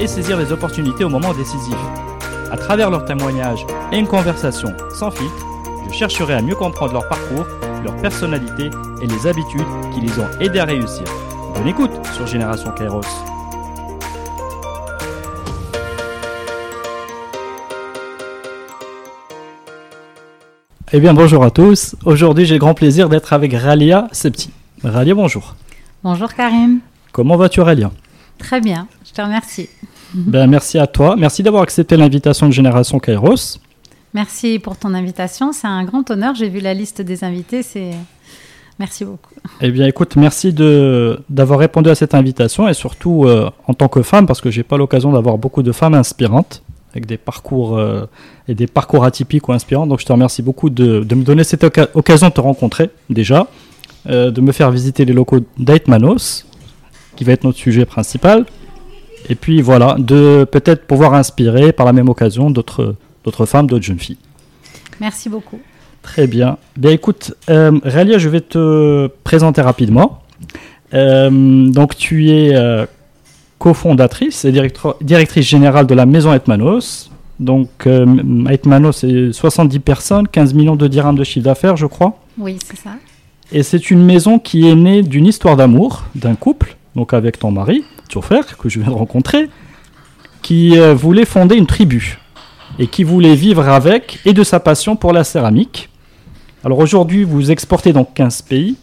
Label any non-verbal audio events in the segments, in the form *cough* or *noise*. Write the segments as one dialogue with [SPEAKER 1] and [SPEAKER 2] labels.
[SPEAKER 1] et saisir les opportunités au moment décisif. À travers leurs témoignages et une conversation sans filtre, je chercherai à mieux comprendre leur parcours, leur personnalité et les habitudes qui les ont aidés à réussir. Bonne écoute sur Génération Kairos. Eh bien, bonjour à tous. Aujourd'hui, j'ai le grand plaisir d'être avec Ralia Septi. Ralia, bonjour.
[SPEAKER 2] Bonjour Karim.
[SPEAKER 1] Comment vas-tu, Ralia?
[SPEAKER 2] Très bien, te remercie.
[SPEAKER 1] Ben, merci à toi. Merci d'avoir accepté l'invitation de Génération Kairos.
[SPEAKER 2] Merci pour ton invitation. C'est un grand honneur. J'ai vu la liste des invités. C'est Merci beaucoup.
[SPEAKER 1] Eh bien, écoute, merci de d'avoir répondu à cette invitation et surtout euh, en tant que femme, parce que j'ai pas l'occasion d'avoir beaucoup de femmes inspirantes avec des parcours euh, et des parcours atypiques ou inspirants. Donc, je te remercie beaucoup de, de me donner cette oca- occasion de te rencontrer déjà, euh, de me faire visiter les locaux d'Aitmanos, qui va être notre sujet principal, et puis voilà, de peut-être pouvoir inspirer par la même occasion d'autres d'autres femmes, d'autres jeunes filles.
[SPEAKER 2] Merci beaucoup.
[SPEAKER 1] Très bien. Bien écoute, euh, Réalia, je vais te présenter rapidement. Euh, donc tu es euh, cofondatrice et directrice générale de la maison Hetmanos. Donc euh, Hetmanos, c'est 70 personnes, 15 millions de dirhams de chiffre d'affaires, je crois.
[SPEAKER 2] Oui, c'est ça.
[SPEAKER 1] Et c'est une maison qui est née d'une histoire d'amour d'un couple, donc avec ton mari, frère, que je viens de rencontrer, qui euh, voulait fonder une tribu et qui voulait vivre avec et de sa passion pour la céramique. Alors aujourd'hui, vous exportez dans 15 pays,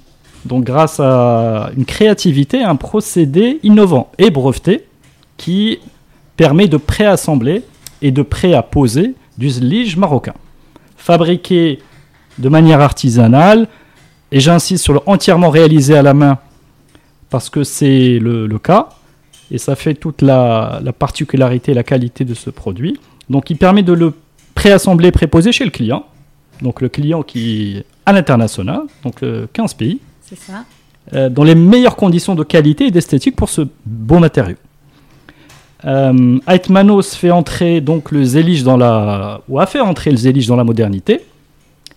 [SPEAKER 1] donc grâce à une créativité, un procédé innovant et breveté qui permet de préassembler et de pré-apposer du zlige marocain, fabriqué de manière artisanale, et j'insiste sur le entièrement réalisé à la main parce que c'est le, le cas et ça fait toute la, la particularité et la qualité de ce produit. Donc il permet de le préassembler, préposer chez le client. Donc le client qui est à l'international, donc euh, 15 pays,
[SPEAKER 2] C'est ça.
[SPEAKER 1] euh, dans les meilleures conditions de qualité et d'esthétique pour ce beau matériau. Euh, Aitmanos fait entrer donc le zélige dans la ou a fait entrer le zélige dans la modernité,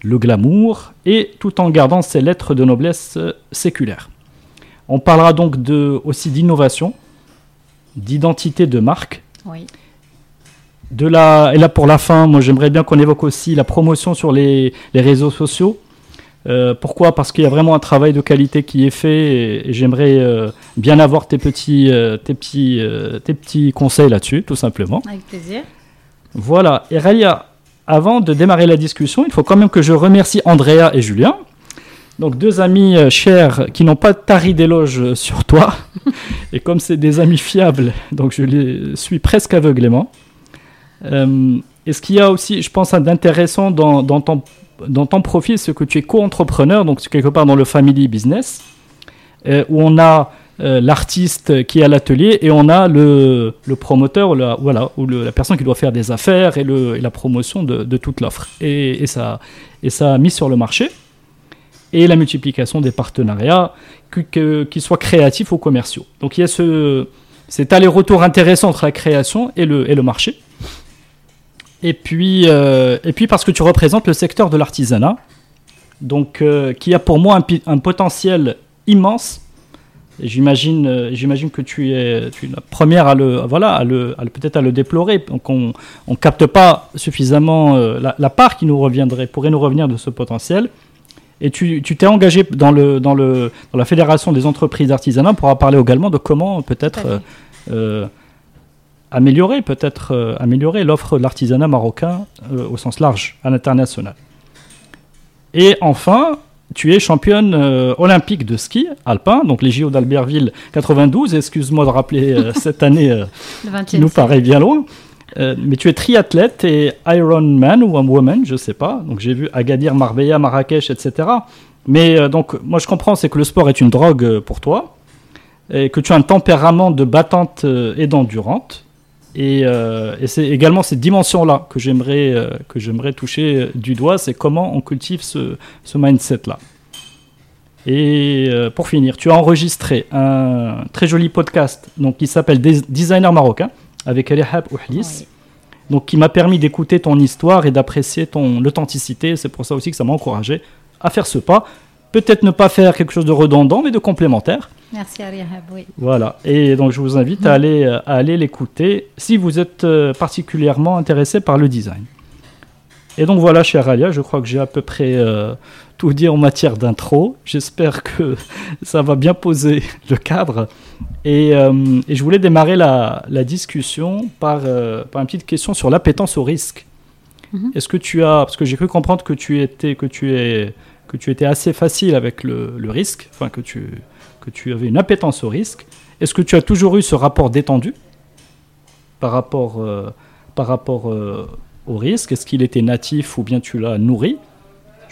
[SPEAKER 1] le glamour et tout en gardant ses lettres de noblesse euh, séculaire. On parlera donc de aussi d'innovation, d'identité de marque,
[SPEAKER 2] Oui.
[SPEAKER 1] de la et là pour la fin, moi j'aimerais bien qu'on évoque aussi la promotion sur les, les réseaux sociaux. Euh, pourquoi? Parce qu'il y a vraiment un travail de qualité qui est fait et, et j'aimerais euh, bien avoir tes petits, euh, tes petits, tes petits conseils là-dessus, tout simplement.
[SPEAKER 2] Avec plaisir.
[SPEAKER 1] Voilà. Et Ralia, avant de démarrer la discussion, il faut quand même que je remercie Andrea et Julien. Donc deux amis euh, chers qui n'ont pas tari d'éloges euh, sur toi. *laughs* et comme c'est des amis fiables, donc je les suis presque aveuglément. Euh, et ce qu'il y a aussi, je pense, d'intéressant dans, ton, dans ton profil, c'est que tu es co-entrepreneur, donc quelque part dans le family business, euh, où on a euh, l'artiste qui est à l'atelier et on a le, le promoteur, la, voilà, ou la personne qui doit faire des affaires et, le, et la promotion de, toute l'offre. Et, ça, et ça mise sur le marché. Et la multiplication des partenariats, qu'ils soient créatifs ou commerciaux. Donc il y a ce, cet aller-retour intéressant entre la création et le, et le marché. Et puis, euh, et puis parce que tu représentes le secteur de l'artisanat, donc euh, qui a pour moi un, potentiel immense. J'imagine, euh, j'imagine que tu es, tu la première à le, voilà, à le, peut-être à le déplorer. Donc on, on capte pas suffisamment la, la part qui nous reviendrait, pourrait nous revenir de ce potentiel. Et tu tu t'es engagé dans, le, dans, le, dans la Fédération des entreprises d'artisanat pour parler également de comment peut-être euh, euh, améliorer peut-être euh, améliorer l'offre de l'artisanat marocain euh, au sens large à l'international. Et enfin, tu es championne olympique de ski alpin, donc les JO d'Albertville 92. Excuse-moi de rappeler cette année *laughs*
[SPEAKER 2] Le 20
[SPEAKER 1] qui nous paraît bien loin. Euh, mais tu es triathlète et Ironman ou un woman, je sais pas. Donc j'ai vu Agadir, Marbella, Marrakech, etc. Mais euh, donc moi je comprends, c'est que le sport est une drogue euh, pour toi et que tu as un tempérament de battante et d'endurante Et, c'est également cette dimension-là que j'aimerais toucher du doigt, c'est comment on cultive ce, mindset-là. Et pour finir, tu as enregistré un très joli podcast donc, qui s'appelle Des- Designer marocain avec Rihab Ouhlis,
[SPEAKER 2] Oui.
[SPEAKER 1] donc qui m'a permis d'écouter ton histoire et d'apprécier ton authenticité. C'est pour ça aussi que ça m'a encouragé à faire ce pas. Peut-être ne pas faire quelque chose de redondant, mais de complémentaire.
[SPEAKER 2] Merci Arihab, oui.
[SPEAKER 1] Voilà. Et donc je vous invite à aller, à aller l'écouter si vous êtes euh, particulièrement intéressé par le design. Et donc voilà, cher Alia, je crois que j'ai à peu près euh, tout dit en matière d'intro. J'espère que *laughs* ça va bien poser le cadre. Et, euh, et je voulais démarrer la, la discussion par, euh, par une petite question sur l'appétence au risque.
[SPEAKER 2] Mhm.
[SPEAKER 1] Est-ce que tu as, parce que j'ai cru comprendre que tu étais, que tu es, que tu étais assez facile avec le, le risque, enfin que tu, que tu avais une appétence au risque. Est-ce que tu as toujours eu ce rapport détendu par rapport, euh, par rapport au risque? Est-ce qu'il était natif ou bien tu l'as nourri?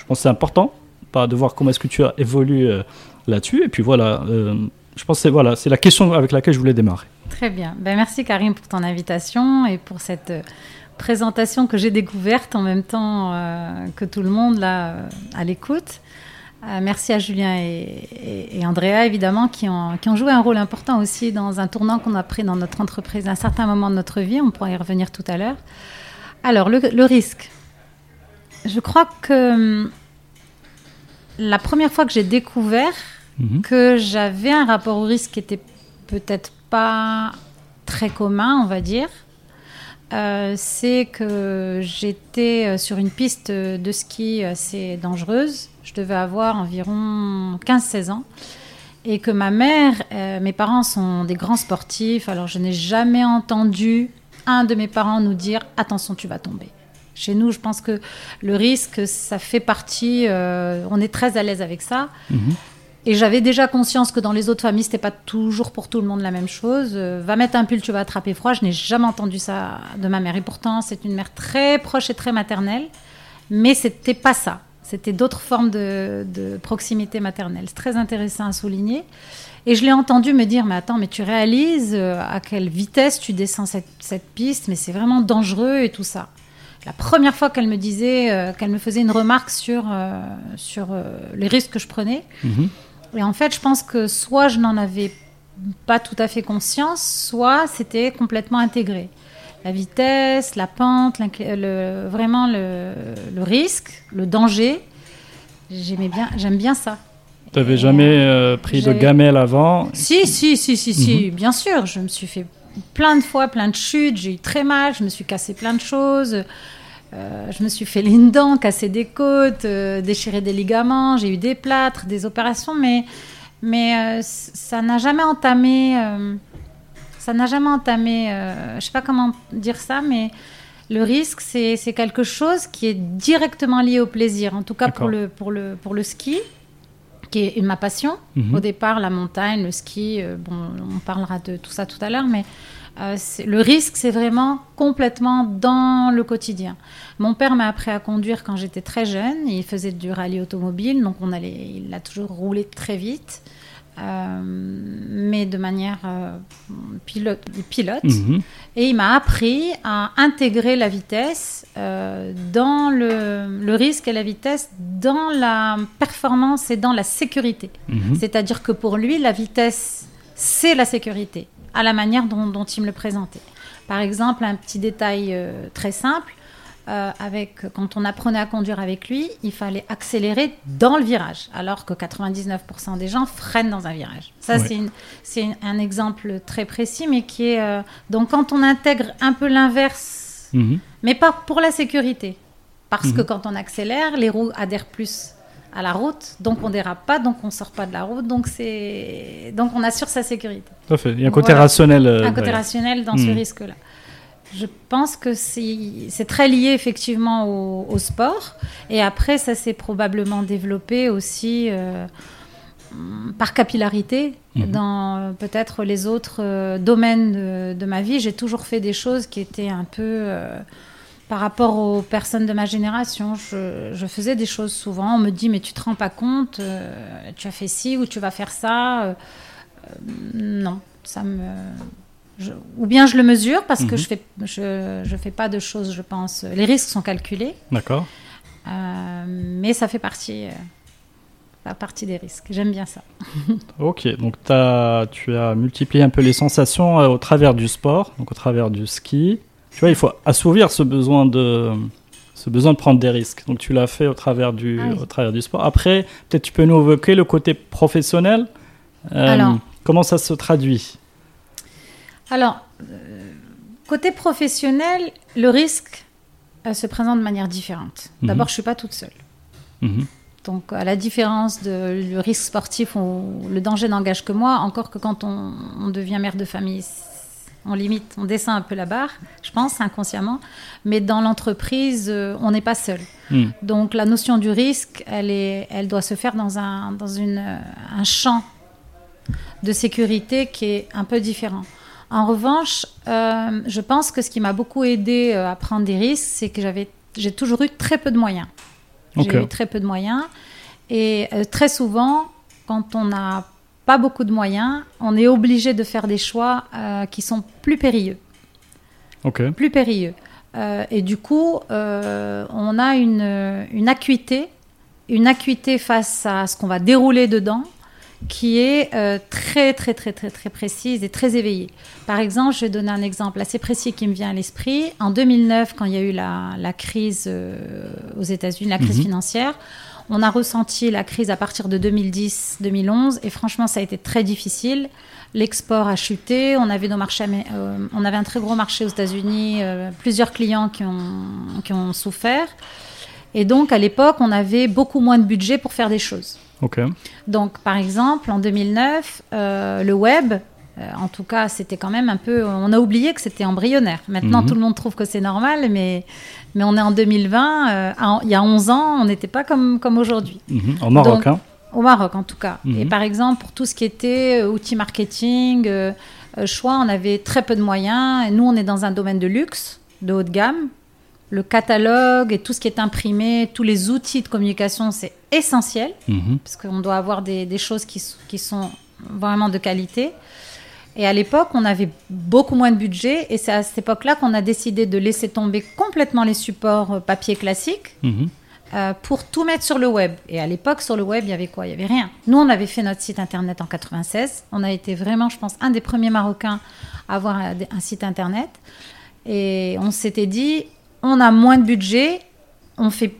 [SPEAKER 1] Je pense que c'est important pas de voir comment est-ce que tu as évolué euh, là-dessus. Et puis voilà, euh, je pense que c'est voilà, la question avec laquelle je voulais démarrer.
[SPEAKER 2] Très bien. Ben, merci Karim pour ton invitation et pour cette euh, présentation que j'ai découverte en même temps que tout le monde là à l'écoute. Merci à Julien et, et- Andrea évidemment qui ont, joué un rôle important aussi dans un tournant qu'on a pris dans notre entreprise à un certain moment de notre vie. On pourra y revenir tout à l'heure. Alors le risque. Je crois que hum, la première fois que j'ai découvert
[SPEAKER 1] Mhm.
[SPEAKER 2] que j'avais un rapport au risque qui était peut-être pas très commun, on va dire. Euh, c'est que j'étais euh, sur une piste de ski assez dangereuse. Je devais avoir environ 15-16 ans. Et que ma mère, euh, mes parents sont des grands sportifs. Alors je n'ai jamais entendu un de mes parents nous dire attention, tu vas tomber. Chez nous, je pense que le risque, ça fait partie. euh, on est très à l'aise avec ça.
[SPEAKER 1] Mhm.
[SPEAKER 2] Et j'avais déjà conscience que dans les autres familles, c'était pas toujours pour tout le monde la même chose. Euh, va mettre un pull, tu vas attraper froid. Je n'ai jamais entendu ça de ma mère. Et pourtant, c'est une mère très proche et très maternelle. Mais c'était pas ça. C'était d'autres formes de, de proximité maternelle. C'est très intéressant à souligner. Et je l'ai entendu me dire, mais attends, mais tu réalises euh, à quelle vitesse tu descends cette, cette piste, mais c'est vraiment dangereux et tout ça. La première fois qu'elle me disait, euh, qu'elle me faisait une remarque sur, euh, sur euh, les risques que je prenais,
[SPEAKER 1] Mhm.
[SPEAKER 2] et en fait, je pense que soit je n'en avais pas tout à fait conscience, soit c'était complètement intégré. La vitesse, la pente, le, vraiment le, le risque, le danger, j'aimais bien, j'aime bien ça.
[SPEAKER 1] Tu n'avais jamais pris de gamelle avant?
[SPEAKER 2] Si, si, si, si, si, bien sûr. Je me suis fait plein de fois, plein de chutes. J'ai eu très mal. Je me suis cassé plein de choses. Euh, je me suis fait les dents, cassé des côtes, euh, déchiré des ligaments. J'ai eu des plâtres, des opérations, mais, mais euh, ça n'a jamais entamé. ça n'a jamais entamé. je sais pas comment dire ça, mais le risque, c'est quelque chose qui est directement lié au plaisir. En tout cas pour le, pour, le, pour le ski, qui est ma passion.
[SPEAKER 1] Mhm.
[SPEAKER 2] Au départ, la montagne, le ski, euh, bon, on parlera de tout ça tout à l'heure, mais euh, le risque, c'est vraiment complètement dans le quotidien. Mon père m'a appris à conduire quand j'étais très jeune. Il faisait du rallye automobile, donc on allait, il a toujours roulé très vite, euh, mais de manière euh, pilote. pilote.
[SPEAKER 1] Mhm.
[SPEAKER 2] Et il m'a appris à intégrer la vitesse euh, dans le, le risque et la vitesse dans la performance et dans la sécurité.
[SPEAKER 1] Mhm.
[SPEAKER 2] C'est-à-dire que pour lui, la vitesse, c'est la sécurité, à la manière dont, dont il me le présentait. Par exemple, un petit détail très simple, euh, avec, quand on apprenait à conduire avec lui, il fallait accélérer dans le virage, alors que 99% des gens freinent dans un virage. Ça,
[SPEAKER 1] Ouais.
[SPEAKER 2] c'est un exemple très précis, mais qui est... euh, donc quand on intègre un peu l'inverse
[SPEAKER 1] Mhm.
[SPEAKER 2] mais pas pour la sécurité. Parce
[SPEAKER 1] Mhm.
[SPEAKER 2] que quand on accélère, les roues adhèrent plus à la route, donc on dérape pas, donc on sort pas de la route, donc c'est donc on assure sa sécurité.
[SPEAKER 1] Tout à fait. Il y a un côté
[SPEAKER 2] Voilà.
[SPEAKER 1] rationnel. euh,
[SPEAKER 2] Un côté rationnel dans ce
[SPEAKER 1] Mhm.
[SPEAKER 2] risque-là. Je pense que c'est très lié effectivement au, au sport, et après ça s'est probablement développé aussi euh, par capillarité
[SPEAKER 1] Mhm.
[SPEAKER 2] dans euh, peut-être les autres euh, domaines de, de ma vie. J'ai toujours fait des choses qui étaient un peu par rapport aux personnes de ma génération. Je, je faisais des choses souvent. On me dit mais tu te rends pas compte, euh, tu as fait ci ou tu vas faire ça. Euh, non, ça me Je- ou bien je le mesure parce que
[SPEAKER 1] Mhm.
[SPEAKER 2] je fais, je, je fais pas de choses, je pense. Les risques sont calculés,
[SPEAKER 1] D'accord.
[SPEAKER 2] euh, mais ça fait partie, euh, partie des risques. J'aime bien ça. *laughs*
[SPEAKER 1] Ok, donc t'as- tu as multiplié un peu les sensations euh, au travers du sport, donc au travers du ski. Tu vois, il faut assouvir ce besoin de, ce besoin de prendre des risques. Donc tu l'as fait au travers du,
[SPEAKER 2] Ah oui.
[SPEAKER 1] au travers du sport. Après, peut-être tu peux nous évoquer le côté professionnel. Euh,
[SPEAKER 2] Alors.
[SPEAKER 1] comment ça se traduit?
[SPEAKER 2] Alors, euh, côté professionnel, le risque euh, se présente de manière différente.
[SPEAKER 1] Mhm.
[SPEAKER 2] D'abord, je suis pas toute seule.
[SPEAKER 1] Mhm.
[SPEAKER 2] Donc, à la différence de le risque sportif, le danger n'engage que moi, encore que quand on, on devient mère de famille, on limite, on descend un peu la barre, je pense, inconsciemment. Mais dans l'entreprise, euh, on n'est pas seul.
[SPEAKER 1] Hmm.
[SPEAKER 2] Donc, la notion du risque, elle, est, elle doit se faire dans, un, dans une, un champ de sécurité qui est un peu différent. En revanche, euh, je pense que ce qui m'a beaucoup aidé euh, à prendre des risques, c'est que j'avais, j'ai toujours eu très peu de moyens. J'ai eu très peu de moyens. Et euh, très souvent, quand on n'a pas beaucoup de moyens, on est obligé de faire des choix euh, qui sont plus périlleux. Plus périlleux. Et du coup, on a une, une acuité, une acuité face à ce qu'on va dérouler dedans qui est euh, très, très, très, très, très précise et très éveillée. Par exemple, je vais donner un exemple assez précis qui me vient à l'esprit. En 2009, quand il y a eu la, la crise euh, aux États-Unis, la crise
[SPEAKER 1] Mhm.
[SPEAKER 2] financière, on a ressenti la crise à partir de 2010-2011 et franchement, ça a été très difficile. L'export a chuté, on avait, nos marchés, amé- euh, on avait un très gros marché aux États-Unis, euh, plusieurs clients qui ont, qui ont souffert. Et donc, à l'époque, on avait beaucoup moins de budget pour faire des choses. Donc, par exemple, en 2009, euh, le web, euh, en tout cas, c'était quand même un peu. On a oublié que c'était embryonnaire. Maintenant,
[SPEAKER 1] Mhm.
[SPEAKER 2] tout le monde trouve que c'est normal, mais, mais on est en 2020. euh, à- il y a 11 ans, on n'était pas comme, comme aujourd'hui.
[SPEAKER 1] Mhm. Au Maroc,
[SPEAKER 2] Donc,
[SPEAKER 1] hein.
[SPEAKER 2] Au Maroc, en tout cas.
[SPEAKER 1] Mhm.
[SPEAKER 2] Et par exemple, pour tout ce qui était outils marketing, choix, on avait très peu de moyens. Et nous, on est dans un domaine de luxe, de haut de gamme. Le catalogue et tout ce qui est imprimé, tous les outils de communication, c'est essentiel
[SPEAKER 1] Mhm.
[SPEAKER 2] parce qu'on doit avoir des, des choses qui sont vraiment de qualité. Et à l'époque, on avait beaucoup moins de budget, et c'est à cette époque-là qu'on a décidé de laisser tomber complètement les supports euh, papier classiques
[SPEAKER 1] Mhm.
[SPEAKER 2] euh, pour tout mettre sur le web. Et à l'époque, sur le web, il y avait quoi? Il y avait rien. Nous, on avait fait notre site internet en 96. On a été vraiment, je pense, un des premiers Marocains à avoir un, un site internet. Et on s'était dit, on a moins de budget, on fait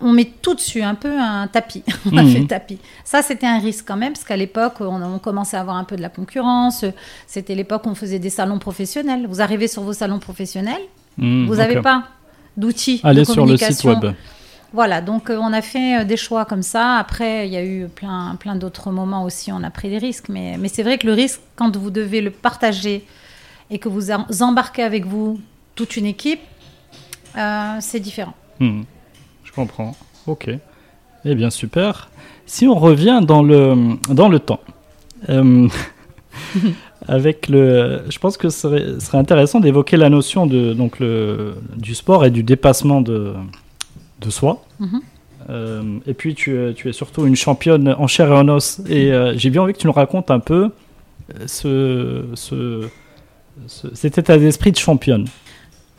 [SPEAKER 2] on met tout dessus, un peu un tapis. *laughs* on a
[SPEAKER 1] Mhm.
[SPEAKER 2] fait tapis. Ça, c'était un risque quand même, parce qu'à l'époque, on, on commençait à avoir un peu de la concurrence. C'était l'époque où on faisait des salons professionnels. Vous arrivez sur vos salons professionnels,
[SPEAKER 1] Mhm.
[SPEAKER 2] vous n'avez pas d'outils
[SPEAKER 1] Allez
[SPEAKER 2] de
[SPEAKER 1] sur le site
[SPEAKER 2] communication.
[SPEAKER 1] web.
[SPEAKER 2] Voilà, donc euh, on a fait euh, des choix comme ça. Après, il y a eu plein, plein d'autres moments aussi, on a pris des risques. Mais, mais c'est vrai que le risque, quand vous devez le partager et que vous embarquez avec vous toute une équipe, euh, c'est différent.
[SPEAKER 1] Hmm, Je comprends. Ok. Eh bien, super. Si on revient dans le, dans le temps, euh, *laughs* avec le, je pense que ce serait, intéressant d'évoquer la notion de, donc le, du sport et du dépassement de, de soi.
[SPEAKER 2] Mhm.
[SPEAKER 1] Euh, et puis, tu, es- tu es surtout une championne en chair et en os. Et euh, j'ai bien envie que tu nous racontes un peu ce, ce, ce- cet état d'esprit de championne.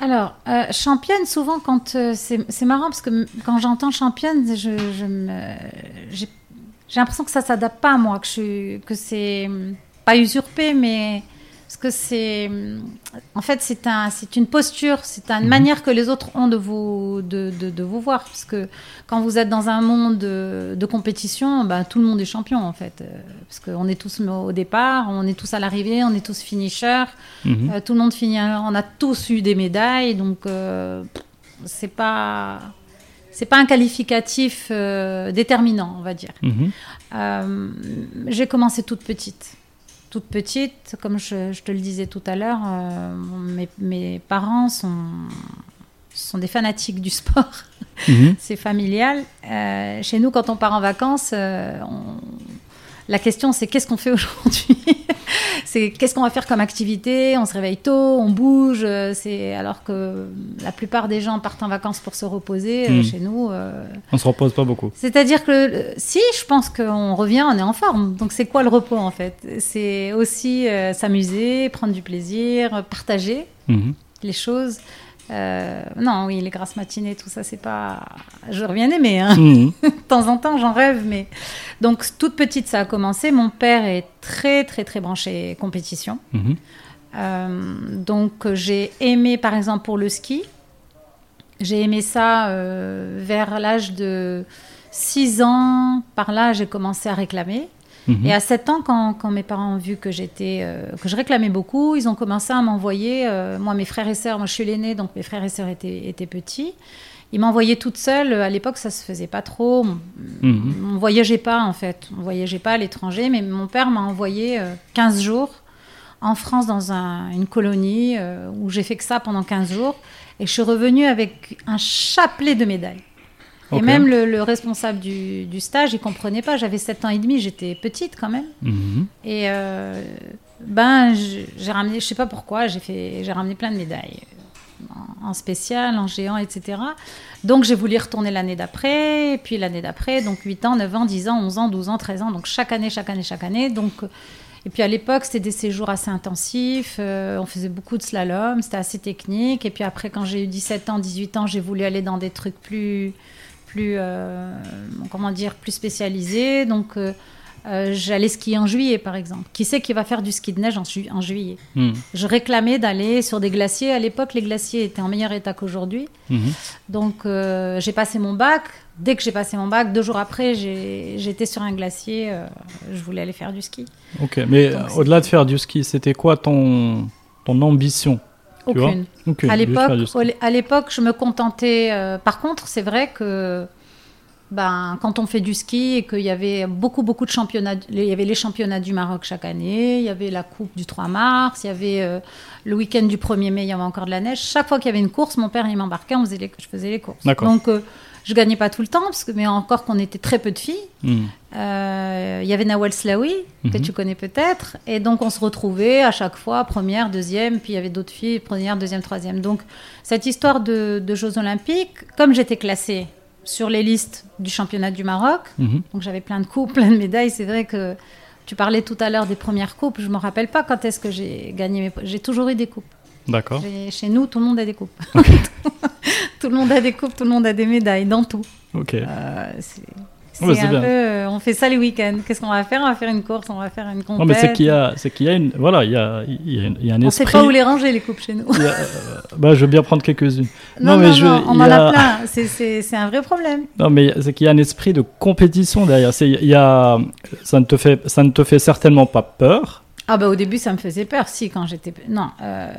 [SPEAKER 2] Alors, euh, championne, souvent, quand euh, c'est marrant parce que quand j'entends championne, j'ai l'impression que ça s'adapte pas à moi, que, que c'est hum, pas usurpé, mais parce que c'est en fait c'est un, c'est une posture, c'est une
[SPEAKER 1] Mhm.
[SPEAKER 2] manière que les autres ont de vous de, de, de vous voir, parce que quand vous êtes dans un monde de, de compétition, bah, tout le monde est champion en fait, euh, parce qu'on est tous au départ, on est tous à l'arrivée, on est tous finishers.
[SPEAKER 1] Mhm.
[SPEAKER 2] Euh, tout le monde finit. On a tous eu des médailles, donc euh, c'est pas c'est pas un qualificatif euh, déterminant, on va dire.
[SPEAKER 1] Mhm.
[SPEAKER 2] Euh, J'ai commencé toute petite, toute petite, comme je, je te le disais tout à l'heure. euh, mes, mes parents sont sont des fanatiques du sport.
[SPEAKER 1] Mhm. *laughs*
[SPEAKER 2] c'est familial. Euh, chez nous, quand on part en vacances, euh, on- La question, c'est qu'est-ce qu'on fait *laughs* aujourd'hui C'est qu'est-ce qu'on va faire comme activité On se réveille tôt, on bouge. euh, C'est alors que la plupart des gens partent en vacances pour se reposer. euh,
[SPEAKER 1] Mm.
[SPEAKER 2] Chez nous, euh,
[SPEAKER 1] On se repose pas beaucoup.
[SPEAKER 2] c'est-à-dire que euh, si, je pense qu'on revient, on est en forme. Donc c'est quoi le repos en fait? C'est aussi euh, s'amuser, prendre du plaisir, partager
[SPEAKER 1] Mhm.
[SPEAKER 2] les choses. Euh, non, oui, les grasses matinées, tout ça, c'est pas. J'aurais bien aimé. Hein.
[SPEAKER 1] Mhm. *laughs*
[SPEAKER 2] de temps en temps, j'en rêve, mais donc toute petite, ça a commencé. Mon père est très, très, très branché compétition.
[SPEAKER 1] Mhm.
[SPEAKER 2] Euh, donc j'ai aimé, par exemple, pour le ski, j'ai aimé ça euh, vers l'âge de 6 ans. Par là, j'ai commencé à réclamer.
[SPEAKER 1] Mhm.
[SPEAKER 2] Et à 7 ans, quand, quand mes parents ont vu que j'étais, euh, que je réclamais beaucoup, ils ont commencé à m'envoyer. euh, moi, mes frères et sœurs, moi, je suis l'aînée, donc mes frères et sœurs étaient, étaient petits. Ils m'envoyaient toute seule. À l'époque, ça se faisait pas trop.
[SPEAKER 1] Mhm.
[SPEAKER 2] On voyageait pas en fait, on voyageait pas à l'étranger, mais mon père m'a envoyé euh, 15 jours en France dans un- une colonie euh, où j'ai fait que ça pendant 15 jours et je suis revenue avec un chapelet de médailles. Et même le, le responsable du, du stage, il comprenait pas. J'avais 7 ans et demi, j'étais petite quand même.
[SPEAKER 1] Mhm.
[SPEAKER 2] Et euh, ben, j'ai ramené, je sais pas pourquoi, j'ai fait, j'ai ramené plein de médailles en, spécial, en géant, etc. Donc j'ai voulu y retourner l'année d'après, puis l'année d'après, donc 8 ans, 9 ans, 10 ans, 11 ans, 12 ans, 13 ans, donc chaque année, chaque année, chaque année. Donc, et puis à l'époque, c'était des séjours assez intensifs, euh, on faisait beaucoup de slalom, c'était assez technique. Et puis après, quand j'ai eu 17 ans, 18 ans, j'ai voulu aller dans des trucs plus, plus euh, comment dire, plus spécialisés. Donc euh, euh, j'allais skier en juillet, par exemple. Qui sait qui va faire du ski de neige en, ju- en juillet
[SPEAKER 1] Mhm.
[SPEAKER 2] Je réclamais d'aller sur des glaciers. À l'époque, les glaciers étaient en meilleur état qu'aujourd'hui.
[SPEAKER 1] Mhm.
[SPEAKER 2] Donc, euh, j'ai passé mon bac. Dès que j'ai passé mon bac, deux jours après, j'étais sur un glacier. euh, je voulais aller faire du ski.
[SPEAKER 1] Ok, mais au-delà de faire du ski, c'était quoi ton, ton ambition
[SPEAKER 2] Aucune.
[SPEAKER 1] Ok,
[SPEAKER 2] à l'époque, à l'époque, je me contentais. euh, par contre, c'est vrai que ben, quand on fait du ski et qu'il y avait beaucoup, beaucoup de championnats, il y avait les championnats du Maroc chaque année, il y avait la Coupe du 3 mars, il y avait euh, le week-end du 1er mai, il y avait encore de la neige. Chaque fois qu'il y avait une course, mon père il m'embarquait, on faisait les, je faisais les courses.
[SPEAKER 1] D'accord.
[SPEAKER 2] Donc, euh, je gagnais pas tout le temps, parce que, mais encore qu'on était très peu de filles.
[SPEAKER 1] Mhm.
[SPEAKER 2] Euh, Il y avait Nawal Slaoui, que
[SPEAKER 1] Mhm.
[SPEAKER 2] tu connais peut-être. Et donc, on se retrouvait à chaque fois, première, deuxième, puis il y avait d'autres filles, première, deuxième, troisième. Donc, cette histoire de, de Jeux Olympiques, comme j'étais classée sur les listes du championnat du Maroc,
[SPEAKER 1] Mhm.
[SPEAKER 2] donc j'avais plein de coupes, *laughs* plein de médailles, c'est vrai que tu parlais tout à l'heure des premières coupes, je me rappelle pas quand est-ce que j'ai gagné mes... J'ai toujours eu des coupes.
[SPEAKER 1] D'accord.
[SPEAKER 2] Chez nous, tout le monde a des coupes. *laughs* tout le monde a des coupes, tout le monde a des médailles, dans tout.
[SPEAKER 1] Ok.
[SPEAKER 2] Euh, c'est c'est
[SPEAKER 1] Ouais, c'est
[SPEAKER 2] un
[SPEAKER 1] bien.
[SPEAKER 2] peu, euh, on fait ça les week-ends. Qu'est-ce qu'on va faire? On va faire une course, on va faire une compète.
[SPEAKER 1] Non, mais c'est qu'il y a, c'est qu'il y a une, voilà, il y a, il y a, il y a un
[SPEAKER 2] On
[SPEAKER 1] esprit.
[SPEAKER 2] sait pas où les ranger les coupes chez nous.
[SPEAKER 1] A- euh, bah, je veux bien prendre quelques-unes.
[SPEAKER 2] Non,
[SPEAKER 1] Non,
[SPEAKER 2] non,
[SPEAKER 1] mais je-
[SPEAKER 2] non, on en a plein. C'est- un vrai problème.
[SPEAKER 1] Non, mais c'est qu'il y a un esprit de compétition derrière. C'est, il y a, ça ne te fait, ça ne te fait certainement pas peur.
[SPEAKER 2] Ah bah au début ça me faisait peur. Si quand j'étais non, euh,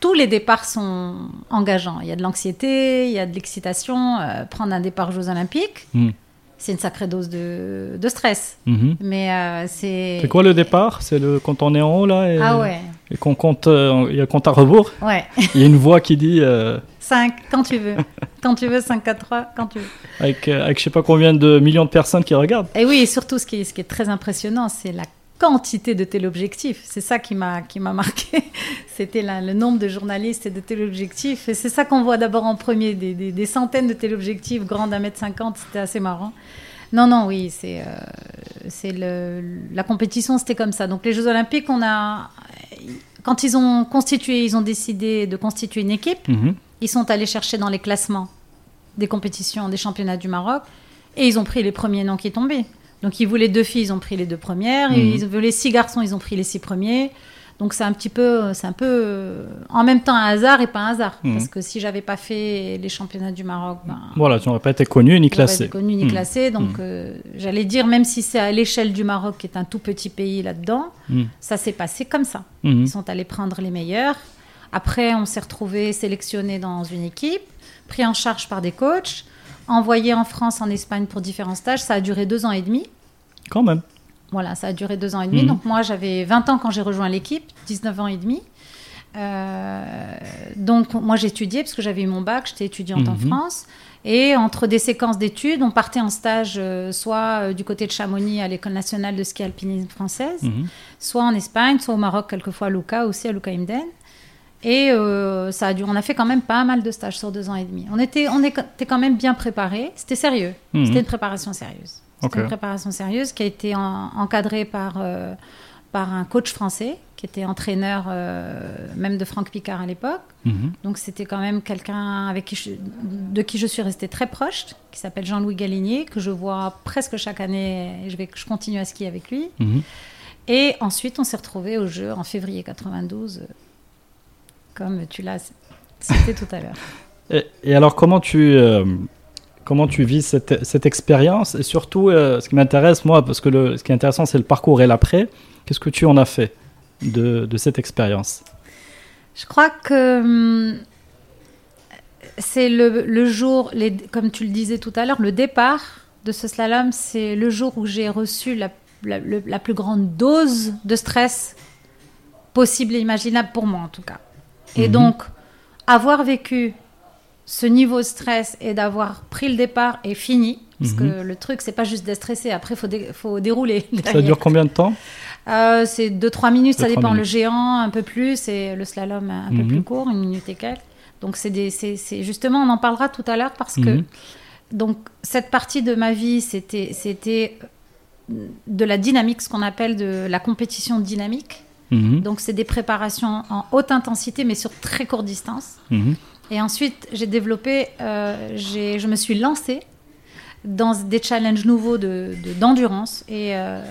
[SPEAKER 2] tous les départs sont engageants. Il y a de l'anxiété, il y a de l'excitation. Euh, prendre un départ aux Jeux Olympiques,
[SPEAKER 1] Hmm.
[SPEAKER 2] c'est une sacrée dose de, de stress.
[SPEAKER 1] Mhm.
[SPEAKER 2] Mais euh, c'est.
[SPEAKER 1] C'est quoi le départ? C'est le quand on est en haut là et,
[SPEAKER 2] Ah ouais,
[SPEAKER 1] et qu'on compte, il y a compte à rebours?
[SPEAKER 2] ouais.
[SPEAKER 1] Il y a une voix qui dit euh, *laughs*
[SPEAKER 2] 5 quand tu veux, quand tu veux 5 4 3 quand tu veux.
[SPEAKER 1] avec, avec je sais pas combien de millions de personnes qui regardent.
[SPEAKER 2] Et oui, et surtout, ce qui est, ce qui est très impressionnant, c'est la quantité de téléobjectifs. C'est ça qui m'a qui m'a marqué. *laughs* C'était le nombre de journalistes et de téléobjectifs. Et c'est ça qu'on voit d'abord en premier, des, des- des centaines de téléobjectifs grands d'un mètre cinquante. C'était assez marrant. Non, non, oui, c'est euh, c'est la compétition, c'était comme ça. Donc les Jeux Olympiques, on a quand ils ont constitué, ils ont décidé de constituer une équipe.
[SPEAKER 1] Mhm.
[SPEAKER 2] Ils sont allés chercher dans les classements des compétitions, des championnats du Maroc, et ils ont pris les premiers noms qui tombaient. Donc ils voulaient deux filles, ils ont pris les deux premières.
[SPEAKER 1] Mhm.
[SPEAKER 2] Ils voulaient six garçons, ils ont pris les six premiers. Donc c'est un petit peu, c'est un peu euh, en même temps un hasard et pas un hasard.
[SPEAKER 1] Mhm.
[SPEAKER 2] Parce que si j'avais pas fait les championnats du Maroc, ben,
[SPEAKER 1] Voilà, tu n'aurais pas été connu ni classé.
[SPEAKER 2] été connue ni
[SPEAKER 1] Mhm.
[SPEAKER 2] classée. Donc euh, j'allais dire, même si c'est à l'échelle du Maroc, qui est un tout petit pays là-dedans, ça s'est passé comme ça. Ils sont allés prendre les meilleurs. Après, on s'est retrouvés sélectionnés dans une équipe, pris en charge par des coachs, envoyés en France, en Espagne pour différents stages. Ça a duré deux ans et demi.
[SPEAKER 1] Quand même.
[SPEAKER 2] Voilà, ça a duré deux ans et demi.
[SPEAKER 1] Mhm.
[SPEAKER 2] Donc moi, j'avais 20 ans quand j'ai rejoint l'équipe, 19 ans et demi. Euh, donc, moi, j'étudiais parce que j'avais eu mon bac, j'étais étudiante en
[SPEAKER 1] Mhm.
[SPEAKER 2] France. Et entre des séquences d'études, on partait en stage euh, soit euh, du côté de Chamonix à l'École nationale de ski alpinisme française,
[SPEAKER 1] Mhm.
[SPEAKER 2] soit en Espagne, soit au Maroc, quelquefois à Luca, aussi à Luca Imden. Et euh, ça a dû, on a fait quand même pas mal de stages sur deux ans et demi. On était, on était quand même bien préparés. C'était sérieux.
[SPEAKER 1] Mhm.
[SPEAKER 2] C'était une préparation sérieuse. C'était une préparation sérieuse qui a été en- encadrée par, euh, par un coach français qui était entraîneur euh, même de Franck Picard à l'époque.
[SPEAKER 1] Mhm.
[SPEAKER 2] Donc c'était quand même quelqu'un avec qui je- de qui je suis restée très proche, qui s'appelle Jean-Louis Galinier, que je vois presque chaque année. Et je vais, je continue à skier avec lui.
[SPEAKER 1] Mhm.
[SPEAKER 2] Et ensuite, on s'est retrouvés au jeu en février 92, euh, comme tu l'as cité tout à l'heure. *laughs*
[SPEAKER 1] Et, et alors, comment tu, euh, comment tu vis cette, cette expérience? Et surtout, euh, ce qui m'intéresse, moi, parce que le, ce qui est intéressant, c'est le parcours et l'après. Qu'est-ce que tu en as fait de, de cette expérience?
[SPEAKER 2] Je crois que hum, c'est le, le jour, les, comme tu le disais tout à l'heure, le départ de ce slalom, c'est le jour où j'ai reçu la, la plus grande dose de stress possible et imaginable pour moi en tout cas. Et
[SPEAKER 1] Mhm.
[SPEAKER 2] donc, avoir vécu ce niveau de stress et d'avoir pris le départ et fini, parce
[SPEAKER 1] Mhm.
[SPEAKER 2] que le truc, c'est pas juste d'être stressé, après, il faut, dé- faut dérouler. *laughs*
[SPEAKER 1] Ça dure combien de temps?
[SPEAKER 2] Euh, c'est 2-3 minutes, ça
[SPEAKER 1] Deux,
[SPEAKER 2] dépend. Le géant, un peu plus, et le slalom, un peu
[SPEAKER 1] Mhm.
[SPEAKER 2] plus court, une minute et quelques. Donc, c'est justement, on en parlera tout à l'heure parce que
[SPEAKER 1] Mhm.
[SPEAKER 2] donc, cette partie de ma vie, c'était, c'était de la dynamique, ce qu'on appelle de la compétition dynamique.
[SPEAKER 1] Mhm.
[SPEAKER 2] Donc, c'est des préparations en haute intensité, mais sur très courte distance.
[SPEAKER 1] Mhm.
[SPEAKER 2] Et ensuite, j'ai développé, euh, je me suis lancée dans des challenges nouveaux de, de- d'endurance et euh,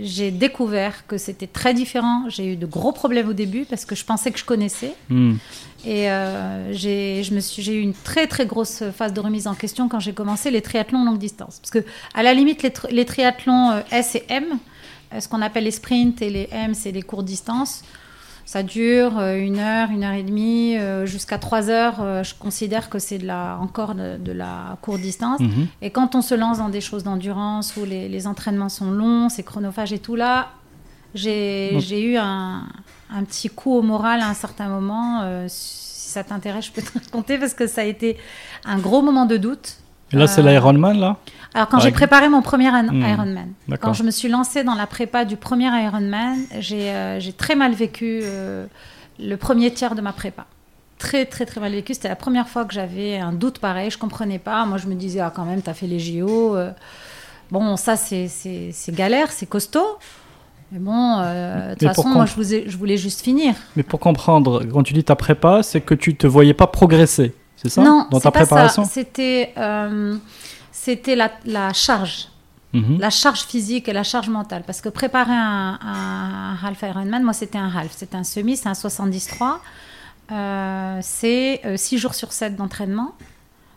[SPEAKER 2] j'ai découvert que c'était très différent. J'ai eu de gros problèmes au début parce que je pensais que je connaissais
[SPEAKER 1] Mhm.
[SPEAKER 2] et euh, j'ai, eu une très très grosse phase de remise en question quand j'ai commencé les triathlons longue distance. Parce que à la limite, les, tri- les triathlons euh, S et M, ce qu'on appelle les sprints et les M, c'est les courtes distances. Ça dure euh, une heure, une heure et demie, euh, jusqu'à trois heures. euh, je considère que c'est de la, encore de, de la courte distance.
[SPEAKER 1] Mhm.
[SPEAKER 2] Et quand on se lance dans des choses d'endurance où les, les entraînements sont longs, c'est chronophage et tout, là, j'ai eu un, un petit coup au moral à un certain moment. euh, si ça t'intéresse, je peux *laughs* te raconter parce que ça a été un gros moment de doute.
[SPEAKER 1] Et là, c'est
[SPEAKER 2] Euh,
[SPEAKER 1] l'Ironman, là
[SPEAKER 2] Alors, quand j'ai préparé mon premier Iron-
[SPEAKER 1] Hmm.
[SPEAKER 2] Ironman, quand je me suis lancée dans la prépa du premier Ironman, j'ai euh, j'ai très mal vécu euh, le premier tiers de ma prépa. Très, très, très mal vécu. C'était la première fois que j'avais un doute pareil. Je comprenais pas. Moi, je me disais, ah, quand même, tu as fait les JO. euh, bon, ça, c'est galère, c'est costaud. Mais bon, de toute façon, moi, je, vous ai- je voulais juste finir.
[SPEAKER 1] Mais pour comprendre, quand tu dis ta prépa, c'est que tu te voyais pas progresser, c'est ça
[SPEAKER 2] non,
[SPEAKER 1] Dans
[SPEAKER 2] c'est
[SPEAKER 1] ta
[SPEAKER 2] pas
[SPEAKER 1] préparation
[SPEAKER 2] C'était euh, c'était la, la charge.
[SPEAKER 1] Mhm.
[SPEAKER 2] la charge physique et la charge mentale. Parce que préparer un, un half Ironman, moi c'était un half, c'était un semi, c'est un 73. Euh, c'est 6 jours sur 7 d'entraînement.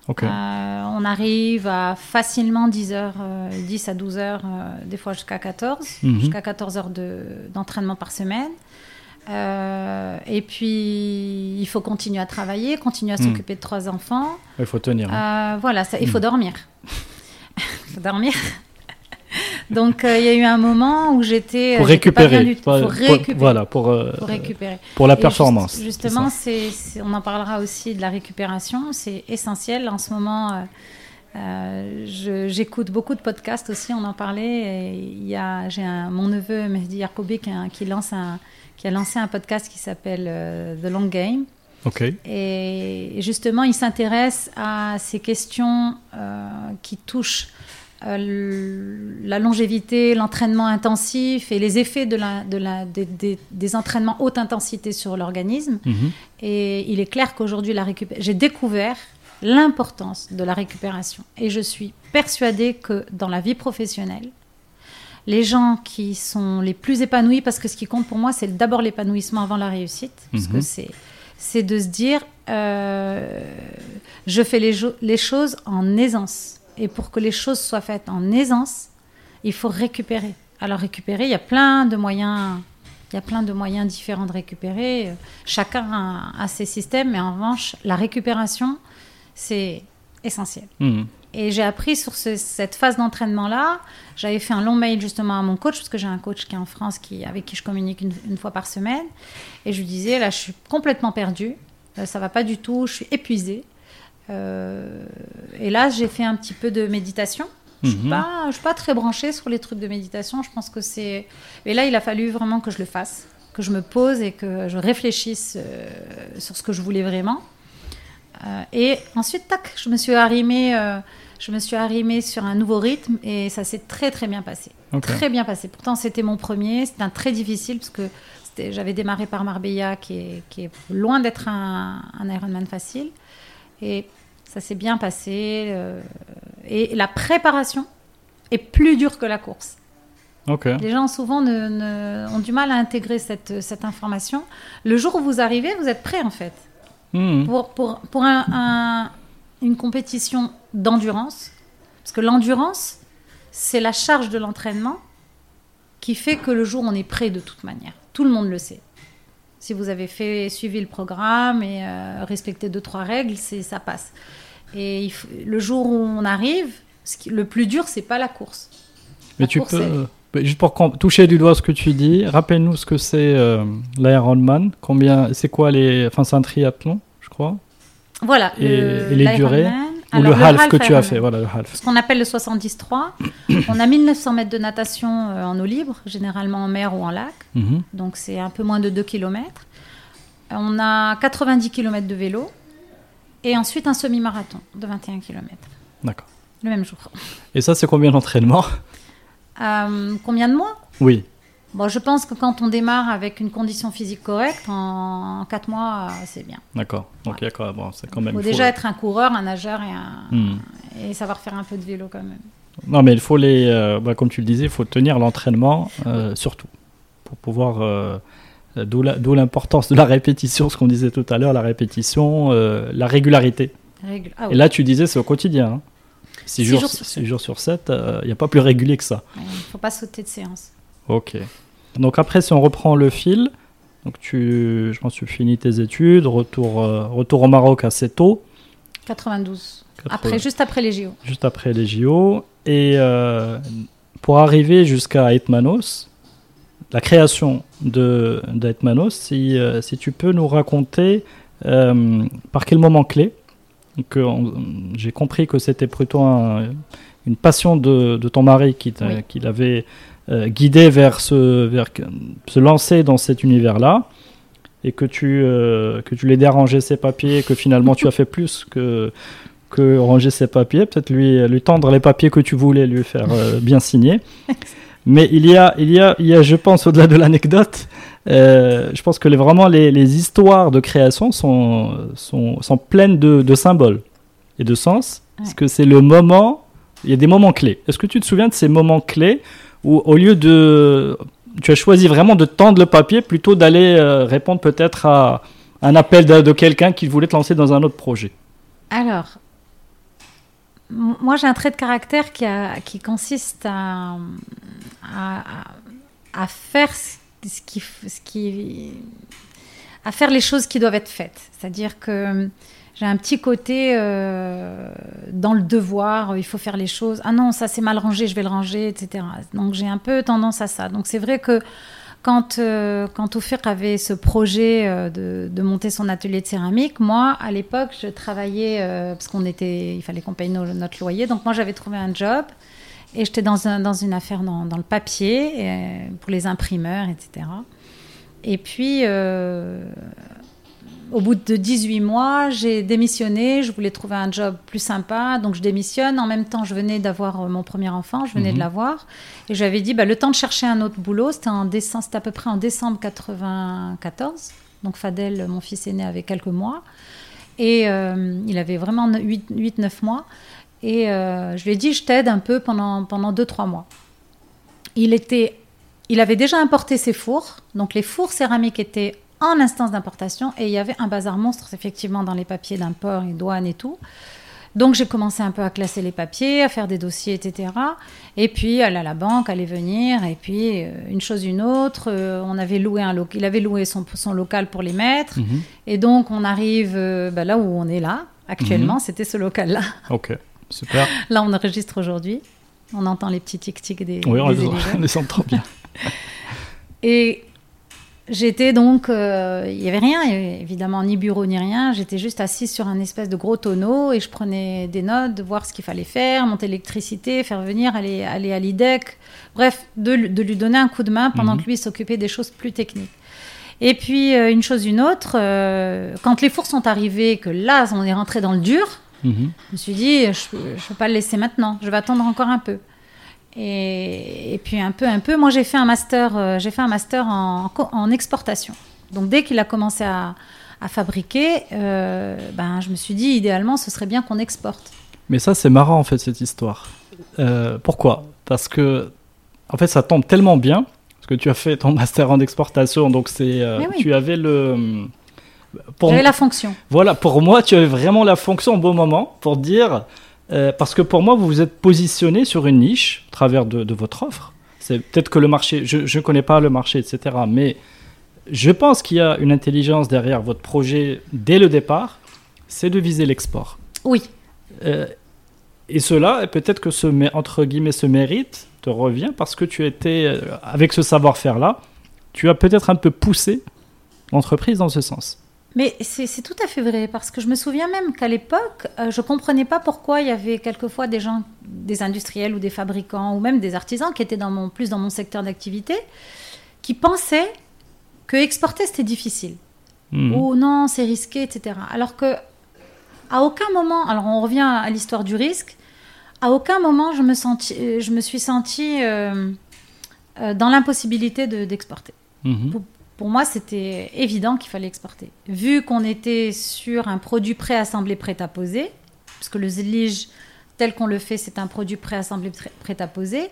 [SPEAKER 1] Ok.
[SPEAKER 2] Euh, on arrive à facilement 10 heures, euh, 10 à 12 heures, euh, des fois jusqu'à 14,
[SPEAKER 1] Mhm.
[SPEAKER 2] jusqu'à 14 heures de- d'entraînement par semaine. Euh, et puis, il faut continuer à travailler, continuer à
[SPEAKER 1] Mhm.
[SPEAKER 2] s'occuper de trois enfants.
[SPEAKER 1] Il faut tenir. hein.
[SPEAKER 2] Euh, voilà, ça, il faut
[SPEAKER 1] Mm.
[SPEAKER 2] dormir. Il *laughs* faut dormir. Donc, euh, il y a eu un moment où j'étais.
[SPEAKER 1] pour récupérer.
[SPEAKER 2] du Pour
[SPEAKER 1] pour-
[SPEAKER 2] récupérer.
[SPEAKER 1] voilà, pour,
[SPEAKER 2] Pour récupérer.
[SPEAKER 1] pour la performance.
[SPEAKER 2] juste- justement, c'est, on en parlera aussi de la récupération. C'est essentiel. En ce moment, euh, j'écoute beaucoup de podcasts aussi. On en parlait. J'ai mon neveu Mehdi Yacoubi qui, a- qui lance un, qui a lancé un podcast qui s'appelle euh, The Long Game. Et justement, il s'intéresse à ces questions euh, qui touchent euh, la longévité, l'entraînement intensif et les effets de la, de la, des, entraînements haute intensité sur l'organisme.
[SPEAKER 1] Mhm.
[SPEAKER 2] Et il est clair qu'aujourd'hui, la récup- j'ai découvert l'importance de la récupération. Et je suis persuadée que dans la vie professionnelle, les gens qui sont les plus épanouis, parce que ce qui compte pour moi, c'est d'abord l'épanouissement avant la réussite, parce
[SPEAKER 1] Mhm.
[SPEAKER 2] que c'est, c'est de se dire, euh, je fais les, choses en aisance. Et pour que les choses soient faites en aisance, il faut récupérer. Alors récupérer, il y a plein de moyens. Il y a plein de moyens différents de récupérer. Chacun a, a ses systèmes, mais en revanche, la récupération, c'est essentiel.
[SPEAKER 1] Mhm.
[SPEAKER 2] Et j'ai appris sur ce- cette phase d'entraînement-là. J'avais fait un long mail justement à mon coach, parce que j'ai un coach qui est en France, qui, avec qui je communique une, une fois par semaine. Et je lui disais, là, je suis complètement perdue. Euh, ça va pas du tout, je suis épuisée. Euh, et là, j'ai fait un petit peu de méditation. Je suis
[SPEAKER 1] Mhm.
[SPEAKER 2] suis pas très branchée sur les trucs de méditation. Je pense que c'est. Et là, il a fallu vraiment que je le fasse, que je me pose et que je réfléchisse euh, sur ce que je voulais vraiment. Euh, et ensuite, tac, je me suis arrimée, je me suis arrimée sur un nouveau rythme et ça s'est très très bien passé. Très bien passé. Pourtant, c'était mon premier. C'était un très difficile parce que j'avais démarré par Marbella, qui est, qui est loin d'être un, un Ironman facile. Et ça s'est bien passé. euh, et la préparation est plus dure que la course. Les gens souvent ne- ne- ont du mal à intégrer cette, cette information. Le jour où vous arrivez, vous êtes prêt en fait.
[SPEAKER 1] Mhm.
[SPEAKER 2] Pour, pour, pour un- un- une compétition d'endurance, parce que l'endurance, c'est la charge de l'entraînement qui fait que le jour on est prêt de toute manière. Tout le monde le sait. Si vous avez fait suivi le programme et euh, respecté deux trois règles, c'est ça passe. Et il faut- le jour où on arrive, ce qui- le plus dur c'est pas la course.
[SPEAKER 1] Mais
[SPEAKER 2] La
[SPEAKER 1] tu
[SPEAKER 2] course,
[SPEAKER 1] peux, juste pour toucher du doigt ce que tu dis, rappelle-nous ce que c'est euh, l'Ironman. Combien, c'est quoi les, enfin c'est un triathlon, je crois,
[SPEAKER 2] Voilà.
[SPEAKER 1] Et-
[SPEAKER 2] le-
[SPEAKER 1] et les durées ou le half que tu as fait, voilà le half.
[SPEAKER 2] ce qu'on appelle le 73. *coughs* on a 1900 mètres de natation euh, en eau libre, généralement en mer ou en lac,
[SPEAKER 1] Mhm.
[SPEAKER 2] donc c'est un peu moins de 2 km. On a 90 km de vélo et ensuite un semi-marathon de 21 km,
[SPEAKER 1] D'accord.
[SPEAKER 2] le même jour.
[SPEAKER 1] Et ça c'est combien d'entraînement
[SPEAKER 2] Euh, combien de mois?
[SPEAKER 1] Oui.
[SPEAKER 2] Bon, je pense que quand on démarre avec une condition physique correcte, en 4 mois, euh, c'est bien.
[SPEAKER 1] D'accord. Donc il y a quand- bon, c'est quand
[SPEAKER 2] Il
[SPEAKER 1] même.
[SPEAKER 2] faut
[SPEAKER 1] faut-
[SPEAKER 2] déjà être un coureur, un nageur et, un-
[SPEAKER 1] Hmm.
[SPEAKER 2] et savoir faire un peu de vélo quand même.
[SPEAKER 1] Non, mais il faut les, euh, bah, comme tu le disais, il faut tenir l'entraînement euh, surtout pour pouvoir. euh, D'où la- d'où l'importance de la répétition, ce qu'on disait tout à l'heure, la répétition, la régularité.
[SPEAKER 2] Ah
[SPEAKER 1] Et là, tu disais, c'est au quotidien. hein. Six
[SPEAKER 2] Six
[SPEAKER 1] jours,
[SPEAKER 2] jours sur
[SPEAKER 1] six
[SPEAKER 2] sept.
[SPEAKER 1] jours sur 7, il n'y a pas plus régulier que ça.
[SPEAKER 2] Il ne faut pas sauter de séance.
[SPEAKER 1] Ok. Donc après, si on reprend le fil, donc tu, je pense que tu finis tes études, retour, euh, retour au Maroc assez tôt,
[SPEAKER 2] 92.
[SPEAKER 1] 80.
[SPEAKER 2] Après, juste après les JO.
[SPEAKER 1] juste après les JO, et euh, pour arriver jusqu'à Etmanos, la création de d'Etmanos, si, euh, si tu peux nous raconter euh, par quel moment clé. Euh, J'ai compris que c'était plutôt un- une passion de, de ton mari qui,
[SPEAKER 2] Oui.
[SPEAKER 1] qui l'avait guidé vers, ce, vers se lancer dans cet univers-là et que tu, euh, que tu l'aidais à ranger ses papiers, que finalement tu as fait plus que, que ranger ses papiers, peut-être lui, lui tendre les papiers que tu voulais lui faire euh, bien signer. *laughs* Mais il y a, il y a, il y a je pense, au-delà de l'anecdote, euh, je pense que les, vraiment les, les histoires de création sont, sont, sont pleines de, de symboles et de sens, parce que c'est le moment, il y a des moments clés. Est-ce que tu te souviens de ces moments clés où au lieu de... Tu as choisi vraiment de tendre le papier plutôt d'aller euh, répondre peut-être à un appel de, quelqu'un qui voulait te lancer dans un autre projet.
[SPEAKER 2] Alors, moi j'ai un trait de caractère qui, consiste à, faire ce qui, à faire les choses qui doivent être faites. C'est-à-dire que j'ai un petit côté euh, dans le devoir, il faut faire les choses. Ah non, ça c'est mal rangé, je vais le ranger, etc. Donc j'ai un peu tendance à ça. Donc c'est vrai que quand, euh, quand Ophir avait ce projet euh, de, de monter son atelier de céramique, moi, à l'époque, je travaillais, euh, parce qu'on était, il fallait qu'on paye notre loyer, donc moi, j'avais trouvé un job, et j'étais dans, un, dans une affaire dans, dans le papier, pour les imprimeurs, etc. Et puis, au bout de 18 mois, j'ai démissionné, je voulais trouver un job plus sympa, donc je démissionne. En même temps, je venais d'avoir euh, mon premier enfant, je venais
[SPEAKER 1] Mhm.
[SPEAKER 2] de l'avoir. Et j'avais dit, bah, le temps de chercher un autre boulot, c'était à peu près en décembre 94. Donc Fadel, mon fils aîné, avait quelques mois. Et euh, il avait vraiment 8-9 mois. Et euh, je lui ai dit, je t'aide un peu pendant 2-3 pendant deux, trois mois. Il, était, il avait déjà importé ses fours. Donc les fours céramiques étaient en instance d'importation. Et il y avait un bazar monstre, effectivement, dans les papiers d'import et douane et tout. Donc j'ai commencé un peu à classer les papiers, à faire des dossiers, etc. Et puis aller à la banque, aller venir, et puis euh, une chose une autre. euh, on avait loué un local, il avait loué son, son local pour les mettre,
[SPEAKER 1] Mhm.
[SPEAKER 2] et donc on arrive euh, bah, là où on est là actuellement.
[SPEAKER 1] Mhm.
[SPEAKER 2] C'était ce local-là. *laughs*
[SPEAKER 1] Ok. Super.
[SPEAKER 2] Là, on enregistre aujourd'hui. On entend les petits tic-tic des.
[SPEAKER 1] Oui, on les, les trop bien.
[SPEAKER 2] Et j'étais donc, euh, il y avait rien, évidemment ni bureau ni rien. J'étais juste assise sur un espèce de gros tonneau et je prenais des notes de voir ce qu'il fallait faire, monter l'électricité, faire venir, aller, aller à l'IDEC. Bref, de, lui- de lui donner un coup de main pendant
[SPEAKER 1] Mhm.
[SPEAKER 2] que lui s'occupait des choses plus techniques. Et puis, euh, une chose, une autre, euh, quand les fours sont arrivés, que là, on est rentré dans le dur,
[SPEAKER 1] Mhm.
[SPEAKER 2] je me suis dit, je ne peux pas le laisser maintenant, je vais attendre encore un peu. Et, et puis un peu, un peu, moi j'ai fait un master, euh, j'ai fait un master en, en exportation. Donc dès qu'il a commencé à, à fabriquer, euh, ben, je me suis dit, idéalement, ce serait bien qu'on exporte.
[SPEAKER 1] Mais ça, c'est marrant en fait cette histoire. Euh, pourquoi? Parce que en fait, ça tombe tellement bien parce que tu as fait ton *laughs* master en exportation, donc c'est
[SPEAKER 2] oui.
[SPEAKER 1] tu avais le pour
[SPEAKER 2] J'avais la fonction.
[SPEAKER 1] voilà pour moi, tu avais vraiment la fonction au bon moment pour dire euh, parce que pour moi, vous vous êtes positionné sur une niche au travers de, de votre offre. C'est peut-être que le marché, je ne connais pas le marché, etc. Mais je pense qu'il y a une intelligence derrière votre projet dès le départ, c'est de viser l'export.
[SPEAKER 2] Oui,
[SPEAKER 1] Euh, et cela, peut-être que ce, entre guillemets, ce mérite te revient parce que tu étais, euh, avec ce savoir-faire-là, tu as peut-être un peu poussé l'entreprise dans ce sens.
[SPEAKER 2] Mais c'est tout à fait vrai, parce que je me souviens même qu'à l'époque, euh, je comprenais pas pourquoi il y avait quelquefois des gens, des industriels ou des fabricants, ou même des artisans qui étaient dans mon, plus dans mon secteur d'activité, qui pensaient que exporter c'était difficile.
[SPEAKER 1] Mhm.
[SPEAKER 2] Ou non, c'est risqué, etc. Alors que, à aucun moment, alors on revient à l'histoire du risque, à aucun moment je me, senti, euh, je me suis sentie euh, euh, dans l'impossibilité de- d'exporter.
[SPEAKER 1] Mhm.
[SPEAKER 2] Pour moi, c'était évident qu'il fallait exporter. Vu qu'on était sur un produit préassemblé prêt à poser, parce que le zlige, tel qu'on le fait, c'est un produit préassemblé prêt- à poser.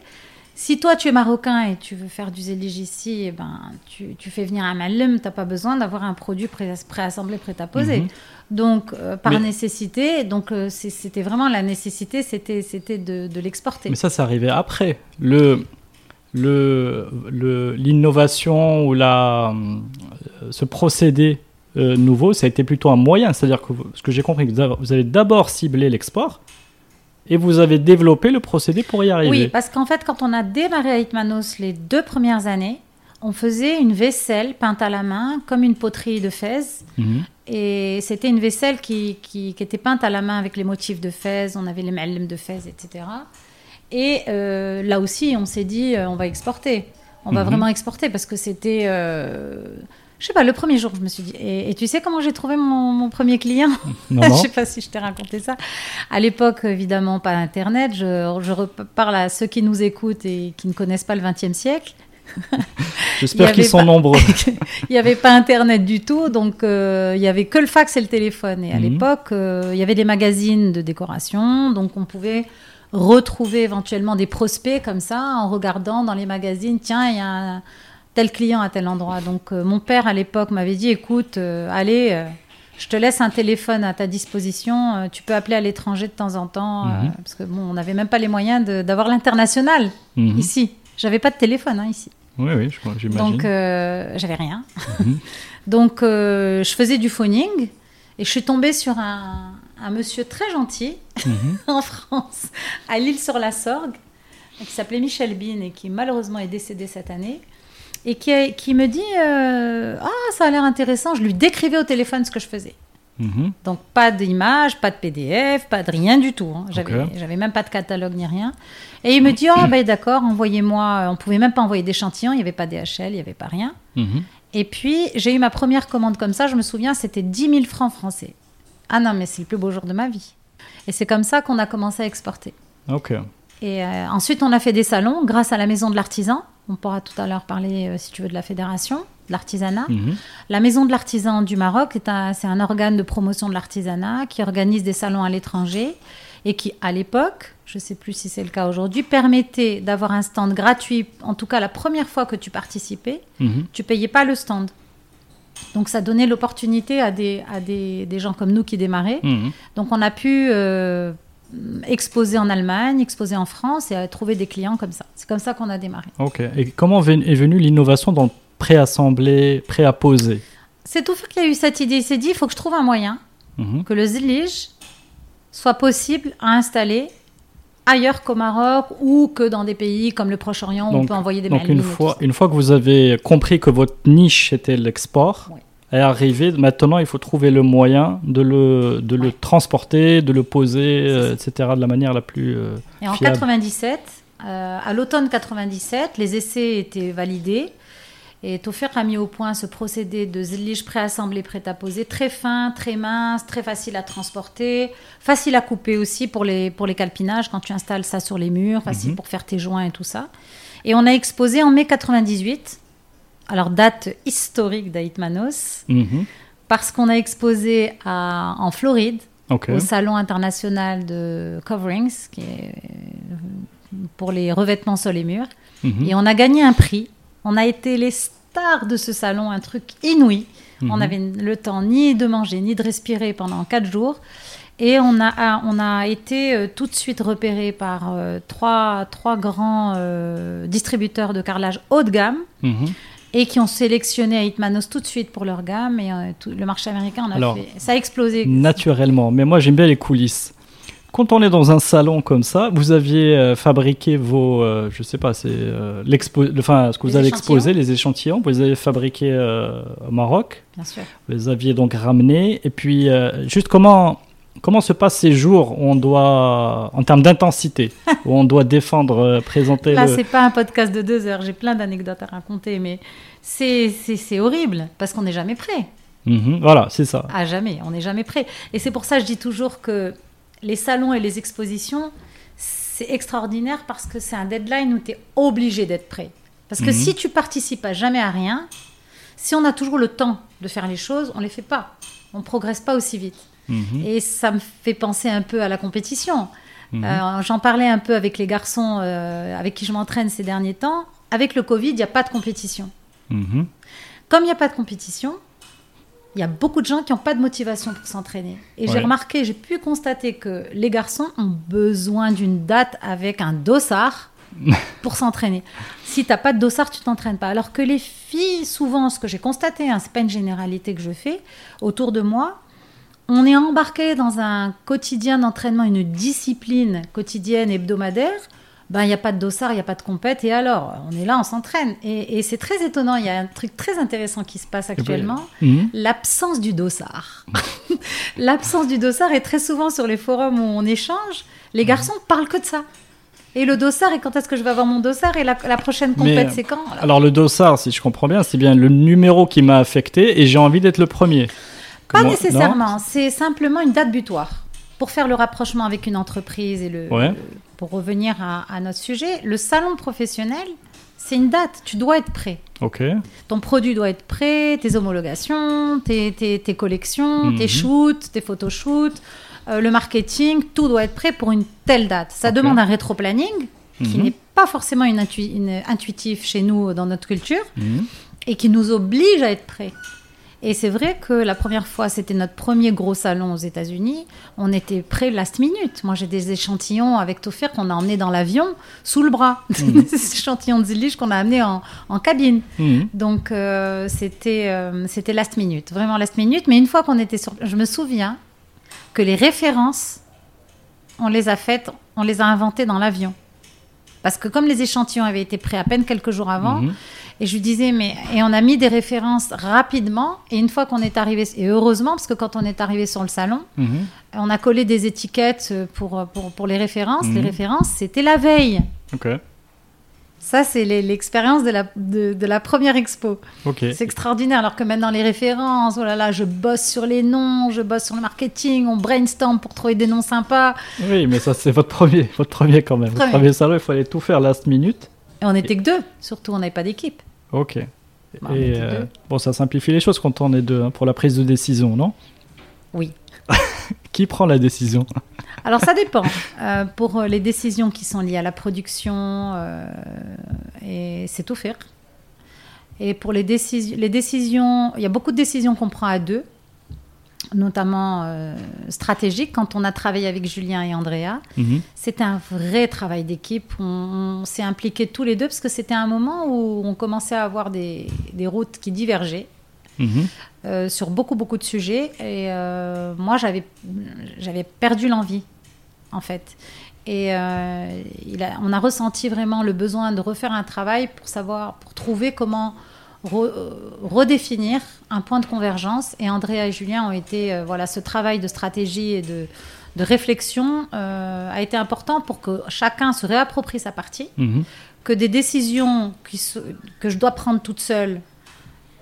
[SPEAKER 2] Si toi, tu es marocain et tu veux faire du zlige ici, eh ben, tu, tu fais venir un malum, tu n'as pas besoin d'avoir un produit pré- préassemblé prêt à poser.
[SPEAKER 1] Mhm.
[SPEAKER 2] Donc, euh, par
[SPEAKER 1] Mais-
[SPEAKER 2] nécessité, donc euh, c'était vraiment la nécessité, c'était de, de l'exporter.
[SPEAKER 1] Mais ça, c'est arrivé après. Le, le, le- l'innovation ou la, euh, ce procédé euh, nouveau, ça a été plutôt un moyen. C'est-à-dire que, vous- ce que j'ai compris, vous avez- d'abord ciblé l'export et vous avez développé le procédé pour y arriver.
[SPEAKER 2] Oui, parce qu'en fait, quand on a démarré à Hitmanos les deux premières années, on faisait une vaisselle peinte à la main, comme une poterie de Fès.
[SPEAKER 1] Mhm.
[SPEAKER 2] Et c'était une vaisselle qui, qui, qui était peinte à la main avec les motifs de Fès. On avait les ma'alem de Fès, etc. Et euh, là aussi, on s'est dit, euh, on va exporter. On va
[SPEAKER 1] Mhm.
[SPEAKER 2] vraiment exporter parce que c'était... euh, je sais pas, le premier jour, je me suis dit... Et, et tu sais comment j'ai trouvé mon, mon premier client?
[SPEAKER 1] Non, *laughs*
[SPEAKER 2] je
[SPEAKER 1] non.
[SPEAKER 2] sais pas si je t'ai raconté ça. À l'époque, évidemment, pas Internet. Je, je reparle à ceux qui nous écoutent et qui ne connaissent pas le XXe siècle. *laughs*
[SPEAKER 1] J'espère qu'ils sont
[SPEAKER 2] pas-
[SPEAKER 1] nombreux. *laughs*
[SPEAKER 2] il n'y avait pas Internet du tout, donc euh, il y avait que le fax et le téléphone. Et à
[SPEAKER 1] Mhm.
[SPEAKER 2] l'époque, euh, il y avait des magazines de décoration, donc on pouvait retrouver éventuellement des prospects comme ça en regardant dans les magazines. Tiens, il y a un tel client à tel endroit. Donc euh, mon père à l'époque m'avait dit, écoute, euh, allez. euh, je te laisse un téléphone à ta disposition. Tu peux appeler à l'étranger de temps en temps,
[SPEAKER 1] Mhm.
[SPEAKER 2] parce que bon, on n'avait même pas les moyens d'avoir l'international
[SPEAKER 1] Mhm.
[SPEAKER 2] ici. J'avais pas de téléphone hein, ici.
[SPEAKER 1] Oui, oui, j'imagine.
[SPEAKER 2] Donc, j'avais rien.
[SPEAKER 1] Mhm. *laughs*
[SPEAKER 2] Donc, je faisais du phoning et je suis tombée sur un, un monsieur très gentil
[SPEAKER 1] Mhm. *laughs*
[SPEAKER 2] en France, à l'île-sur-la Sorgue, qui s'appelait Michel Bean et qui malheureusement est décédé cette année. Et qui, me dit euh, Ah, ça a l'air intéressant. Je lui décrivais au téléphone ce que je faisais.
[SPEAKER 1] Mhm.
[SPEAKER 2] Donc, pas d'image, pas de PDF, pas de rien du tout. hein. J'avais, même pas de catalogue ni rien. Et il me dit Ah, ben d'accord, envoyez-moi. On pouvait même pas envoyer d'échantillons, il n'y avait pas DHL, il n'y avait pas rien.
[SPEAKER 1] Mhm.
[SPEAKER 2] Et puis, j'ai eu ma première commande comme ça, je me souviens, c'était 10 000 francs français. Ah non, mais c'est le plus beau jour de ma vie. Et c'est comme ça qu'on a commencé à exporter.
[SPEAKER 1] Ok.
[SPEAKER 2] Et euh, ensuite, on a fait des salons grâce à la Maison de l'Artisan. On pourra tout à l'heure parler, euh, si tu veux, de la fédération, de l'artisanat.
[SPEAKER 1] Mhm.
[SPEAKER 2] La Maison de l'Artisan du Maroc, est un- c'est un organe de promotion de l'artisanat qui organise des salons à l'étranger et qui, à l'époque, je ne sais plus si c'est le cas aujourd'hui, permettait d'avoir un stand gratuit, en tout cas la première fois que tu participais,
[SPEAKER 1] Mhm.
[SPEAKER 2] tu payais pas le stand. Donc ça donnait l'opportunité à, des, à des, des gens comme nous qui démarraient.
[SPEAKER 1] Mhm.
[SPEAKER 2] Donc on a pu euh, exposer en Allemagne, exposer en France et trouver des clients comme ça. C'est comme ça qu'on a démarré.
[SPEAKER 1] Ok. Et comment est venue l'innovation dans le pré-assemblé, pré-apposé?
[SPEAKER 2] C'est tout fait qu'il y a eu cette idée. Il s'est dit, il faut que je trouve un moyen
[SPEAKER 1] Mhm.
[SPEAKER 2] que le zlige soit possible à installer ailleurs qu'au Maroc ou que dans des pays comme le Proche-Orient où on peut envoyer des
[SPEAKER 1] Donc une fois, une fois que vous avez compris que votre niche était l'export, est arrivé, maintenant il faut trouver le moyen de le, de le transporter, de le poser, euh, etc. de la manière la plus... euh,
[SPEAKER 2] Et en
[SPEAKER 1] fiable.
[SPEAKER 2] 97, euh, à l'automne 97, les essais étaient validés. Et Tofir a mis au point ce procédé de zélige préassemblé, prêt à poser, très fin, très mince, très facile à transporter, facile à couper aussi pour les, pour les calpinages quand tu installes ça sur les murs, facile
[SPEAKER 1] Mhm.
[SPEAKER 2] pour faire tes joints et tout ça. Et on a exposé en mai 98, alors date historique d'Aïtmanos,
[SPEAKER 1] mhm.
[SPEAKER 2] parce qu'on a exposé à- en Floride, au Salon international de Coverings, qui est pour les revêtements sol et murs.
[SPEAKER 1] Mhm.
[SPEAKER 2] Et on a gagné un prix. On a été les stars de ce salon, un truc inouï. On
[SPEAKER 1] Mhm.
[SPEAKER 2] avait le temps ni de manger ni de respirer pendant quatre jours. Et on a, on a été euh, tout de suite repéré par euh, trois, trois grands euh, distributeurs de carrelage haut de gamme
[SPEAKER 1] Mhm.
[SPEAKER 2] et qui ont sélectionné Hitmanos tout de suite pour leur gamme. Et euh, tout- le marché américain, on a
[SPEAKER 1] Alors,
[SPEAKER 2] fait, ça a explosé.
[SPEAKER 1] Naturellement, mais moi j'aime bien les coulisses. Quand on est dans un salon comme ça, vous aviez euh, fabriqué vos, euh, je sais pas, c'est euh, l'expo, enfin ce que vous
[SPEAKER 2] Les
[SPEAKER 1] avez exposé, les échantillons, vous les avez fabriqués euh, au Maroc,
[SPEAKER 2] Bien sûr.
[SPEAKER 1] vous les aviez donc ramenés, et puis juste comment comment se passent ces jours où on doit, en termes d'intensité, *laughs* où on doit défendre, présenter
[SPEAKER 2] Là,
[SPEAKER 1] le.
[SPEAKER 2] c'est pas un podcast de deux heures. J'ai plein d'anecdotes à raconter, mais c'est c'est- c'est horrible parce qu'on n'est jamais prêt.
[SPEAKER 1] Mhm, voilà, c'est ça.
[SPEAKER 2] À jamais, on n'est jamais prêt. Et c'est pour ça que je dis toujours que les salons et les expositions, c'est extraordinaire parce que c'est un deadline où tu es obligé d'être prêt. Parce que
[SPEAKER 1] Mhm.
[SPEAKER 2] si tu participes à jamais à rien, si on a toujours le temps de faire les choses, on les fait pas. On progresse pas aussi vite.
[SPEAKER 1] Mhm,
[SPEAKER 2] Et ça me fait penser un peu à la compétition.
[SPEAKER 1] mhm.
[SPEAKER 2] Euh, J'en parlais un peu avec les garçons euh, avec qui je m'entraîne ces derniers temps. Avec le Covid, il n'y a pas de compétition. Comme il n'y a pas de compétition, il y a beaucoup de gens qui n'ont pas de motivation pour s'entraîner. Et j'ai remarqué, j'ai pu constater que les garçons ont besoin d'une date avec un dossard *laughs* pour s'entraîner. Si tu n'as pas de dossard, tu t'entraînes pas. Alors que les filles, souvent, ce que j'ai constaté, hein, c'est pas une généralité que je fais, autour de moi, on est embarqué dans un quotidien d'entraînement, une discipline quotidienne, hebdomadaire. Ben, il n'y a pas de dossard, il n'y a pas de compète, et alors On est là, on s'entraîne. Et, et c'est très étonnant, il y a un truc très intéressant qui se passe actuellement
[SPEAKER 1] Mhm.
[SPEAKER 2] l'absence du dossard. *laughs* l'absence du dossard est très souvent sur les forums où on échange. Les garçons parlent que de ça. Et le dossard, et quand est-ce que je vais avoir mon dossard Et la, la prochaine compète, c'est quand
[SPEAKER 1] Alors le dossard, si je comprends bien, c'est bien le numéro qui m'a affecté et j'ai envie d'être le premier.
[SPEAKER 2] Pas nécessairement, c'est simplement une date butoir. Pour faire le rapprochement avec une entreprise et le,
[SPEAKER 1] Ouais.
[SPEAKER 2] le- pour revenir à, à notre sujet, le salon professionnel, c'est une date. Tu dois être prêt.
[SPEAKER 1] Non Ok.
[SPEAKER 2] Ton produit doit être prêt, tes homologations, tes, tes- tes collections,
[SPEAKER 1] Mhm.
[SPEAKER 2] tes shoots, tes photoshoots, euh, le marketing, tout doit être prêt pour une telle date. Ça demande un rétro-planning qui
[SPEAKER 1] Mhm.
[SPEAKER 2] n'est pas forcément une- intuitif chez nous dans notre culture
[SPEAKER 1] Mhm.
[SPEAKER 2] et qui nous oblige à être prêt. Et c'est vrai que la première fois, c'était notre premier gros salon aux États-Unis. On était prêt last minute. Moi, j'ai des échantillons avec Tofir qu'on a emmenés dans l'avion sous le bras.
[SPEAKER 1] Mhm. *laughs*
[SPEAKER 2] des échantillons de Zillich qu'on a amenés en, en cabine.
[SPEAKER 1] Mhm.
[SPEAKER 2] Donc, euh, c'était euh, c'était last minute, vraiment last minute. Mais une fois qu'on était sur. Je me souviens que les références, on les a faites, on les a inventées dans l'avion. Parce que comme les échantillons avaient été prêts à peine quelques jours avant,
[SPEAKER 1] Mhm.
[SPEAKER 2] et je lui disais, mais. Et on a mis des références rapidement. Et une fois qu'on est arrivé. Et heureusement, parce que quand on est arrivé sur le salon,
[SPEAKER 1] Mhm.
[SPEAKER 2] on a collé des étiquettes pour, pour, pour les références. Les
[SPEAKER 1] Mhm.
[SPEAKER 2] références, c'était la veille.
[SPEAKER 1] Ok.
[SPEAKER 2] Ça, c'est l'expérience de la, de, de la première expo.
[SPEAKER 1] Ok.
[SPEAKER 2] C'est extraordinaire. Alors que maintenant, les références, oh là là, je bosse sur les noms, je bosse sur le marketing, on brainstorm pour trouver des noms sympas.
[SPEAKER 1] Oui, mais ça c'est votre premier, *laughs* votre premier quand même. Votre
[SPEAKER 2] Premier.
[SPEAKER 1] premier salon, il fallait tout faire last minute.
[SPEAKER 2] Et on n'était que deux, surtout, on n'avait pas d'équipe.
[SPEAKER 1] Ok.
[SPEAKER 2] Bah,
[SPEAKER 1] Et euh, bon, ça simplifie les choses quand on est deux hein, pour la prise de décision, non?
[SPEAKER 2] Oui. *laughs*
[SPEAKER 1] Qui prend la décision?
[SPEAKER 2] Alors ça dépend. Euh, pour les décisions qui sont liées à la production, euh, et c'est tout faire. Et pour les, décisions, les décisions, il y a beaucoup de décisions qu'on prend à deux, notamment euh, stratégiques. Quand on a travaillé avec Julien et Andrea,
[SPEAKER 1] Mhm.
[SPEAKER 2] c'était un vrai travail d'équipe. On, on s'est impliqués tous les deux parce que c'était un moment où on commençait à avoir des, des routes qui divergeaient.
[SPEAKER 1] Mhm.
[SPEAKER 2] Euh, sur beaucoup, beaucoup de sujets. Et euh, moi, j'avais, j'avais perdu l'envie, en fait. Et euh, il a- on a ressenti vraiment le besoin de refaire un travail pour savoir, pour trouver comment re- redéfinir un point de convergence. Et Andrea et Julien ont été, voilà, ce travail de stratégie et de, de réflexion a été important pour que chacun se réapproprie sa partie
[SPEAKER 1] Mhm.
[SPEAKER 2] que des décisions qui que je dois prendre toute seule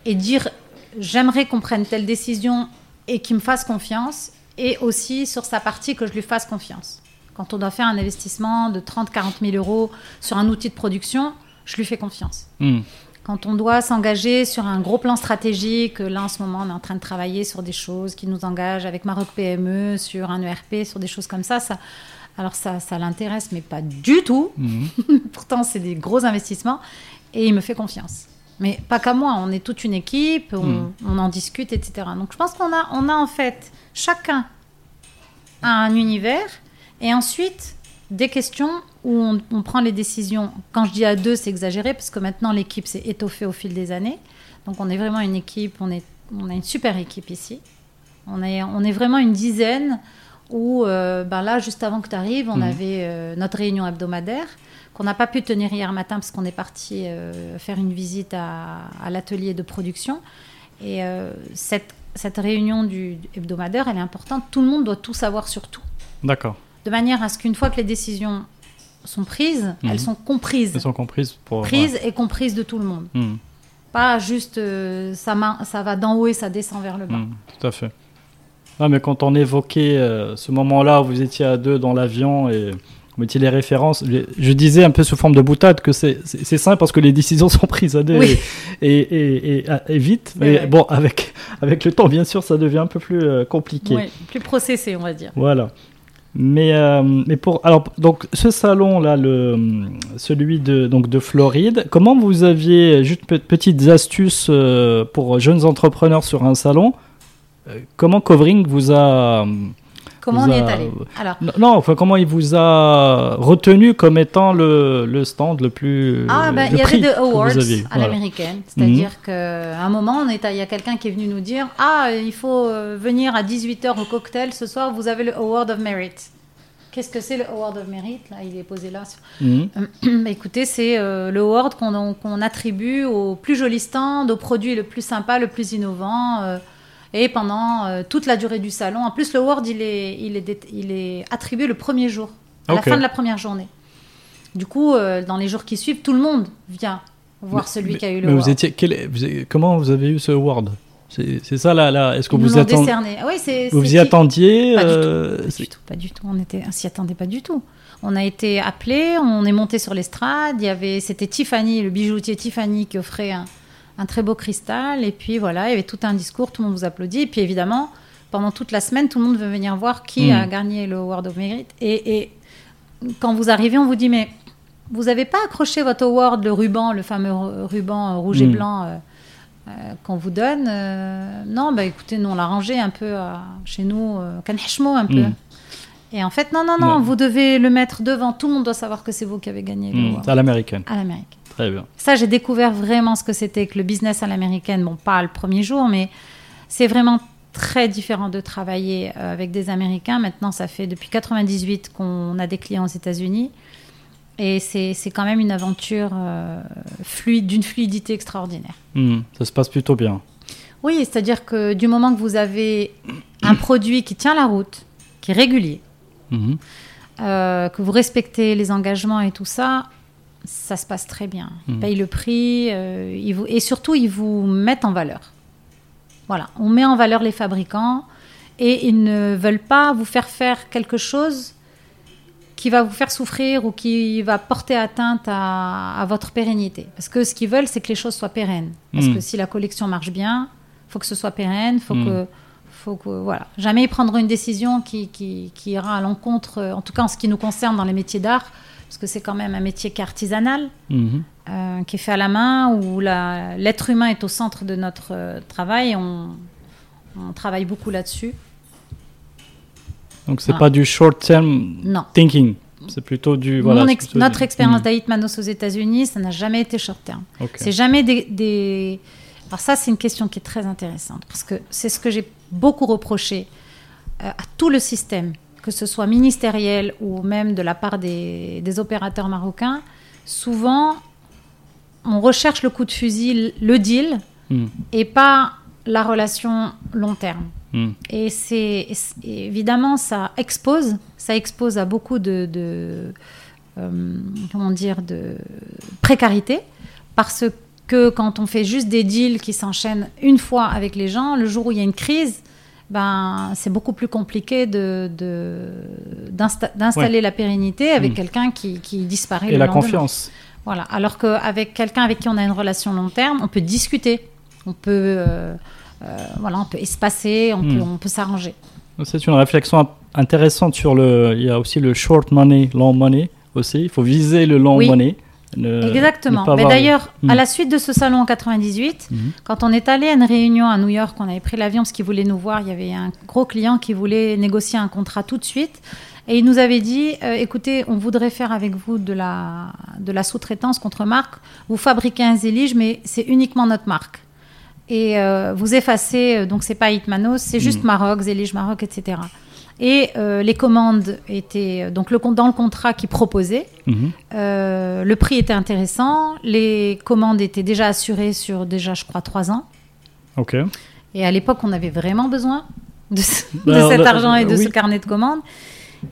[SPEAKER 2] et dire j'aimerais qu'on prenne telle décision et qu'il me fasse confiance et aussi sur sa partie que je lui fasse confiance. Quand on doit faire un investissement de 30-40 000 euros sur un outil de production, je lui fais confiance.
[SPEAKER 1] Mhm.
[SPEAKER 2] Quand on doit s'engager sur un gros plan stratégique, là en ce moment on est en train de travailler sur des choses qui nous engagent avec Maroc PME, sur un ERP, sur des choses comme ça, ça alors ça, ça l'intéresse, mais pas du tout.
[SPEAKER 1] Mhm. *laughs*
[SPEAKER 2] Pourtant, c'est des gros investissements et il me fait confiance. Mais pas qu'à moi, on est toute une équipe, on,
[SPEAKER 1] Mm.
[SPEAKER 2] on en discute, etc. Donc je pense qu'on a, on a en fait chacun un univers et ensuite des questions où on, on prend les décisions. Quand je dis à deux, c'est exagéré parce que maintenant l'équipe s'est étoffée au fil des années. Donc on est vraiment une équipe, on, est, on a une super équipe ici. On est, on est vraiment une dizaine où, euh, ben là, juste avant que tu arrives, on
[SPEAKER 1] Mhm.
[SPEAKER 2] avait euh, notre réunion hebdomadaire qu'on n'a pas pu tenir hier matin parce qu'on est parti euh, faire une visite à, à l'atelier de production. Et euh, cette, cette réunion du, hebdomadaire, elle est importante. Tout le monde doit tout savoir sur tout.
[SPEAKER 1] D'accord.
[SPEAKER 2] De manière à ce qu'une fois que les décisions sont prises,
[SPEAKER 1] Mhm.
[SPEAKER 2] elles sont comprises.
[SPEAKER 1] Elles sont comprises pour.
[SPEAKER 2] Prises et comprises de tout le monde.
[SPEAKER 1] Mhm.
[SPEAKER 2] Pas juste euh, ça, va d'en haut et ça descend vers le bas.
[SPEAKER 1] Mhm. Tout à fait. Ah, mais quand on évoquait ce moment-là où vous étiez à deux dans l'avion et mettiez les références, je, disais un peu sous forme de boutade que c'est simple parce que les décisions *laughs* sont prises à
[SPEAKER 2] Oui.
[SPEAKER 1] et, et, et- et- et vite. Mais
[SPEAKER 2] vrai.
[SPEAKER 1] bon, avec, avec le temps, bien sûr, ça devient un peu plus euh, compliqué.
[SPEAKER 2] Oui, plus processé, on va dire.
[SPEAKER 1] Voilà. Mais, euh, mais pour alors donc ce salon là, le celui de donc de Floride, comment vous aviez juste pe- petites astuces euh, pour jeunes entrepreneurs sur un salon Comment Covering vous a
[SPEAKER 2] Comment on y est allé Alors,
[SPEAKER 1] non, non, enfin comment il vous a retenu comme étant le, le stand le plus
[SPEAKER 2] Ah, ben, il y avait des awards à
[SPEAKER 1] Voilà.
[SPEAKER 2] l'américaine. C'est-à-dire qu'à un moment, on est à- il y a quelqu'un qui est venu nous dire Ah, il faut euh, venir à 18h au cocktail ce soir, vous avez le Award of Merit. Qu'est-ce que c'est le Award of Merit? Là, il est posé là. sur-
[SPEAKER 1] Mhm. *clears throat*
[SPEAKER 2] Bah, écoutez, c'est euh, le award qu'on qu'on attribue au plus joli stand, au produit le plus sympa, le plus innovant. euh, et pendant euh, toute la durée du salon. En plus, le award, il est, il est, il est attribué le premier jour, à la fin de la première journée. Du coup, euh, dans les jours qui suivent, tout le monde vient voir
[SPEAKER 1] Mais-
[SPEAKER 2] celui
[SPEAKER 1] mais-
[SPEAKER 2] qui a eu le
[SPEAKER 1] Mais
[SPEAKER 2] award.
[SPEAKER 1] vous étiez quel- vous avez- comment vous avez eu ce award C'est ça là, là Est-ce que vous
[SPEAKER 2] décerné. Ah oui,
[SPEAKER 1] Vous y attendiez
[SPEAKER 2] Pas du
[SPEAKER 1] euh,
[SPEAKER 2] Pas du tout, pas du tout. On était, on s'y attendait pas du tout. On a été appelé, on est monté sur l'estrade. Il y avait, c'était Tiffany, le bijoutier Tiffany, qui offrait un, un très beau cristal. Et puis voilà, il y avait tout un discours, tout le monde vous applaudit. Et puis évidemment, pendant toute la semaine, tout le monde veut venir voir qui
[SPEAKER 1] Mm.
[SPEAKER 2] a gagné le Award of Merit. Et, et quand vous arrivez, on vous dit mais vous n'avez pas accroché votre award, le ruban, le fameux ru- ruban euh, rouge et
[SPEAKER 1] Mm.
[SPEAKER 2] blanc. euh, euh, qu'on vous donne, euh, non, bah écoutez, nous on l'a rangé un peu chez nous, canhechmo un peu.
[SPEAKER 1] Mm.
[SPEAKER 2] Et en fait, non, non, non, vous devez le mettre devant. Tout le monde doit savoir que c'est vous qui avez gagné le award.
[SPEAKER 1] à l'américaine.
[SPEAKER 2] à l'américaine.
[SPEAKER 1] Très bien.
[SPEAKER 2] Ça, j'ai découvert vraiment ce que c'était que le business à l'américaine. Bon, pas le premier jour, mais c'est vraiment très différent de travailler euh, avec des Américains. Maintenant, ça fait depuis 98 qu'on a des clients aux États-Unis. Et c'est quand même une aventure euh, fluide, d'une fluidité extraordinaire.
[SPEAKER 1] Hmm, ça se passe plutôt bien.
[SPEAKER 2] Oui, c'est-à-dire que du moment que vous avez un *coughs* produit qui tient la route, qui est régulier,
[SPEAKER 1] Mhm.
[SPEAKER 2] euh, que vous respectez les engagements et tout ça, ça se passe très bien. Ils
[SPEAKER 1] Mhm.
[SPEAKER 2] payent le prix euh, ils vous, et surtout ils vous mettent en valeur. Voilà, on met en valeur les fabricants et ils ne veulent pas vous faire faire quelque chose qui va vous faire souffrir ou qui va porter atteinte à, à votre pérennité. Parce que ce qu'ils veulent, c'est que les choses soient pérennes. Parce
[SPEAKER 1] Mhm.
[SPEAKER 2] que si la collection marche bien, faut que ce soit pérenne, faut
[SPEAKER 1] Mhm.
[SPEAKER 2] que faut que voilà, jamais ils prendront une décision qui, qui, qui ira à l'encontre, en tout cas en ce qui nous concerne dans les métiers d'art, parce que c'est quand même un métier qui est artisanal,
[SPEAKER 1] Mhm.
[SPEAKER 2] euh, qui est fait à la main, où l'être humain est au centre de notre euh, travail. On, on travaille beaucoup là-dessus.
[SPEAKER 1] Donc c'est
[SPEAKER 2] Ah.
[SPEAKER 1] pas du short term
[SPEAKER 2] Non.
[SPEAKER 1] thinking, c'est plutôt du voilà.
[SPEAKER 2] Ex-
[SPEAKER 1] plutôt
[SPEAKER 2] notre
[SPEAKER 1] du-
[SPEAKER 2] expérience
[SPEAKER 1] Hmm,
[SPEAKER 2] d'Aït Manos aux États-Unis, ça n'a jamais été short term.
[SPEAKER 1] ok.
[SPEAKER 2] C'est jamais des, des- Alors ça, c'est une question qui est très intéressante parce que c'est ce que j'ai beaucoup reproché euh, à tout le système, que ce soit ministériel ou même de la part des, des opérateurs marocains. Souvent, on recherche le coup de fusil, le deal,
[SPEAKER 1] Mm.
[SPEAKER 2] et pas la relation long terme.
[SPEAKER 1] Mm.
[SPEAKER 2] Et c'est évidemment ça expose, ça expose à beaucoup de, de, euh, comment dire de précarité parce que quand on fait juste des deals qui s'enchaînent une fois avec les gens, le jour où il y a une crise, ben c'est beaucoup plus compliqué de de- d'insta- d'installer la pérennité avec
[SPEAKER 1] Mm.
[SPEAKER 2] quelqu'un qui, qui disparaît
[SPEAKER 1] Et
[SPEAKER 2] le
[SPEAKER 1] la
[SPEAKER 2] lendemain.
[SPEAKER 1] confiance.
[SPEAKER 2] Voilà. Alors qu'avec quelqu'un avec qui on a une relation long terme, on peut discuter, on peut, euh, euh, voilà, on peut espacer, on
[SPEAKER 1] Hmm.
[SPEAKER 2] peut, on peut s'arranger.
[SPEAKER 1] C'est une réflexion int- intéressante sur le. Il y a aussi le short money, long money aussi. Il faut viser le long
[SPEAKER 2] Oui.
[SPEAKER 1] money. Ne-
[SPEAKER 2] Exactement. Mais d'ailleurs, à la suite de ce salon en 98,
[SPEAKER 1] Mhm.
[SPEAKER 2] quand on est allé à une réunion à New York, on avait pris l'avion parce qu'il voulait nous voir. Il y avait un gros client qui voulait négocier un contrat tout de suite. Et il nous avait dit, euh, écoutez, on voudrait faire avec vous de la, de la sous-traitance contre marque. Vous fabriquez un Zélige, mais c'est uniquement notre marque. Et euh, vous effacez, euh, donc c'est pas Hitmanos, c'est juste
[SPEAKER 1] Mhm.
[SPEAKER 2] Maroc, Zélige Maroc, etc. Et euh, les commandes étaient, donc le, con- dans le contrat qui proposait,
[SPEAKER 1] Mhm.
[SPEAKER 2] euh, le prix était intéressant, les commandes étaient déjà assurées sur déjà, je crois, trois ans.
[SPEAKER 1] Ok.
[SPEAKER 2] Et à l'époque, on avait vraiment besoin de, ce- de
[SPEAKER 1] Alors,
[SPEAKER 2] cet argent et de
[SPEAKER 1] oui.
[SPEAKER 2] ce carnet de commandes.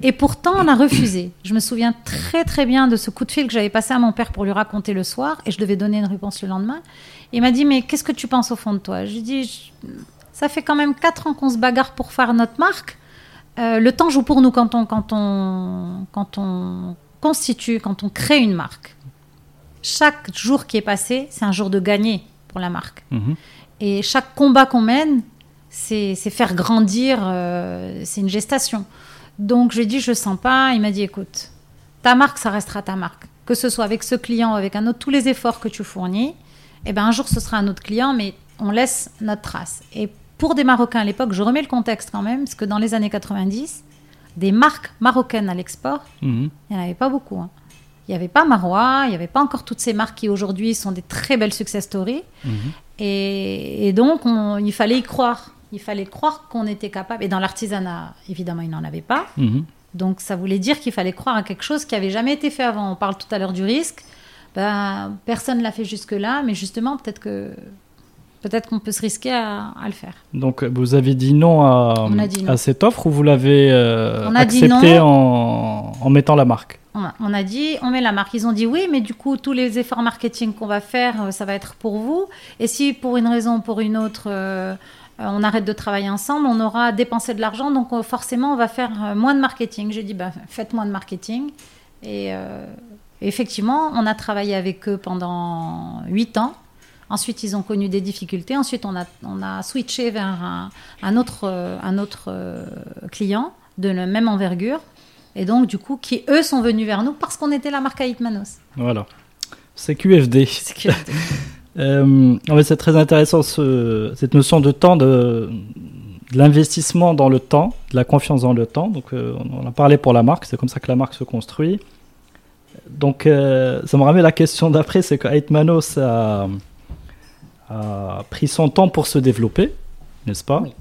[SPEAKER 2] Et pourtant, on a refusé. Je me souviens très très bien de ce coup de fil que j'avais passé à mon père pour lui raconter le soir, et je devais donner une réponse le lendemain. Il m'a dit, mais qu'est-ce que tu penses au fond de toi? Je lui ai dit, ça fait quand même quatre ans qu'on se bagarre pour faire notre marque. Euh, le temps joue pour nous quand on, quand, on, quand on constitue, quand on crée une marque. Chaque jour qui est passé, c'est un jour de gagner pour la marque.
[SPEAKER 1] Mhm.
[SPEAKER 2] Et chaque combat qu'on mène, c'est faire grandir, euh, c'est une gestation. Donc je lui ai dit, je sens pas. Il m'a dit, écoute, ta marque, ça restera ta marque. Que ce soit avec ce client ou avec un autre, tous les efforts que tu fournis, eh ben, un jour ce sera un autre client, mais on laisse notre trace. Et pour des Marocains à l'époque, je remets le contexte quand même, parce que dans les années 90, des marques marocaines à l'export,
[SPEAKER 1] Mhm.
[SPEAKER 2] il n'y en avait pas beaucoup. hein. Il n'y avait pas Marois, il n'y avait pas encore toutes ces marques qui aujourd'hui sont des très belles success stories.
[SPEAKER 1] Mhm.
[SPEAKER 2] Et, et donc, on- il fallait y croire. Il fallait croire qu'on était capable. Et dans l'artisanat, évidemment, il n'en avait pas.
[SPEAKER 1] Mhm.
[SPEAKER 2] Donc, ça voulait dire qu'il fallait croire à quelque chose qui avait jamais été fait avant. On parle tout à l'heure du risque. Ben, personne ne l'a fait jusque-là, mais justement, peut-être que peut-être qu'on peut se risquer à, à le faire.
[SPEAKER 1] Donc vous avez dit non à,
[SPEAKER 2] On a dit non.
[SPEAKER 1] à cette offre ou vous l'avez euh,
[SPEAKER 2] On a dit
[SPEAKER 1] accepté
[SPEAKER 2] non.
[SPEAKER 1] en, en mettant la marque?
[SPEAKER 2] On a, on a dit, on met la marque. Ils ont dit oui, mais du coup, tous les efforts marketing qu'on va faire, euh, ça va être pour vous. Et si pour une raison ou pour une autre, euh, on arrête de travailler ensemble, on aura dépensé de l'argent, donc forcément, on va faire moins de marketing. J'ai dit, bah, faites moins de marketing. Et euh, effectivement, on a travaillé avec eux pendant huit ans. Ensuite, ils ont connu des difficultés. Ensuite, on a, on a switché vers un, un autre, euh, un autre euh, client de la même envergure. Et donc, du coup, qui eux sont venus vers nous parce qu'on était la marque à Hitmanos.
[SPEAKER 1] Voilà. C'est QFD.
[SPEAKER 2] C'est *laughs*
[SPEAKER 1] Euh, c'est très intéressant ce- cette notion de temps, de, de l'investissement dans le temps, de la confiance dans le temps. Donc, euh, on en a parlé pour la marque, c'est comme ça que la marque se construit. Donc, euh, ça me ramène à la question d'après, c'est que Aitmanos a, a pris son temps pour se développer, n'est-ce pas?
[SPEAKER 2] Oui.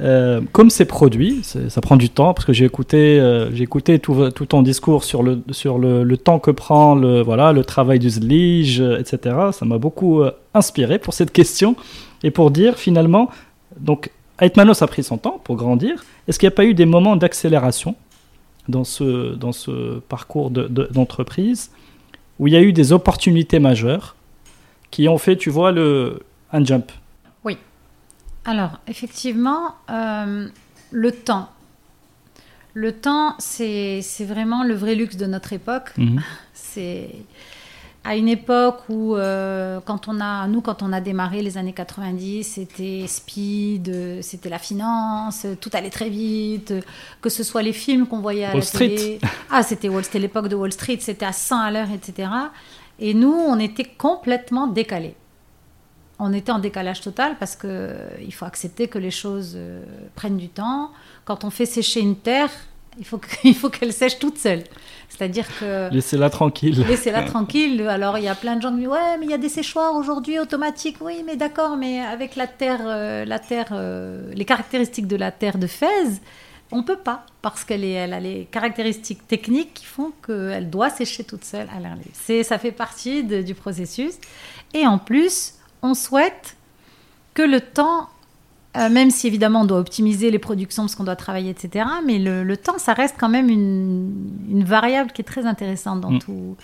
[SPEAKER 1] Euh, comme c'est produit, ça prend du temps parce que j'ai écouté, euh, j'ai écouté tout, tout ton discours sur le sur le, le temps que prend le voilà le travail du Zlige, euh, etc. Ça m'a beaucoup euh, inspiré pour cette question et pour dire finalement donc Aitmanos a pris son temps pour grandir. Est-ce qu'il n'y a pas eu des moments d'accélération dans ce dans ce parcours de- de- d'entreprise où il y a eu des opportunités majeures qui ont fait tu vois le un jump
[SPEAKER 2] Alors, effectivement, euh, le temps. Le temps, c'est vraiment le vrai luxe de notre époque.
[SPEAKER 1] Mhm. *laughs*
[SPEAKER 2] C'est à une époque où, euh, quand on a, nous, quand on a démarré les années 90, c'était speed, c'était la finance, tout allait très vite, que ce soit les films qu'on voyait à
[SPEAKER 1] Wall
[SPEAKER 2] la
[SPEAKER 1] Street.
[SPEAKER 2] télé. Ah, c'était Wall- c'était l'époque de Wall Street, c'était à 100 à l'heure, etc. Et nous, on était complètement décalés. On était en décalage total parce que euh, il faut accepter que les choses euh, prennent du temps. Quand on fait sécher une terre, Il faut qu'il *laughs* faut qu'elle sèche toute seule. C'est-à-dire que
[SPEAKER 1] Laissez-la tranquille.
[SPEAKER 2] laissez-la tranquille. Alors il y a plein de gens qui disent ouais mais il y a des séchoirs aujourd'hui automatiques. Oui mais d'accord mais avec la terre, euh, la terre, euh, les caractéristiques de la terre de Fès, on peut pas parce qu'elle elle a les caractéristiques techniques qui font qu'elle doit sécher toute seule à l'air libre. C'est, ça fait partie de- du processus. Et en plus, on souhaite que le temps, euh, même si évidemment on doit optimiser les productions parce qu'on doit travailler, etc., mais le, le temps, ça reste quand même une, une variable qui est très intéressante dans
[SPEAKER 1] Mm.
[SPEAKER 2] tout,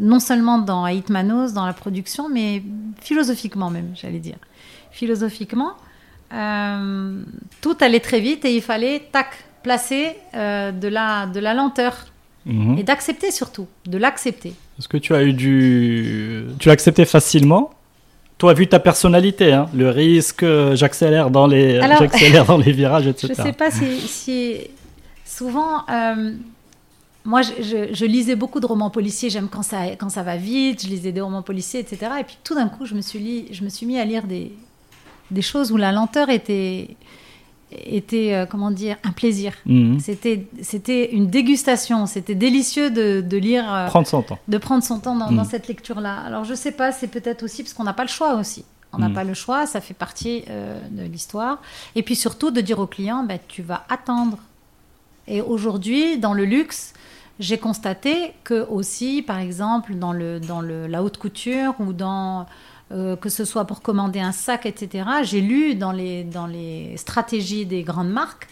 [SPEAKER 2] non seulement dans Haït Manos, dans la production, mais philosophiquement même, j'allais dire. Philosophiquement, euh, tout allait très vite et il fallait, tac, placer euh, de, la, de la lenteur
[SPEAKER 1] Mhm.
[SPEAKER 2] et d'accepter surtout, de l'accepter.
[SPEAKER 1] Est-ce que tu as eu du. Tu l'as accepté facilement? Toi, vu ta personnalité, hein, le risque, euh, j'accélère dans, les...
[SPEAKER 2] Alors-
[SPEAKER 1] j'accélère dans *laughs* les virages,
[SPEAKER 2] Je
[SPEAKER 1] etc.
[SPEAKER 2] ne sais pas si, si- souvent, euh, moi, je, je- je lisais beaucoup de romans policiers. J'aime quand ça, quand ça va vite. Je lisais des romans policiers, etc. Et puis tout d'un coup, je me suis, li- je me suis mis à lire des, des choses où la lenteur était, était euh, comment dire, un plaisir.
[SPEAKER 1] Mhm.
[SPEAKER 2] C'était, c'était une dégustation. C'était délicieux de, de lire. euh,
[SPEAKER 1] Prendre son temps.
[SPEAKER 2] de prendre son temps dans,
[SPEAKER 1] Mm.
[SPEAKER 2] dans cette lecture-là. Alors je sais pas, c'est peut-être aussi parce qu'on n'a pas le choix aussi. On n'a
[SPEAKER 1] Mm.
[SPEAKER 2] pas le choix, ça fait partie euh, de l'histoire. Et puis surtout de dire au client, ben, tu vas attendre. Et aujourd'hui, dans le luxe, j'ai constaté que aussi, par exemple, dans, le, dans le, la haute couture ou dans euh, que ce soit pour commander un sac, etc. J'ai lu dans les, dans les stratégies des grandes marques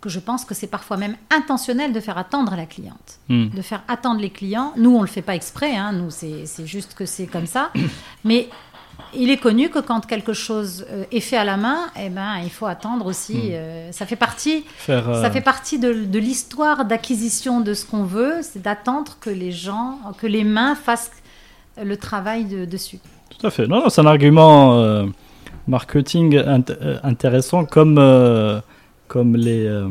[SPEAKER 2] que je pense que c'est parfois même intentionnel de faire attendre la cliente
[SPEAKER 1] Mhm.
[SPEAKER 2] de faire attendre les clients. Nous, on le fait pas exprès, hein. nous, c'est juste que c'est comme ça. *coughs* Mais il est connu que quand quelque chose euh, est fait à la main, eh ben, il faut attendre aussi.
[SPEAKER 1] Mm.
[SPEAKER 2] euh, ça fait partie,
[SPEAKER 1] Faire, euh,
[SPEAKER 2] ça fait partie de, de l'histoire d'acquisition de ce qu'on veut, c'est d'attendre que les gens, que les mains fassent le travail de- dessus.
[SPEAKER 1] Tout à fait. Non, non, c'est un argument euh, marketing int- euh, intéressant comme, euh, comme les, euh,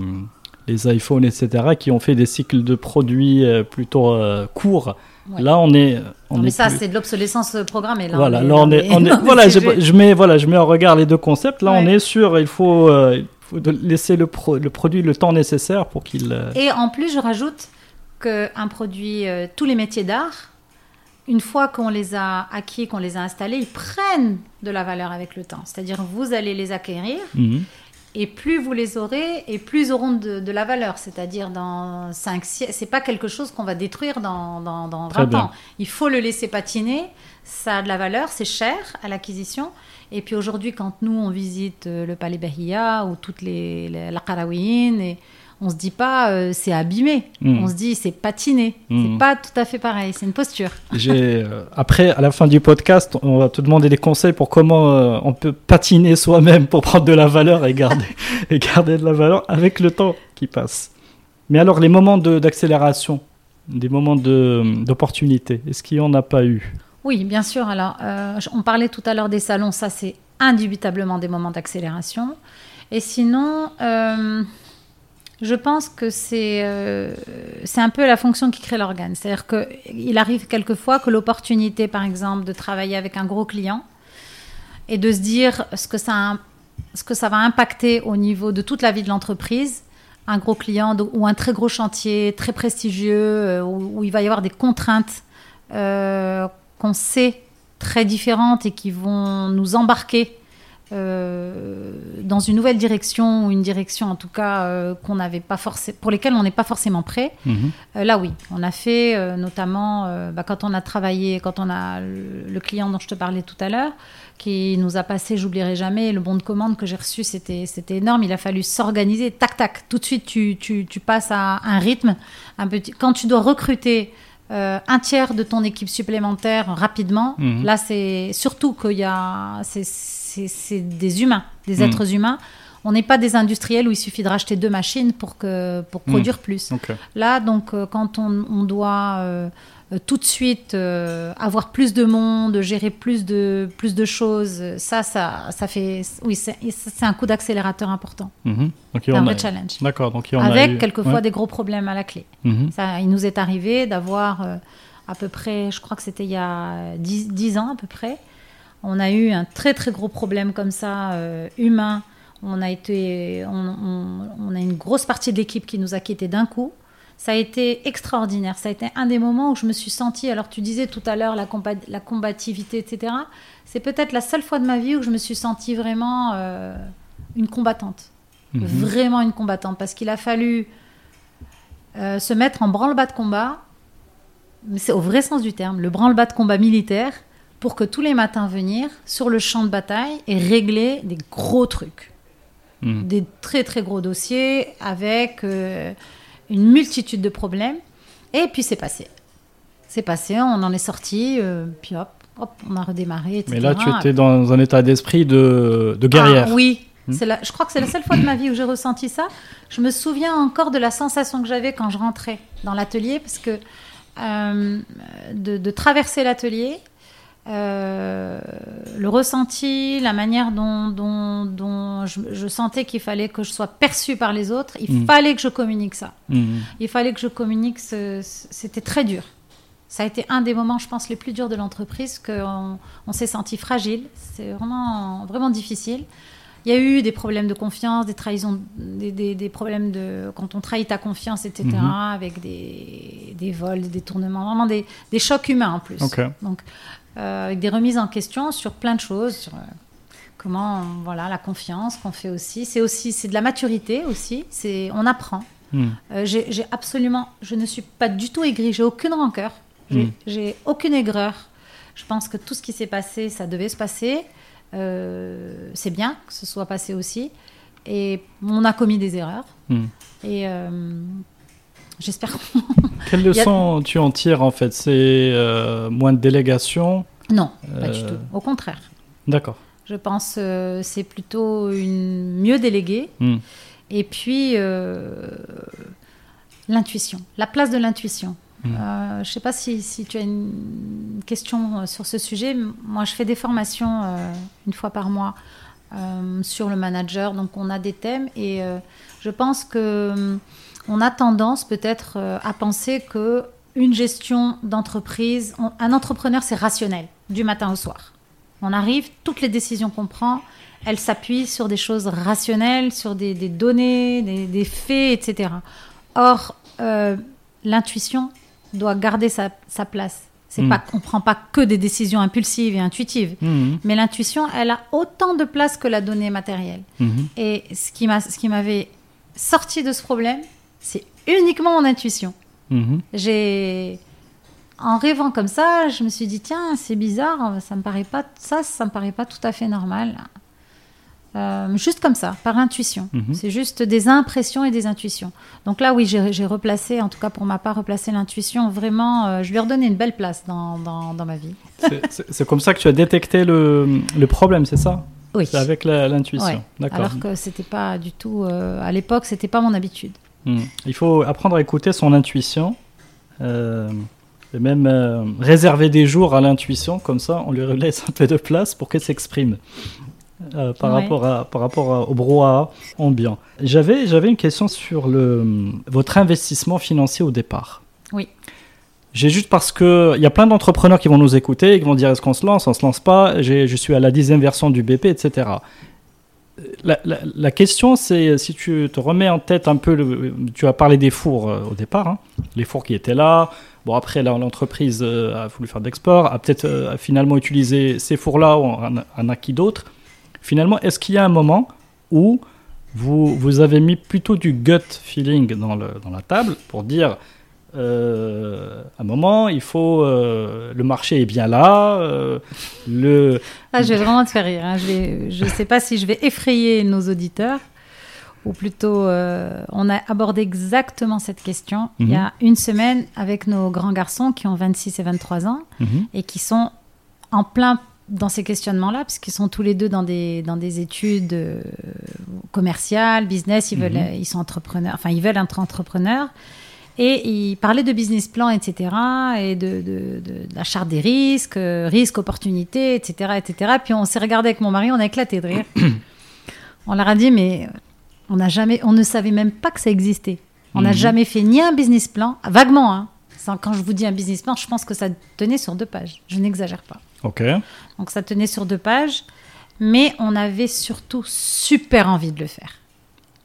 [SPEAKER 1] les iPhones, etc., qui ont fait des cycles de produits plutôt courts.
[SPEAKER 2] Ouais.
[SPEAKER 1] Là, on est. On
[SPEAKER 2] Non, mais
[SPEAKER 1] est
[SPEAKER 2] ça,
[SPEAKER 1] plus-
[SPEAKER 2] c'est de l'obsolescence programmée. Là,
[SPEAKER 1] voilà,
[SPEAKER 2] on est
[SPEAKER 1] là
[SPEAKER 2] dans
[SPEAKER 1] on est,
[SPEAKER 2] des-
[SPEAKER 1] on est- *laughs*
[SPEAKER 2] dans des
[SPEAKER 1] voilà, je, mets, voilà, je mets en regard les deux concepts. Là, on est sûr, il faut, il faut laisser le, pro- le produit le temps nécessaire pour qu'il.
[SPEAKER 2] Et en plus, je rajoute qu'un produit, tous les métiers d'art, une fois qu'on les a acquis, qu'on les a installés, ils prennent de la valeur avec le temps. C'est-à-dire, vous allez les acquérir,
[SPEAKER 1] mhm.
[SPEAKER 2] et plus vous les aurez, et plus ils auront de, de la valeur. C'est-à-dire, dans 5 siècles, c'est pas quelque chose qu'on va détruire dans, dans, dans
[SPEAKER 1] Très
[SPEAKER 2] 20
[SPEAKER 1] bien.
[SPEAKER 2] ans. Il faut le laisser patiner, ça a de la valeur, c'est cher à l'acquisition. Et puis aujourd'hui, quand nous, on visite euh, le Palais Bahia ou toutes les, les- la Qarawiyyin, et on se dit pas euh, c'est abîmé,
[SPEAKER 1] Mm.
[SPEAKER 2] on se dit c'est patiné.
[SPEAKER 1] Mm.
[SPEAKER 2] C'est pas tout à fait pareil, c'est une posture. *laughs*
[SPEAKER 1] J'ai, euh, après, à la fin du podcast, on va te demander des conseils pour comment euh, on peut patiner soi-même pour prendre de la valeur et garder, *laughs* et garder de la valeur avec le temps qui passe. Mais alors, les moments de- d'accélération, des moments de- d'opportunité, est-ce qu'il n'y en a pas eu?
[SPEAKER 2] Oui, bien sûr. Alors, on parlait tout à l'heure des salons, ça c'est indubitablement des moments d'accélération. Et sinon, je pense que c'est euh, c'est un peu la fonction qui crée l'organe. C'est-à-dire qu'il arrive quelquefois que l'opportunité, par exemple, de travailler avec un gros client et de se dire ce que ça, va impacter au niveau de toute la vie de l'entreprise, un gros client ou un très gros chantier très prestigieux euh, où, où il va y avoir des contraintes euh, qu'on sait très différentes et qui vont nous embarquer euh, dans une nouvelle direction ou une direction en tout cas euh, qu'on n'avait pas forcément pour lesquelles on n'est pas forcément prêt.
[SPEAKER 1] Mhm.
[SPEAKER 2] Euh, là, oui, on a fait notamment bah, quand on a travaillé, quand on a le, client dont je te parlais tout à l'heure, qui nous a passé, j'oublierai jamais, le bon de commande que j'ai reçu, c'était c'était énorme. Il a fallu s'organiser, tac tac, tout de suite tu, tu, tu passes à un rythme un petit. Quand tu dois recruter euh, un tiers de ton équipe supplémentaire rapidement,
[SPEAKER 1] Mhm.
[SPEAKER 2] là c'est surtout qu'il y a c'est- c'est des humains, des
[SPEAKER 1] Mhm.
[SPEAKER 2] êtres humains. On n'est pas des industriels où il suffit de racheter deux machines pour que pour
[SPEAKER 1] Mhm.
[SPEAKER 2] produire plus. Là, donc, euh, quand on, on doit euh, euh, tout de suite euh, avoir plus de monde, gérer plus de, plus de choses, ça, ça, ça fait. Oui, c'est un coup d'accélérateur important.
[SPEAKER 1] Mhm. Donc, il y
[SPEAKER 2] C'est un
[SPEAKER 1] a-
[SPEAKER 2] vrai challenge.
[SPEAKER 1] D'accord. Donc, a
[SPEAKER 2] Avec
[SPEAKER 1] eu-
[SPEAKER 2] quelquefois
[SPEAKER 1] ouais.
[SPEAKER 2] des gros problèmes à la clé.
[SPEAKER 1] Mhm.
[SPEAKER 2] Ça, il nous est arrivé d'avoir euh, à peu près, je crois que c'était il y a 10, 10 ans à peu près, on a eu un très très gros problème comme ça, euh, humain. On a été, on, a une grosse partie de l'équipe qui nous a quittés d'un coup. Ça a été extraordinaire. Ça a été un des moments où je me suis sentie. Alors tu disais tout à l'heure la, la, combativité, etc. C'est peut-être la seule fois de ma vie où je me suis sentie vraiment euh, une combattante, mhm. vraiment une combattante, parce qu'il a fallu euh, se mettre en branle-bas de combat. Mais c'est au vrai sens du terme, le branle-bas de combat militaire pour que tous les matins venir sur le champ de bataille et régler des gros trucs. Hmm. Des très très gros dossiers avec euh, une multitude de problèmes. Et puis c'est passé. C'est passé, on en est sorti, euh, puis hop, hop, on a redémarré.
[SPEAKER 1] Mais là, tu étais dans un état d'esprit de, de, guerrière.
[SPEAKER 2] Ah, oui, hmm. La, je crois que c'est la seule fois de ma vie où j'ai ressenti ça. Je me souviens encore de la sensation que j'avais quand je rentrais dans l'atelier, parce que euh, de, de, traverser l'atelier, euh, le ressenti, la manière dont, dont, je, sentais qu'il fallait que je sois perçue par les autres, il mm. fallait que je communique ça. Mm. Il fallait que je communique, c'était très dur. Ça a été un des moments, je pense, les plus durs de l'entreprise, qu'on on, s'est senti fragile. C'est vraiment, vraiment difficile. Il y a eu des problèmes de confiance, des trahisons, des, des, problèmes de quand on trahit ta confiance, etc., mm-hmm. avec des, des vols, des détournements, vraiment des, chocs humains en plus. Donc, avec des remises en question sur plein de choses, sur euh, comment, voilà, la confiance qu'on fait aussi. C'est aussi, c'est de la maturité aussi. C'est, on apprend. Hmm. Euh, j'ai absolument, je ne suis pas du tout aigrie. J'ai aucune rancœur. J'ai hmm. aucune aigreur. Je pense que tout ce qui s'est passé, ça devait se passer. c'est bien que ce soit passé aussi. Et on a commis des erreurs. Hmm. Et J'espère.
[SPEAKER 1] Quelle leçon tu en tires en fait? C'est euh, moins de délégation?
[SPEAKER 2] Non, pas du euh, tout. Au contraire.
[SPEAKER 1] D'accord.
[SPEAKER 2] Je pense euh, c'est plutôt une mieux déléguée. Hmm. Et puis l'intuition, la place de l'intuition. Hmm. je ne sais pas si, si, tu as une question sur ce sujet. Moi, je fais des formations une fois par mois sur le manager. Donc, on a des thèmes et je pense que on a tendance peut-être euh, à penser que une gestion d'entreprise, un entrepreneur, c'est rationnel, du matin au soir. On arrive, toutes les décisions qu'on prend, elles s'appuient sur des choses rationnelles, sur des, données, des, faits, etc. Or, euh, l'intuition doit garder sa, place. C'est hmm. pas, on prend pas que des décisions impulsives et intuitives, hmm. mais l'intuition, elle a autant de place que la donnée matérielle. Hmm. Et ce qui m'avait sorti de ce problème, c'est uniquement mon intuition. Mhm. J'ai en rêvant comme ça, je me suis dit tiens, c'est bizarre, ça me paraît pas ça, ça me paraît pas tout à fait normal. Euh, juste comme ça, par intuition. Mhm. C'est juste des impressions et des intuitions. Donc là, oui, j'ai replacé, en tout cas pour ma part, replacé l'intuition. Vraiment, euh, je lui ai redonné une belle place dans, dans, ma vie. *laughs*
[SPEAKER 1] c'est comme ça que tu as détecté le, le problème, c'est ça?
[SPEAKER 2] Oui.
[SPEAKER 1] avec l'intuition.
[SPEAKER 2] D'accord. Alors que c'était pas du tout, euh, à l'époque, c'était pas mon habitude.
[SPEAKER 1] Hmm. Il faut apprendre à écouter son intuition. Euh, et même euh, réserver des jours à l'intuition, comme ça on lui laisse un peu de place pour qu'elle s'exprime euh, par, rapport à, par rapport au brouhaha ambiant. J'avais, j'avais une question sur le, votre investissement financier au départ.
[SPEAKER 2] Oui.
[SPEAKER 1] J'ai juste parce qu'il y a plein d'entrepreneurs qui vont nous écouter et qui vont dire est-ce qu'on se lance, on se lance pas, je suis à la dixième version du BP, etc la, question, c'est si tu te remets en tête un peu, tu as parlé des fours euh, au départ, hein. les fours qui étaient là. Bon, après, l'entreprise euh, a voulu faire d'export, a peut-être euh, finalement utilisé ces fours-là ou un, acquis d'autres. Finalement, est-ce qu'il y a un moment où vous, vous avez mis plutôt du gut feeling dans la table pour dire euh, à un moment, il faut. Euh, le marché est bien là. Euh, le...
[SPEAKER 2] Ah, je vais vraiment te faire rire. Hein. Je ne sais pas si je vais effrayer nos auditeurs. Ou plutôt, on a abordé exactement cette question il y a mhm. une semaine avec nos grands garçons qui ont 26 et 23 ans mhm. et qui sont en plein dans ces questionnements-là, parce qu'ils sont tous les deux dans des, dans des études commerciales, business, ils, veulent, mhm. ils sont entrepreneurs, enfin ils veulent être entrepreneurs. Et il parlait de business plan, etc., et de, de, la charte des risques, euh, risques, opportunités, etc., etc. Puis on s'est regardé avec mon mari, on a éclaté de rire. *coughs* on leur a dit, mais on, a jamais, on ne savait même pas que ça existait. On n'a mhm. jamais fait ni un business plan, vaguement, hein. Quand je vous dis un business plan, je pense que ça tenait sur deux pages. Je n'exagère pas.
[SPEAKER 1] Ok.
[SPEAKER 2] Donc ça tenait sur deux pages. mais on avait surtout super envie de le faire.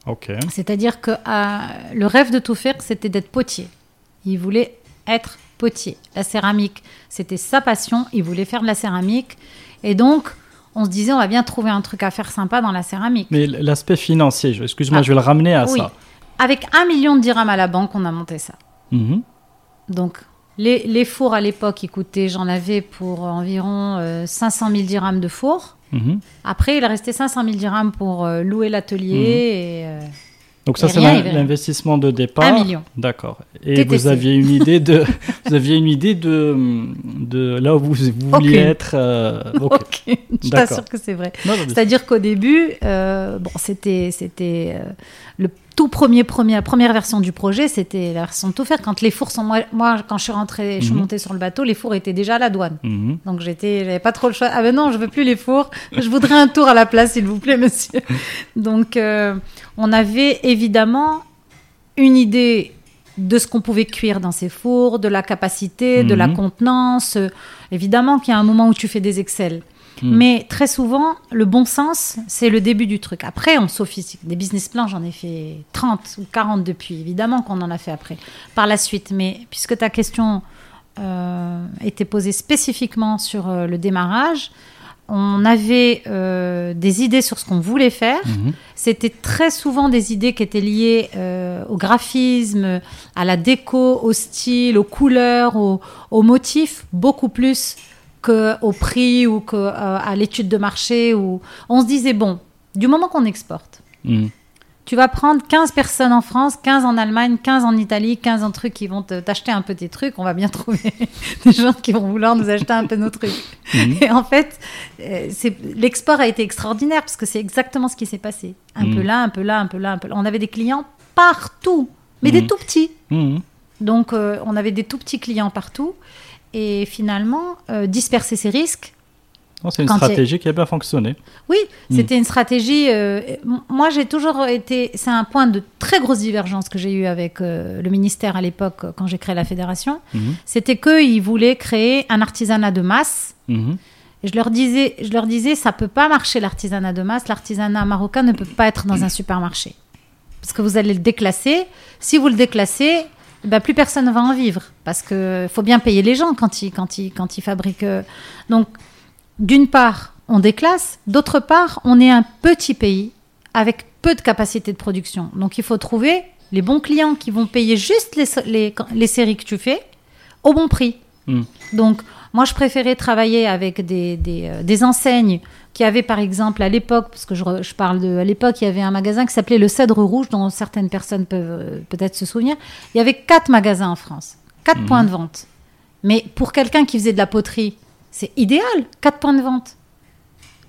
[SPEAKER 1] Ok.
[SPEAKER 2] C'est-à-dire que euh, le rêve de tout faire, c'était d'être potier. Il voulait être potier. La céramique, c'était sa passion. Il voulait faire de la céramique. Et donc, on se disait, on va bien trouver un truc à faire sympa dans la céramique.
[SPEAKER 1] Mais l'aspect financier, excuse-moi,
[SPEAKER 2] Ah.
[SPEAKER 1] je vais le ramener à
[SPEAKER 2] Oui.
[SPEAKER 1] ça.
[SPEAKER 2] Avec un million de dirhams à la banque, on a monté ça.
[SPEAKER 1] Mhm.
[SPEAKER 2] Donc, les, les fours à l'époque, ils coûtaient, j'en avais pour environ euh, 500 000 dirhams de four.
[SPEAKER 1] Mhm.
[SPEAKER 2] Après, il restait 500 000 dirhams pour euh, louer l'atelier et euh,
[SPEAKER 1] Donc ça, c'est l'investissement de départ.
[SPEAKER 2] un million.
[SPEAKER 1] D'accord. Et
[SPEAKER 2] TTC.
[SPEAKER 1] vous aviez une idée de, *laughs* vous aviez une idée de, de là où vous, vous vouliez être. euh, ok. *laughs*
[SPEAKER 2] Ok, je t'assure que c'est vrai. C'est-à-dire qu'au début, euh, bon, c'était, c'était euh, le tout premier, premier, première version du projet, c'était la version de tout faire. Quand les fours sont, moi, moi quand je suis rentrée, je suis
[SPEAKER 1] Mhm.
[SPEAKER 2] montée sur le bateau, les fours étaient déjà à la douane.
[SPEAKER 1] Mhm.
[SPEAKER 2] Donc j'étais, j'avais pas trop le choix. Ah ben non, je veux plus les fours. Je voudrais un tour à la place, s'il vous plaît, monsieur. Donc euh, on avait évidemment une idée de ce qu'on pouvait cuire dans ces fours, de la capacité, de la
[SPEAKER 1] Mhm.
[SPEAKER 2] contenance. Évidemment qu'il y a un moment où tu fais des excels.
[SPEAKER 1] Mhm.
[SPEAKER 2] Mais très souvent, le bon sens, c'est le début du truc. Après, on sophistique. Des business plans, j'en ai fait 30 ou 40 depuis. Évidemment qu'on en a fait après, par la suite. Mais puisque ta question euh, était posée spécifiquement sur euh, le démarrage, on avait euh, des idées sur ce qu'on voulait faire.
[SPEAKER 1] Mhm.
[SPEAKER 2] C'était très souvent des idées qui étaient liées euh, au graphisme, à la déco, au style, aux couleurs, aux, aux motifs, beaucoup plus qu'au prix ou qu'à à l'étude de marché. Où on se disait, bon, du moment qu'on exporte,
[SPEAKER 1] Mhm.
[SPEAKER 2] tu vas prendre 15 personnes en France, 15 en Allemagne, 15 en Italie, 15 en trucs qui vont te- t'acheter un peu tes trucs. On va bien *laughs* trouver des gens qui vont vouloir nous acheter un peu nos trucs.
[SPEAKER 1] Mhm.
[SPEAKER 2] Et en fait, euh, l'export a été extraordinaire parce que c'est exactement ce qui s'est passé. Un peu là, un peu là, un peu là, un peu là. On avait des clients partout, mais des tout petits. Donc, euh, on avait des tout petits clients partout. Et finalement, euh, disperser ces risques,
[SPEAKER 1] C'est une
[SPEAKER 2] Quand
[SPEAKER 1] stratégie qui a bien fonctionné.
[SPEAKER 2] oui,
[SPEAKER 1] Mm.
[SPEAKER 2] c'était une stratégie. euh, moi, j'ai toujours été. C'est un point de très grosse divergence que j'ai eu avec euh, le ministère à l'époque quand j'ai créé la fédération.
[SPEAKER 1] Mhm.
[SPEAKER 2] C'était qu'ils voulaient créer un artisanat de masse.
[SPEAKER 1] Mhm.
[SPEAKER 2] Et je leur disais, je leur disais, ça peut pas marcher l'artisanat de masse. L'artisanat marocain ne peut pas être dans un supermarché parce que vous allez le déclasser. Si vous le déclassez, ben, plus personne ne va en vivre parce que faut bien payer les gens quand ils, quand ils, quand ils fabriquent. euh. Donc, d'une part, on déclasse. D'autre part, on est un petit pays avec peu de capacité de production. Donc, il faut trouver les bons clients qui vont payer juste les, les, les séries que tu fais au bon prix.
[SPEAKER 1] Mm.
[SPEAKER 2] Donc, moi, je préférais travailler avec des, des, euh, des enseignes qui avaient, par exemple, à l'époque, parce que je, parle de. À l'époque, il y avait un magasin qui s'appelait Le Cèdre Rouge, dont certaines personnes peuvent euh, peut-être se souvenir. Il y avait quatre magasins en France, quatre
[SPEAKER 1] Mhm.
[SPEAKER 2] points de vente. Mais pour quelqu'un qui faisait de la poterie, c'est idéal, quatre points de vente.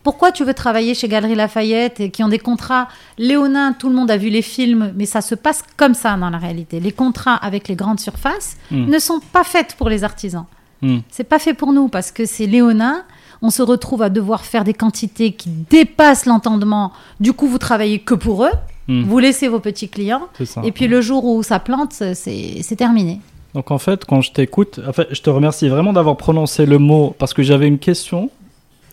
[SPEAKER 2] Pourquoi tu veux travailler chez Galerie Lafayette et qui ont des contrats? Léonin, tout le monde a vu les films, mais ça se passe comme ça dans la réalité. Les contrats avec les grandes surfaces
[SPEAKER 1] Mm.
[SPEAKER 2] ne sont pas faits pour les artisans.
[SPEAKER 1] Mm.
[SPEAKER 2] C'est pas fait pour nous parce que c'est léonin. On se retrouve à devoir faire des quantités qui dépassent l'entendement. Du coup, vous travaillez que pour eux.
[SPEAKER 1] Mm.
[SPEAKER 2] Vous laissez vos petits clients.
[SPEAKER 1] Ça.
[SPEAKER 2] Et puis le jour où ça plante, c'est terminé.
[SPEAKER 1] Donc en fait, quand je t'écoute, en fait, je te remercie vraiment d'avoir prononcé le mot parce que j'avais une question.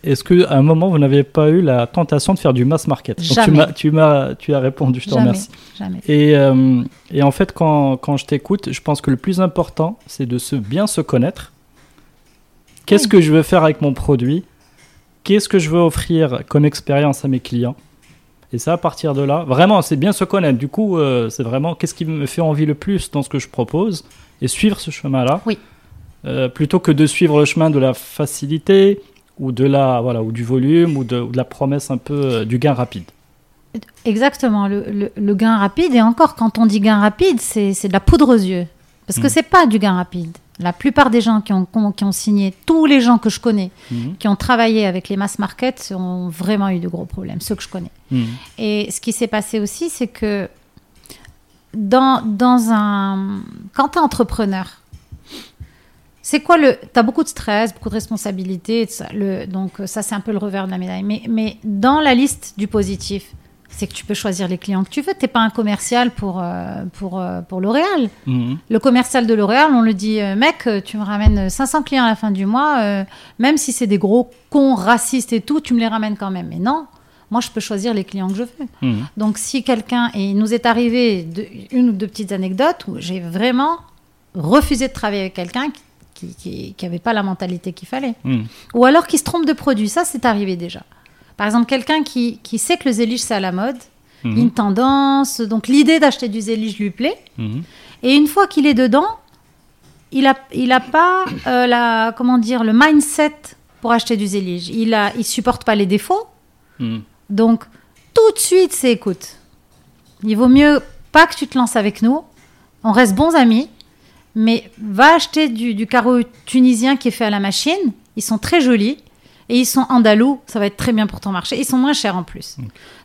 [SPEAKER 1] Est-ce qu'à un moment, vous n'avez pas eu la tentation de faire du mass market? Donc, tu
[SPEAKER 2] Jamais.
[SPEAKER 1] m'as- tu, m'as, tu as répondu, je te
[SPEAKER 2] Jamais.
[SPEAKER 1] remercie.
[SPEAKER 2] Jamais.
[SPEAKER 1] Et, euh, et en fait, quand, quand je t'écoute, je pense que le plus important, c'est de se bien se connaître. Qu'est-ce que je veux faire avec mon produit? Qu'est-ce que je veux offrir comme expérience à mes clients? Et ça, à partir de là, vraiment, c'est bien se connaître. Du coup, euh, c'est vraiment qu'est-ce qui me fait envie le plus dans ce que je propose? Et suivre ce chemin-là.
[SPEAKER 2] Oui.
[SPEAKER 1] Euh, plutôt que de suivre le chemin de la facilité ou de la voilà ou du volume ou de, ou de la promesse un peu euh, du gain rapide.
[SPEAKER 2] Exactement, le, le- le gain rapide. Et encore, quand on dit gain rapide, c'est c'est de la poudre aux yeux. Parce que
[SPEAKER 1] Mm.
[SPEAKER 2] c'est pas du gain rapide. La plupart des gens qui ont, qui ont signé, tous les gens que je connais,
[SPEAKER 1] Mhm.
[SPEAKER 2] qui ont travaillé avec les mass markets, ont vraiment eu de gros problèmes, ceux que je connais.
[SPEAKER 1] Mhm.
[SPEAKER 2] Et ce qui s'est passé aussi, c'est que dans, dans un. Quand tu es entrepreneur, c'est quoi le. Tu as beaucoup de stress, beaucoup de responsabilités. Le, donc, ça, c'est un peu le revers de la médaille. Mais, mais dans la liste du positif, c'est que tu peux choisir les clients que tu veux. Tu n'es pas un commercial pour, euh, pour, euh, pour L'Oréal.
[SPEAKER 1] Mhm.
[SPEAKER 2] Le commercial de L'Oréal, on le dit, euh, mec, tu me ramènes 500 clients à la fin du mois, euh, même si c'est des gros cons racistes et tout, tu me les ramènes quand même. Mais non, moi, je peux choisir les clients que je veux.
[SPEAKER 1] Mhm.
[SPEAKER 2] Donc, si quelqu'un, et il nous est arrivé de- une ou deux petites anecdotes où j'ai vraiment refusé de travailler avec quelqu'un qui n'avait pas la mentalité qu'il fallait.
[SPEAKER 1] Mhm.
[SPEAKER 2] Ou alors qui se trompe de produit, ça c'est arrivé déjà. Par exemple, quelqu'un qui, qui sait que le zélige c'est à la mode,
[SPEAKER 1] Mhm.
[SPEAKER 2] une tendance, donc l'idée d'acheter du zélige lui plaît,
[SPEAKER 1] Mhm.
[SPEAKER 2] et une fois qu'il est dedans, il a, il a pas euh, la, comment dire, le mindset pour acheter du zélige. Il a, il supporte pas les défauts,
[SPEAKER 1] Mhm.
[SPEAKER 2] donc tout de suite c'est écoute. Il vaut mieux pas que tu te lances avec nous, on reste bons amis, mais va acheter du, du carreau tunisien qui est fait à la machine. Ils sont très jolis et ils sont andalous. Ça va être très bien pour ton marché. Ils sont moins chers en plus.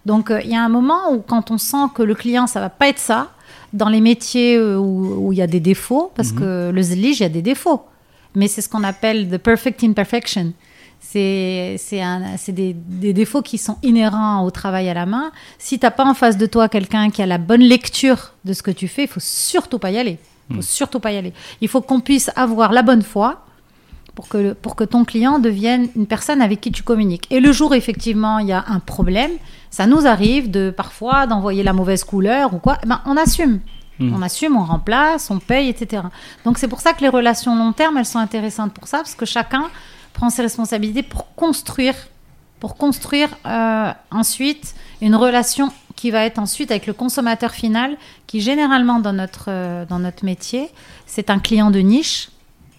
[SPEAKER 2] Donc euh, il y a un moment où quand on sent que le client ça va pas être ça dans les métiers euh, où il y a des défauts, parce que le zlige il y a des défauts, mais c'est ce qu'on appelle the perfect imperfection. C'est des, des défauts qui sont inhérents au travail à la main. Si tu n'as pas en face de toi quelqu'un qui a la bonne lecture de ce que tu fais, il faut surtout pas y aller. Il faut surtout pas y aller. Il faut qu'on puisse avoir la bonne foi pour que, pour que ton client devienne une personne avec qui tu communiques. Et le jour, effectivement, il y a un problème, ça nous arrive de parfois d'envoyer la mauvaise couleur ou quoi, eh ben, on assume.
[SPEAKER 1] Mhm.
[SPEAKER 2] On assume, on remplace, on paye, etc. Donc c'est pour ça que les relations long terme, elles sont intéressantes pour ça, parce que chacun prend ses responsabilités pour construire, pour construire euh, ensuite une relation qui va être ensuite avec le consommateur final, qui généralement dans notre, euh, dans notre métier, c'est un client de niche,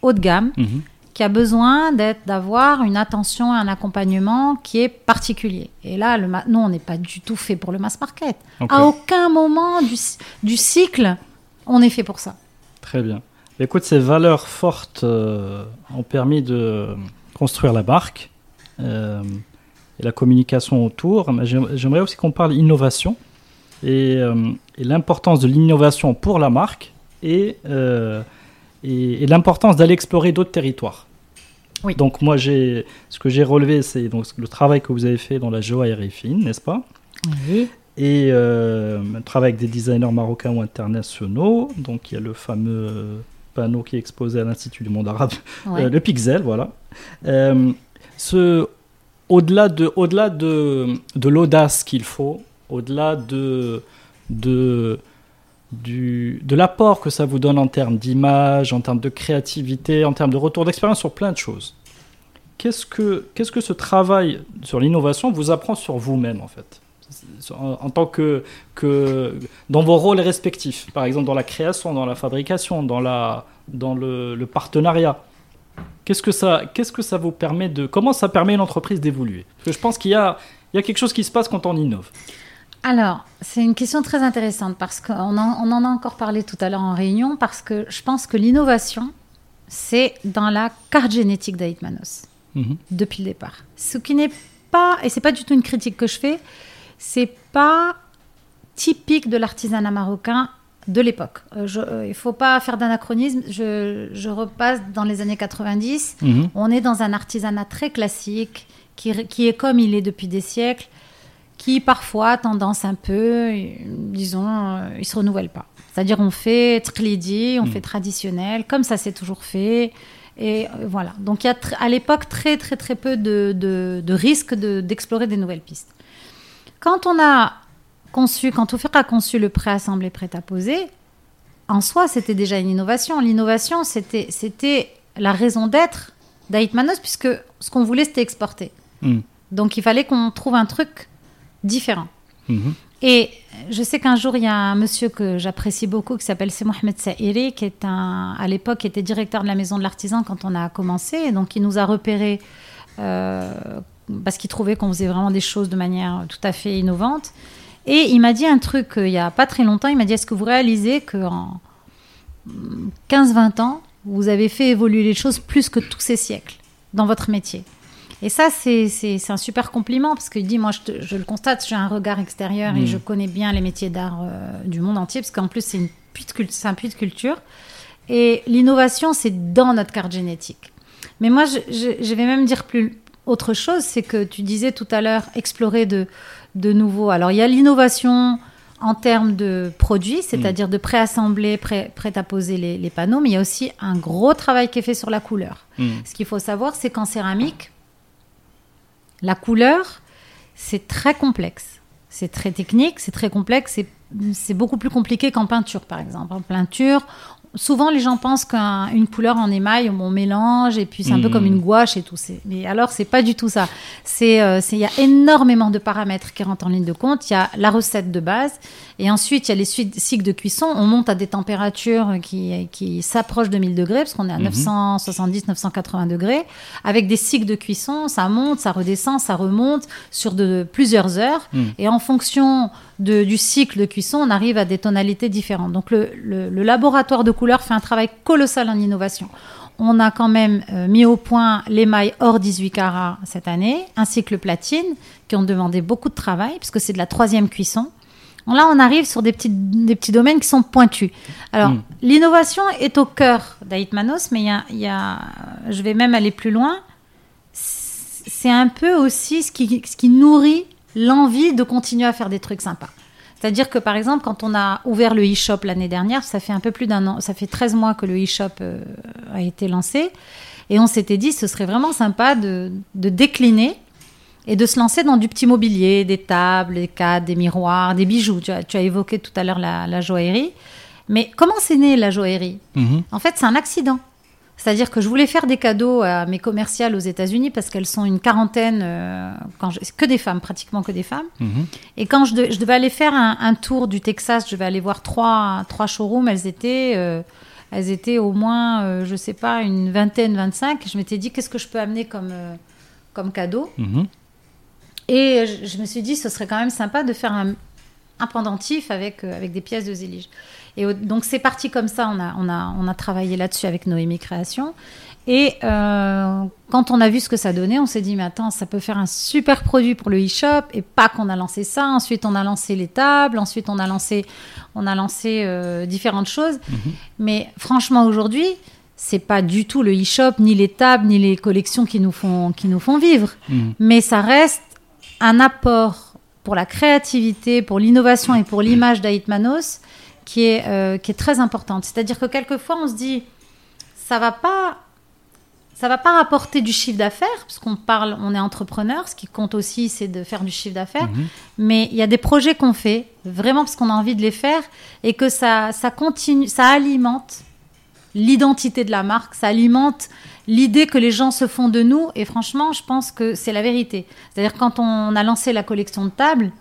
[SPEAKER 2] haut de gamme,
[SPEAKER 1] Mhm.
[SPEAKER 2] Qui a besoin d'être, d'avoir une attention et un accompagnement qui est particulier. Et là, le nous, on n'est pas du tout fait pour le mass market. À aucun moment du, du cycle, on est fait pour ça.
[SPEAKER 1] Très bien. Écoute, ces valeurs fortes euh, ont permis de construire la marque euh, et la communication autour. J'aimerais aussi qu'on parle innovation et, euh, et l'importance de l'innovation pour la marque et, euh, et, et l'importance d'aller explorer d'autres territoires.
[SPEAKER 2] Oui.
[SPEAKER 1] Donc moi, j'ai, ce que j'ai relevé, c'est donc le travail que vous avez fait dans la joaillerie fine, n'est-ce pas?
[SPEAKER 2] Oui.
[SPEAKER 1] et euh, un travail avec des designers marocains ou internationaux. Donc il y a le fameux euh, panneau qui est exposé à l'Institut du monde arabe, euh, le Pixel, voilà. Euh, ce, au-delà de, au-delà de, de l'audace qu'il faut, au-delà de, de, du, de l'apport que ça vous donne en termes d'image, en termes de créativité, en termes de retour d'expérience sur plein de choses. Qu'est-ce que, qu'est-ce que ce travail sur l'innovation vous apprend sur vous-même en fait? En, tant que, que dans vos rôles respectifs, par exemple dans la création, dans la fabrication, dans, la, dans le, partenariat. Qu'est-ce que ça, que ça vous permet de, comment ça permet une entreprise d'évoluer? Parce que je pense qu'il y a, y a quelque chose qui se passe quand on innove.
[SPEAKER 2] Alors, c'est une question très intéressante parce qu'on en, on en a encore parlé tout à l'heure en réunion, parce que je pense que l'innovation, c'est dans la carte génétique d'Aïtmanos,
[SPEAKER 1] Mhm.
[SPEAKER 2] depuis le départ. Ce qui n'est pas, et c'est pas du tout une critique que je fais, c'est pas typique de l'artisanat marocain de l'époque. Euh, euh, il faut pas faire d'anachronisme, je, je repasse dans les années 90,
[SPEAKER 1] Mhm.
[SPEAKER 2] on est dans un artisanat très classique, qui, qui est comme il est depuis des siècles, qui parfois a tendance un peu, disons, euh, il se renouvelle pas. C'est-à-dire on fait tqlidi, on
[SPEAKER 1] Mm.
[SPEAKER 2] fait traditionnel, comme ça s'est toujours fait. Et euh, voilà. Donc il y a à l'époque très très très peu de, de, de risques de- d'explorer des nouvelles pistes. Quand on a conçu, quand Oufir a conçu le préassemblé prêt à poser, en soi c'était déjà une innovation. L'innovation c'était c'était la raison d'être d'Aïtmanos puisque ce qu'on voulait c'était exporter.
[SPEAKER 1] Mhm.
[SPEAKER 2] Donc il fallait qu'on trouve un truc différent.
[SPEAKER 1] Mhm.
[SPEAKER 2] Et je sais qu'un jour, il y a un monsieur que j'apprécie beaucoup qui s'appelle C'est Mohamed qui est à l'époque était directeur de la maison de l'artisan quand on a commencé. Et donc, il nous a repérés euh, parce qu'il trouvait qu'on faisait vraiment des choses de manière tout à fait innovante. Et il m'a dit un truc euh, il n'y a pas très longtemps. Il m'a dit Est-ce que vous réalisez qu'en 15-20 ans, vous avez fait évoluer les choses plus que tous ces siècles dans votre métier? Et ça, c'est un super compliment parce qu'il dit, moi, je, te- je le constate, j'ai un regard extérieur et
[SPEAKER 1] Mm.
[SPEAKER 2] je connais bien les métiers d'art euh, du monde entier parce qu'en plus, c'est un puits de culture. Et l'innovation, c'est dans notre carte génétique. Mais moi, je, je- je vais même dire plus autre chose, c'est que tu disais tout à l'heure explorer de, de nouveau. Alors, il y a l'innovation en termes de produits, c'est-à-dire de préassembler, prêt, prêt à poser les, les panneaux, mais il y a aussi un gros travail qui est fait sur la couleur.
[SPEAKER 1] Mm.
[SPEAKER 2] Ce qu'il faut savoir, c'est qu'en céramique, la couleur, c'est très complexe. C'est très technique, c'est très complexe, c'est- beaucoup plus compliqué qu'en peinture, par exemple. En peinture, souvent les gens pensent qu'une couleur en émail, on mélange et puis c'est un peu
[SPEAKER 1] Mhm.
[SPEAKER 2] comme une gouache et tout. C'est- Mais alors, c'est pas du tout ça. C'est, euh, c'est- il y a énormément de paramètres qui rentrent en ligne de compte. Il y a la recette de base et ensuite il y a les cycles de cuisson. On monte à des températures qui, qui s'approchent de 1000 degrés parce qu'on est à
[SPEAKER 1] Mhm.
[SPEAKER 2] 970, 980 degrés. Avec des cycles de cuisson, ça monte, ça redescend, ça remonte sur de plusieurs heures.
[SPEAKER 1] Mhm.
[SPEAKER 2] Et en fonction de- du cycle de cuisson, on arrive à des tonalités différentes. Donc le, le- le laboratoire de couleurs fait un travail colossal en innovation. On a quand même euh, mis au point l'émail hors 18 carats cette année, ainsi que le platine, qui ont demandé beaucoup de travail, puisque c'est de la troisième cuisson. Là, on arrive sur des petits, des petits domaines qui sont pointus. Alors,
[SPEAKER 1] Mm.
[SPEAKER 2] l'innovation est au cœur d'Aïtmanos, mais il y a, il y a- je vais même aller plus loin. C'est un peu aussi ce qui, ce qui nourrit l'envie de continuer à faire des trucs sympas. C'est-à-dire que, par exemple, quand on a ouvert le e-shop l'année dernière, ça fait un peu plus d'un an, ça fait 13 mois que le e-shop euh, a été lancé, et on s'était dit, ce serait vraiment sympa de, de décliner et de se lancer dans du petit mobilier, des tables, des cadres, des miroirs, des bijoux. Tu as, tu as évoqué tout à l'heure la, la joaillerie. Mais comment c'est né la joaillerie?
[SPEAKER 1] Mhm.
[SPEAKER 2] En fait, c'est un accident. C'est-à-dire que je voulais faire des cadeaux à mes commerciales aux États-Unis parce qu'elles sont une quarantaine, euh, quand je- que des femmes, pratiquement que des femmes.
[SPEAKER 1] Mhm.
[SPEAKER 2] Et quand je, de- je devais aller faire un, un tour du Texas, je devais aller voir trois, trois showrooms, elles étaient, euh, elles étaient au moins, euh, je sais pas, une vingtaine, 25. Je m'étais dit, qu'est-ce que je peux amener comme, comme cadeau?
[SPEAKER 1] Mhm.
[SPEAKER 2] Et je, je me suis dit, ce serait quand même sympa de faire un, un pendentif avec, avec des pièces de zélige. Et donc c'est parti comme ça, on a, on a, on a travaillé là-dessus avec Noémie Création. Et euh, quand on a vu ce que ça donnait, on s'est dit, mais attends, ça peut faire un super produit pour le e-shop. Et pas qu'on a lancé ça. Ensuite, on a lancé les tables. Ensuite, on a lancé, on a lancé euh, différentes choses. Mais franchement, aujourd'hui, c'est pas du tout le e-shop, ni les tables, ni les collections qui nous font, qui nous font vivre.
[SPEAKER 1] Mhm.
[SPEAKER 2] Mais ça reste un apport pour la créativité, pour l'innovation et pour l'image d'Aïtmanos qui est, euh, qui est très importante. C'est-à-dire que quelquefois, on se dit, ça va pas... Ça va pas rapporter du chiffre d'affaires, parce qu'on parle, on est entrepreneur, ce qui compte aussi, c'est de faire du chiffre d'affaires.
[SPEAKER 1] Mhm.
[SPEAKER 2] Mais il y a des projets qu'on fait, vraiment parce qu'on a envie de les faire, et que ça, ça continue, ça alimente l'identité de la marque, ça alimente l'idée que les gens se font de nous. Et franchement, je pense que c'est la vérité. C'est-à-dire quand on a lancé la collection de tables,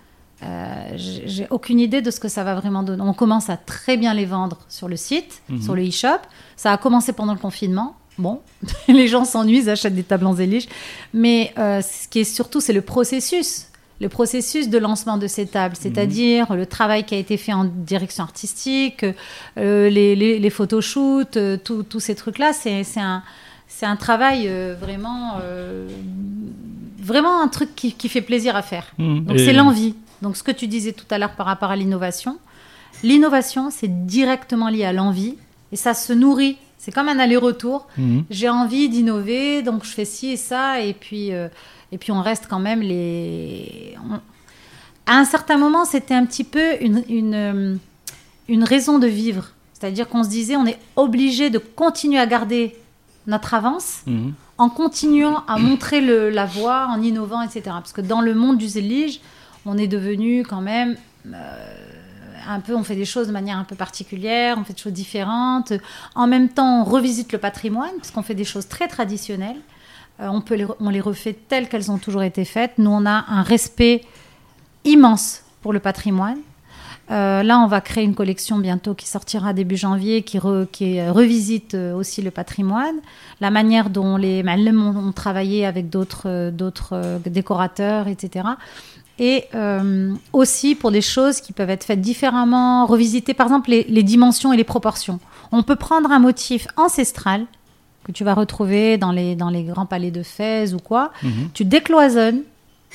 [SPEAKER 2] euh, j'ai aucune idée de ce que ça va vraiment donner. On commence à très bien les vendre sur le site,
[SPEAKER 1] Mhm.
[SPEAKER 2] sur le e-shop. Ça a commencé pendant le confinement. Bon, *laughs* les gens s'ennuient, achètent des tables en zélige. Mais euh, ce qui est surtout, c'est le processus. Le processus de lancement de ces tables, c'est-à-dire le travail qui a été fait en direction artistique, euh, les, les, les photoshoots, tous ces trucs-là, c'est un, travail vraiment, vraiment un truc qui, qui fait plaisir à faire.
[SPEAKER 1] Mhm.
[SPEAKER 2] Donc c'est l'envie. Donc ce que tu disais tout à l'heure par rapport à l'innovation, l'innovation c'est directement lié à l'envie et ça se nourrit. C'est comme un aller-retour.
[SPEAKER 1] Mhm.
[SPEAKER 2] J'ai envie d'innover, donc je fais ci et ça, et puis euh, et puis on reste quand même les. on- À un certain moment, c'était un petit peu une une, euh, une raison de vivre. C'est-à-dire qu'on se disait, on est obligé de continuer à garder notre avance
[SPEAKER 1] Mhm.
[SPEAKER 2] en continuant à montrer le- la voie, en innovant, etc. Parce que dans le monde du zélige, on est devenu quand même euh, un peu, on fait des choses de manière un peu particulière, on fait des choses différentes. En même temps, on revisite le patrimoine, parce qu'on fait des choses très traditionnelles. Euh, on, peut les, on les refait telles qu'elles ont toujours été faites. Nous, on a un respect immense pour le patrimoine. Euh, là, on va créer une collection bientôt qui sortira début janvier, qui, re- qui revisite aussi le patrimoine, la manière dont les Malem ont, ont travaillé avec d'autres décorateurs, etc. Et euh, aussi pour des choses qui peuvent être faites différemment, revisiter par exemple les, les dimensions et les proportions. On peut prendre un motif ancestral que tu vas retrouver dans les, dans les grands palais de Fès ou quoi,
[SPEAKER 1] Mhm.
[SPEAKER 2] tu décloisonnes,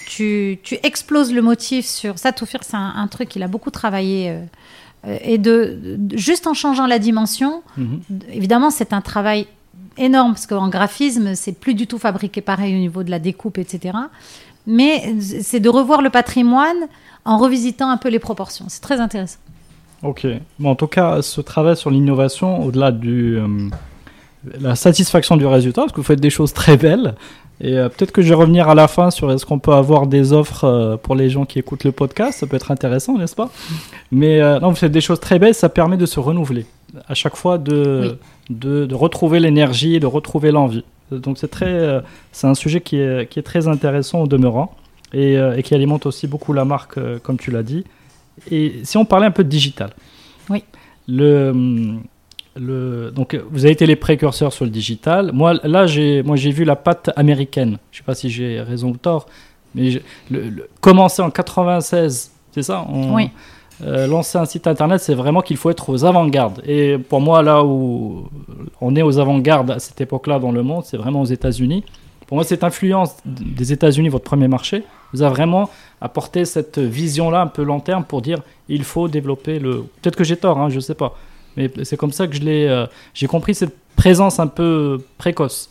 [SPEAKER 2] tu, tu exploses le motif sur. Ça, Toufir, c'est un, un truc qu'il a beaucoup travaillé. euh, euh, et de, de- juste en changeant la dimension,
[SPEAKER 1] Mhm.
[SPEAKER 2] évidemment, c'est un travail énorme parce qu'en graphisme, c'est plus du tout fabriqué pareil au niveau de la découpe, etc. mais c'est de revoir le patrimoine en revisitant un peu les proportions. C'est très intéressant.
[SPEAKER 1] Ok. Bon, en tout cas, ce travail sur l'innovation, au-delà du euh, la satisfaction du résultat, parce que vous faites des choses très belles. Et euh, peut-être que je vais revenir à la fin sur est-ce qu'on peut avoir des offres euh, pour les gens qui écoutent le podcast. Ça peut être intéressant, n'est-ce pas? Mais non, vous faites des choses très belles. Ça permet de se renouveler à chaque fois, de, de, de, retrouver l'énergie, de retrouver l'envie. Donc c'est très, c'est un sujet qui est, qui est très intéressant au demeurant et, et qui alimente aussi beaucoup la marque, comme tu l'as dit. Et si on parlait un peu de digital.
[SPEAKER 2] Oui.
[SPEAKER 1] Le, le, donc, vous avez été les précurseurs sur le digital. Moi, là, j'ai, moi, j'ai vu la patte américaine. Je ne sais pas si j'ai raison ou tort, mais le, commencer en 96, c'est ça?
[SPEAKER 2] Oui.
[SPEAKER 1] Euh, lancer un site internet, c'est vraiment qu'il faut être aux avant-gardes. Et pour moi, là où on est aux avant-gardes à cette époque-là dans le monde, c'est vraiment aux États-Unis. Pour moi, cette influence des États-Unis, votre premier marché, vous a vraiment apporté cette vision-là un peu long terme pour dire il faut développer le. Peut-être que j'ai tort, hein, je ne sais pas. Mais c'est comme ça que. Euh, j'ai compris cette présence un peu précoce.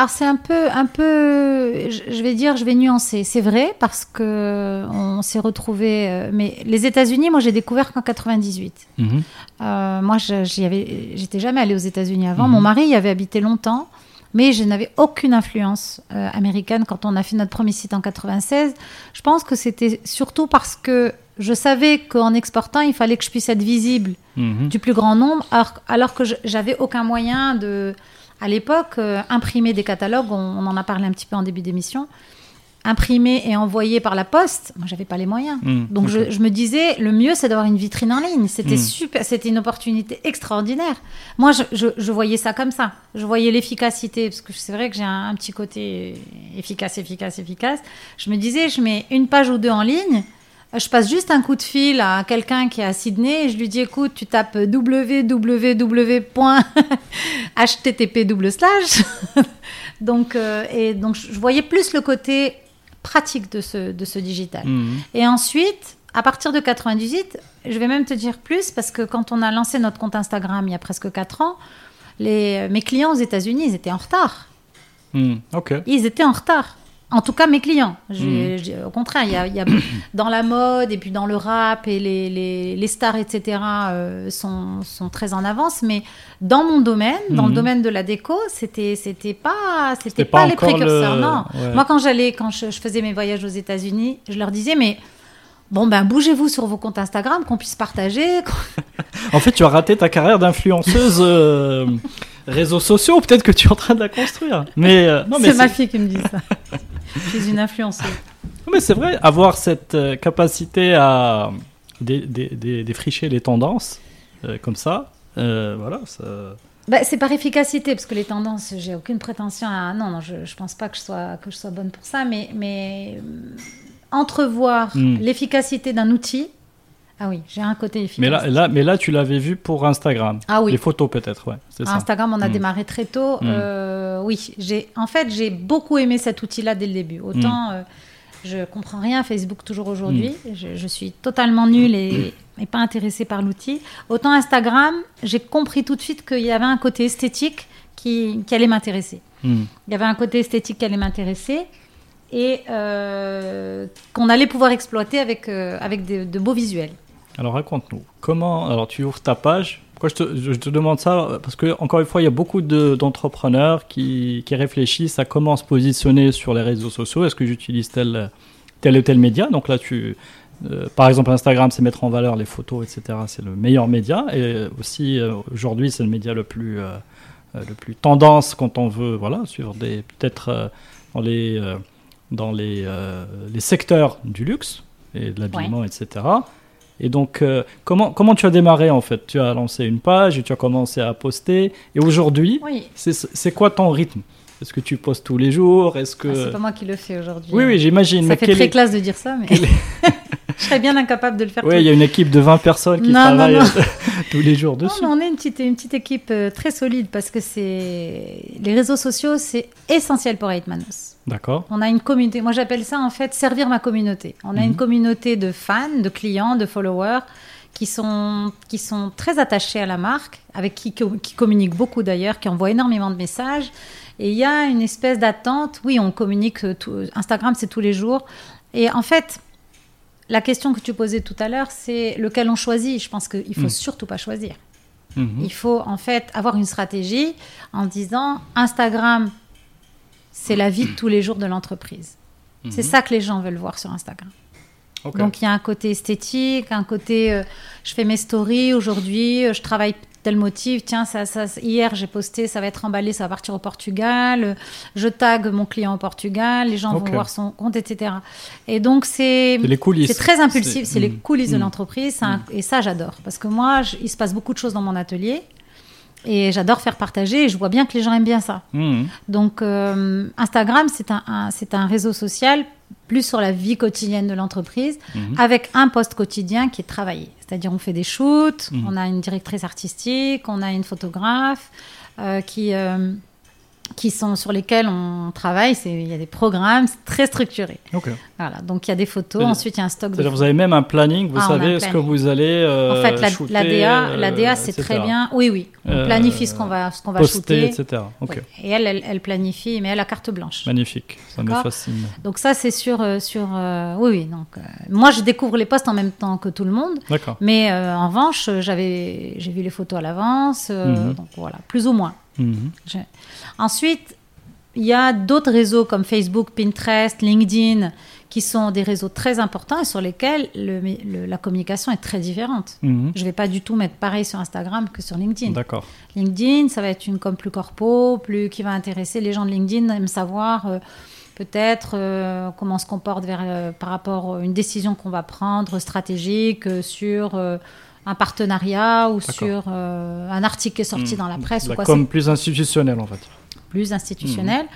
[SPEAKER 2] Alors c'est un peu, un peu, je vais dire, je vais nuancer. C'est vrai parce que on s'est retrouvé. Euh, mais les États-Unis, moi, j'ai découvert qu'en 98. Mhm. Euh, moi, j'y avais, j'étais jamais allée aux États-Unis avant. Mhm. Mon mari y avait habité longtemps mais je n'avais aucune influence euh, américaine quand on a fait notre premier site en 96. Je pense que c'était surtout parce que je savais qu'en exportant, il fallait que je puisse être visible mhm. du plus grand nombre, alors, que j'avais aucun moyen de, à l'époque, euh, imprimer des catalogues. on, en a parlé un petit peu en début d'émission imprimé et envoyé par la poste, moi j'avais pas les moyens. Hmm, Donc je, me disais le mieux c'est d'avoir une vitrine en ligne. C'était hmm. super, c'était une opportunité extraordinaire. Moi je, voyais ça comme ça. Je voyais l'efficacité parce que c'est vrai que j'ai un, petit côté efficace, efficace, efficace. Je me disais je mets une page ou deux en ligne. Je passe juste un coup de fil à quelqu'un qui est à Sydney et je lui dis écoute, tu tapes www.http *laughs* donc, euh, et donc, je voyais plus le côté pratique de ce, de ce digital. Mhm. Et ensuite, à partir de 98, je vais même te dire plus, parce que quand on a lancé notre compte Instagram il y a presque 4 ans, les, mes clients aux États-Unis, ils étaient en retard.
[SPEAKER 1] Mhm.
[SPEAKER 2] Ils étaient en retard. En tout cas, mes clients. Mhm. au contraire, il y a, *coughs* dans la mode et puis dans le rap et les, les, les stars, etc., euh, sont, sont, très en avance. Mais dans mon domaine, dans le mhm. domaine de la déco, c'était c'était pas c'était pas, les précurseurs. Non. Moi, quand j'allais, quand je, faisais mes voyages aux États-Unis, je leur disais, mais bon ben bougez-vous sur vos comptes Instagram, qu'on puisse partager. *laughs* *laughs*
[SPEAKER 1] en fait, tu as raté ta carrière d'influenceuse. Euh, réseaux sociaux, peut-être que tu es en train de la construire. Mais, euh,
[SPEAKER 2] non, mais c'est ma fille qui me dit ça. *laughs* Je suis une influenceuse. *laughs*
[SPEAKER 1] Mais c'est vrai, avoir cette euh, capacité à défricher les tendances euh, comme ça, voilà. Ça...
[SPEAKER 2] Bah, c'est par efficacité, parce que les tendances, j'ai aucune prétention à. Non, non, je, ne pense pas que je sois, que je sois bonne pour ça, mais, mais entrevoir hmm. l'efficacité d'un outil ah oui, j'ai un côté efficace.
[SPEAKER 1] Mais là, là, mais là tu l'avais vu pour Instagram.
[SPEAKER 2] Ah oui.
[SPEAKER 1] Les photos peut-être, ouais.
[SPEAKER 2] Instagram, on a hmm. démarré très tôt. Hmm. Euh, oui, j'ai, en fait, j'ai beaucoup aimé cet outil-là dès le début. Autant, je hmm. euh, je comprends rien à Facebook toujours aujourd'hui. Je, suis totalement nulle et, pas intéressée par l'outil. Autant Instagram, j'ai compris tout de suite qu'il y avait un côté esthétique qui, allait m'intéresser. Il y avait un côté esthétique qui allait m'intéresser et euh, qu'on allait pouvoir exploiter avec, avec de beaux visuels.
[SPEAKER 1] Alors raconte-nous, comment, alors tu ouvres ta page, pourquoi je te, je te demande ça? Parce que, encore une fois, il y a beaucoup d'entrepreneurs qui, qui, réfléchissent à comment se positionner sur les réseaux sociaux. Est-ce que j'utilise tel, tel ou tel média? Donc là, tu, euh, par exemple, Instagram, c'est mettre en valeur les photos, etc. C'est le meilleur média. Et aussi, euh, aujourd'hui, c'est le média le plus, euh, le plus tendance quand on veut voilà, suivre des. Peut-être dans les, dans les, les secteurs du luxe et de l'habillement, etc. Et donc, euh, comment, comment tu as démarré en fait? Tu as lancé une page et tu as commencé à poster. Et aujourd'hui, c'est quoi ton rythme? Est-ce que tu postes tous les jours? Est-ce que
[SPEAKER 2] ah, c'est pas moi qui le fais aujourd'hui.
[SPEAKER 1] Oui, oui, j'imagine.
[SPEAKER 2] Ça fait très classe de dire ça, mais *laughs* je serais bien incapable de le faire.
[SPEAKER 1] Oui, il y a une équipe de 20 personnes qui travaillent *laughs* tous les jours dessus.
[SPEAKER 2] Non, on est une petite, une petite équipe euh, très solide parce que c'est les réseaux sociaux, c'est essentiel pour Manos.
[SPEAKER 1] D'accord.
[SPEAKER 2] On a une communauté. Moi, j'appelle ça en fait servir ma communauté. On a une mhm. communauté de fans, de clients, de followers qui sont, qui sont très attachés à la marque, avec qui, qui communiquent beaucoup d'ailleurs, qui envoient énormément de messages. Et il y a une espèce d'attente. Oui, on communique. Tout, Instagram, c'est tous les jours. Et en fait, la question que tu posais tout à l'heure, c'est lequel on choisit. Je pense qu'il faut
[SPEAKER 1] Mm.
[SPEAKER 2] surtout pas choisir.
[SPEAKER 1] Mhm.
[SPEAKER 2] Il faut en fait avoir une stratégie en disant Instagram, c'est la vie de tous les jours de l'entreprise. C'est ça que les gens veulent voir sur Instagram. Donc il y a un côté esthétique, un côté euh, je fais mes stories aujourd'hui, euh, je travaille tel motif, tiens, ça, ça, hier j'ai posté, ça va être emballé, ça va partir au Portugal, euh, je tag mon client au Portugal, les gens vont voir son compte, etc. Et donc c'est
[SPEAKER 1] C'est
[SPEAKER 2] très impulsif,
[SPEAKER 1] C'est-
[SPEAKER 2] les coulisses de
[SPEAKER 1] Mm.
[SPEAKER 2] l'entreprise, un- et ça j'adore. Parce que moi, je- il se passe beaucoup de choses dans mon atelier, et j'adore faire partager, et je vois bien que les gens aiment bien ça.
[SPEAKER 1] Mhm.
[SPEAKER 2] Donc euh, Instagram, c'est un, un- c'est un réseau social plus sur la vie quotidienne de l'entreprise,
[SPEAKER 1] Mhm.
[SPEAKER 2] avec un poste quotidien qui est travaillé. C'est-à-dire on fait des shoots,
[SPEAKER 1] Mhm.
[SPEAKER 2] on a une directrice artistique, on a une photographe euh, qui, euh, qui sont sur lesquels on travaille. C'est- Il y a des programmes c'est très structurés.
[SPEAKER 1] Ok.
[SPEAKER 2] Voilà, donc il y a des photos, ensuite il y a un stock de
[SPEAKER 1] C'est-à-dire vous avez même un planning, vous
[SPEAKER 2] Ah,
[SPEAKER 1] savez ce que
[SPEAKER 2] planning.
[SPEAKER 1] vous allez euh,
[SPEAKER 2] En fait, la,
[SPEAKER 1] shooter,
[SPEAKER 2] la DA, la
[SPEAKER 1] euh,
[SPEAKER 2] DA c'est très bien. Oui, oui. On
[SPEAKER 1] Euh,
[SPEAKER 2] planifie ce qu'on va, ce qu'on va shooter.
[SPEAKER 1] etc.
[SPEAKER 2] Oui. Et elle, elle, elle planifie, mais elle a carte blanche.
[SPEAKER 1] Magnifique, ça me fascine.
[SPEAKER 2] Donc ça, c'est sur, euh, sur euh, oui, oui. Donc moi, je découvre les postes en même temps que tout le monde,
[SPEAKER 1] D'accord.
[SPEAKER 2] mais en revanche, j'avais, j'ai vu les photos à l'avance,
[SPEAKER 1] Mhm.
[SPEAKER 2] donc voilà, plus ou moins.
[SPEAKER 1] Mhm.
[SPEAKER 2] Ensuite, il y a d'autres réseaux comme Facebook, Pinterest, LinkedIn, qui sont des réseaux très importants et sur lesquels le- le- la communication est très différente.
[SPEAKER 1] Mhm.
[SPEAKER 2] Je vais pas du tout mettre pareil sur Instagram que sur LinkedIn.
[SPEAKER 1] D'accord.
[SPEAKER 2] LinkedIn, ça va être une com plus corpo, plus qui va intéresser les gens de LinkedIn, aiment savoir euh, peut-être euh, comment on se comporte vers, euh, par rapport à une décision qu'on va prendre stratégique sur un partenariat ou sur euh, un article qui est sorti
[SPEAKER 1] Mhm.
[SPEAKER 2] dans la presse
[SPEAKER 1] La
[SPEAKER 2] ou quoi.
[SPEAKER 1] com plus institutionnelle, on va dire.
[SPEAKER 2] C'est plus institutionnel.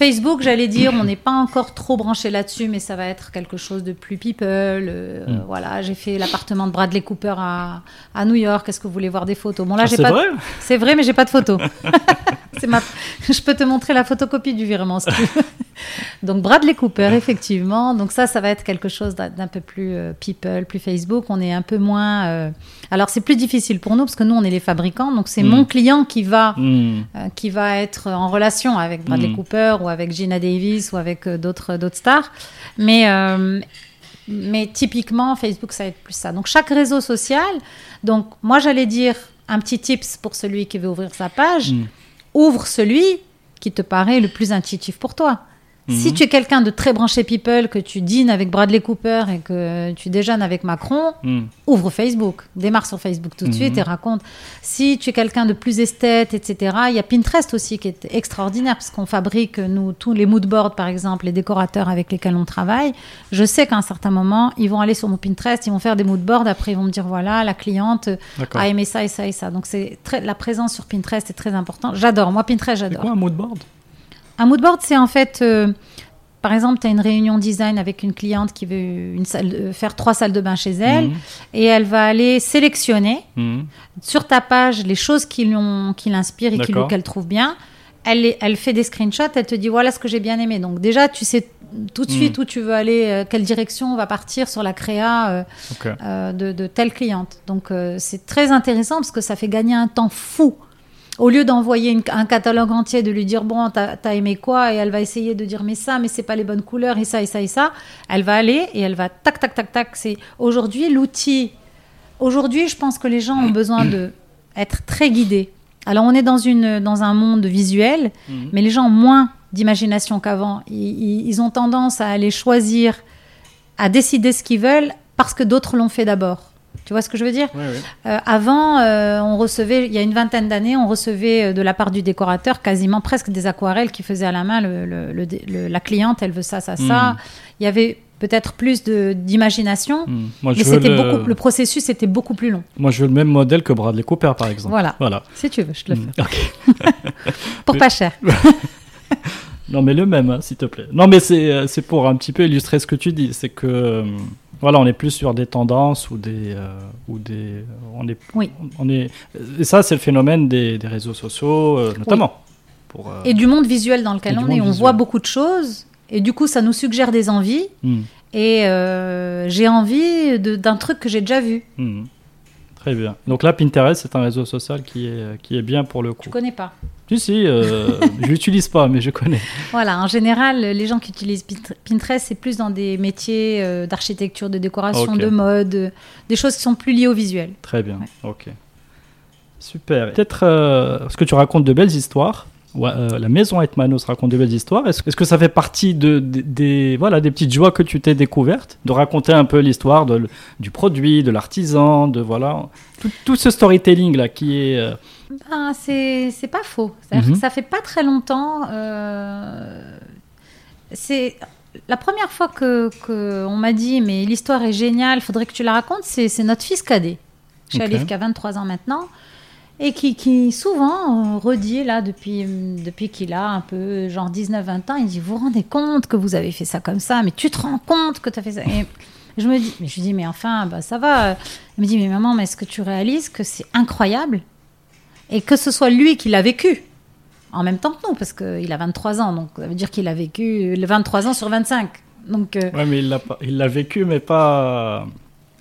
[SPEAKER 2] Facebook, j'allais dire, on n'est pas encore trop branché là-dessus, mais ça va être quelque chose de plus people. euh,
[SPEAKER 1] Mm.
[SPEAKER 2] Voilà, j'ai fait l'appartement de Bradley Cooper à, à New York. Est-ce que vous voulez voir des photos? Bon là,
[SPEAKER 1] Ah,
[SPEAKER 2] j'ai
[SPEAKER 1] c'est
[SPEAKER 2] pas.
[SPEAKER 1] vrai?
[SPEAKER 2] C'est vrai, mais j'ai pas de photo. *laughs* C'est ma... Je peux te montrer la photocopie du virement. si tu veux. Donc Bradley Cooper, effectivement. Donc ça, ça va être quelque chose d'un peu plus euh, people, plus Facebook. On est un peu moins. euh, Alors c'est plus difficile pour nous parce que nous, on est les fabricants. Donc c'est
[SPEAKER 1] Mm.
[SPEAKER 2] mon client qui va euh, qui va être en relation avec Bradley. Cooper ou avec Gina Davis ou avec euh, d'autres d'autres stars. Mais euh, mais typiquement Facebook ça va être plus ça. Donc chaque réseau social. Donc moi j'allais dire un petit tips pour celui qui veut ouvrir sa page.
[SPEAKER 1] Mhm.
[SPEAKER 2] Ouvre celui qui te paraît le plus intuitif pour toi. Si
[SPEAKER 1] Mhm.
[SPEAKER 2] tu es quelqu'un de très branché people, que tu dînes avec Bradley Cooper et que tu déjeunes avec Macron,
[SPEAKER 1] Mhm.
[SPEAKER 2] ouvre Facebook, démarre sur Facebook tout de
[SPEAKER 1] Mhm.
[SPEAKER 2] suite et raconte. Si tu es quelqu'un de plus esthète, etc., il y a Pinterest aussi qui est extraordinaire parce qu'on fabrique, nous, tous les moodboards, par exemple, les décorateurs avec lesquels on travaille. Je sais qu'à un certain moment, ils vont aller sur mon Pinterest, ils vont faire des moodboards, après ils vont me dire, voilà, la cliente a aimé ça et ça et ça. Donc c'est très, la présence sur Pinterest est très importante. J'adore, moi Pinterest,
[SPEAKER 1] C'est
[SPEAKER 2] j'adore.
[SPEAKER 1] quoi un mood board
[SPEAKER 2] Un moodboard, c'est en fait, euh, par exemple, tu as une réunion design avec une cliente qui veut une salle, de- faire trois salles de bain chez elle
[SPEAKER 1] Mhm.
[SPEAKER 2] et elle va aller sélectionner
[SPEAKER 1] Mhm.
[SPEAKER 2] sur ta page les choses qui l'inspirent et qu'elle trouve bien. Elle, fait des screenshots, elle te dit voilà ce que j'ai bien aimé. Donc déjà, tu sais tout de
[SPEAKER 1] Mm.
[SPEAKER 2] suite où tu veux aller, euh, quelle direction on va partir sur la créa euh, euh, de, de telle cliente. Donc c'est très intéressant parce que ça fait gagner un temps fou. Au lieu d'envoyer une- un catalogue entier, de lui dire bon, t'as as aimé quoi, et elle va essayer de dire mais ça, mais c'est pas les bonnes couleurs, et ça, et ça, et ça. Elle va aller et elle va tac, tac, tac, tac. C'est aujourd'hui l'outil. Aujourd'hui, je pense que les gens ont besoin de être très guidés. Alors on est dans une dans un monde visuel,
[SPEAKER 1] Mhm.
[SPEAKER 2] mais les gens ont moins d'imagination qu'avant. Ils ont tendance à aller choisir, à décider ce qu'ils veulent parce que d'autres l'ont fait d'abord. Tu vois ce que je veux dire. Euh, Avant, euh, on recevait, il y a une vingtaine d'années, on recevait euh, de la part du décorateur quasiment presque des aquarelles qui faisaient à la main. Le, le- le- le- la cliente, elle veut ça, ça, ça.
[SPEAKER 1] Mhm.
[SPEAKER 2] Il y avait peut-être plus d'imagination.
[SPEAKER 1] Moi,
[SPEAKER 2] mais c'était
[SPEAKER 1] le...
[SPEAKER 2] beaucoup, le processus était beaucoup plus long.
[SPEAKER 1] Moi, je veux le même modèle que Bradley Cooper, par exemple.
[SPEAKER 2] Voilà.
[SPEAKER 1] Voilà.
[SPEAKER 2] Si tu veux, je te le
[SPEAKER 1] Mhm.
[SPEAKER 2] fais. *laughs* Pour
[SPEAKER 1] Mais-
[SPEAKER 2] pas cher. *laughs*
[SPEAKER 1] Non, mais le même, hein, s'il te plaît. Non, mais c'est pour un petit peu illustrer ce que tu dis. C'est que, voilà, on est plus sur des tendances ou des. euh, ou des on est,
[SPEAKER 2] Oui.
[SPEAKER 1] on est, et ça, c'est le phénomène des, des réseaux sociaux, euh, notamment. Pour, euh,
[SPEAKER 2] Et du monde visuel dans lequel on est, on voit beaucoup de choses. Et du coup, ça nous suggère des envies.
[SPEAKER 1] hmm,
[SPEAKER 2] Et euh, j'ai envie d'un truc que j'ai déjà vu.
[SPEAKER 1] hmm. Très bien. Donc là, Pinterest, c'est un réseau social qui est, qui est bien pour le coup.
[SPEAKER 2] Je connais pas.
[SPEAKER 1] Si, si, euh, je l'utilise pas, mais je connais.
[SPEAKER 2] Voilà, en général, les gens qui utilisent Pinterest, c'est plus dans des métiers euh, d'architecture, de décoration, de mode, euh, des choses qui sont plus liées au visuel.
[SPEAKER 1] Très bien, ok. Super. Peut-être euh, parce que tu racontes de belles histoires. Ouais, euh, la maison Hetmanos raconte de belles histoires. Est-ce que ça fait partie de, de- des, voilà, des petites joies que tu t'es découvertes? De raconter un peu l'histoire de- du produit, de l'artisan, de voilà, tout, tout ce storytelling là qui est.
[SPEAKER 2] Ben, c'est pas faux.
[SPEAKER 1] Mhm.
[SPEAKER 2] ça fait pas très longtemps. euh, c'est la première fois que, que on m'a dit mais l'histoire est géniale, faudrait que tu la racontes. C'est notre fils cadet, Chalif
[SPEAKER 1] Ok.
[SPEAKER 2] qui a 23 ans maintenant et qui, qui souvent euh, redit là depuis depuis qu'il a un peu genre 19-20 ans, il dit vous vous rendez compte que vous avez fait ça comme ça, mais tu te rends compte que tu as fait ça? Et je me dis mais je lui dis mais enfin bah ça va. Il me dit mais maman mais est-ce que tu réalises que c'est incroyable et que ce soit lui qui l'a vécu en même temps que nous, parce qu'il a 23 ans, donc ça veut dire qu'il a vécu le 23 ans sur 25. Donc, euh,
[SPEAKER 1] Ouais, mais il l'a vécu, mais pas,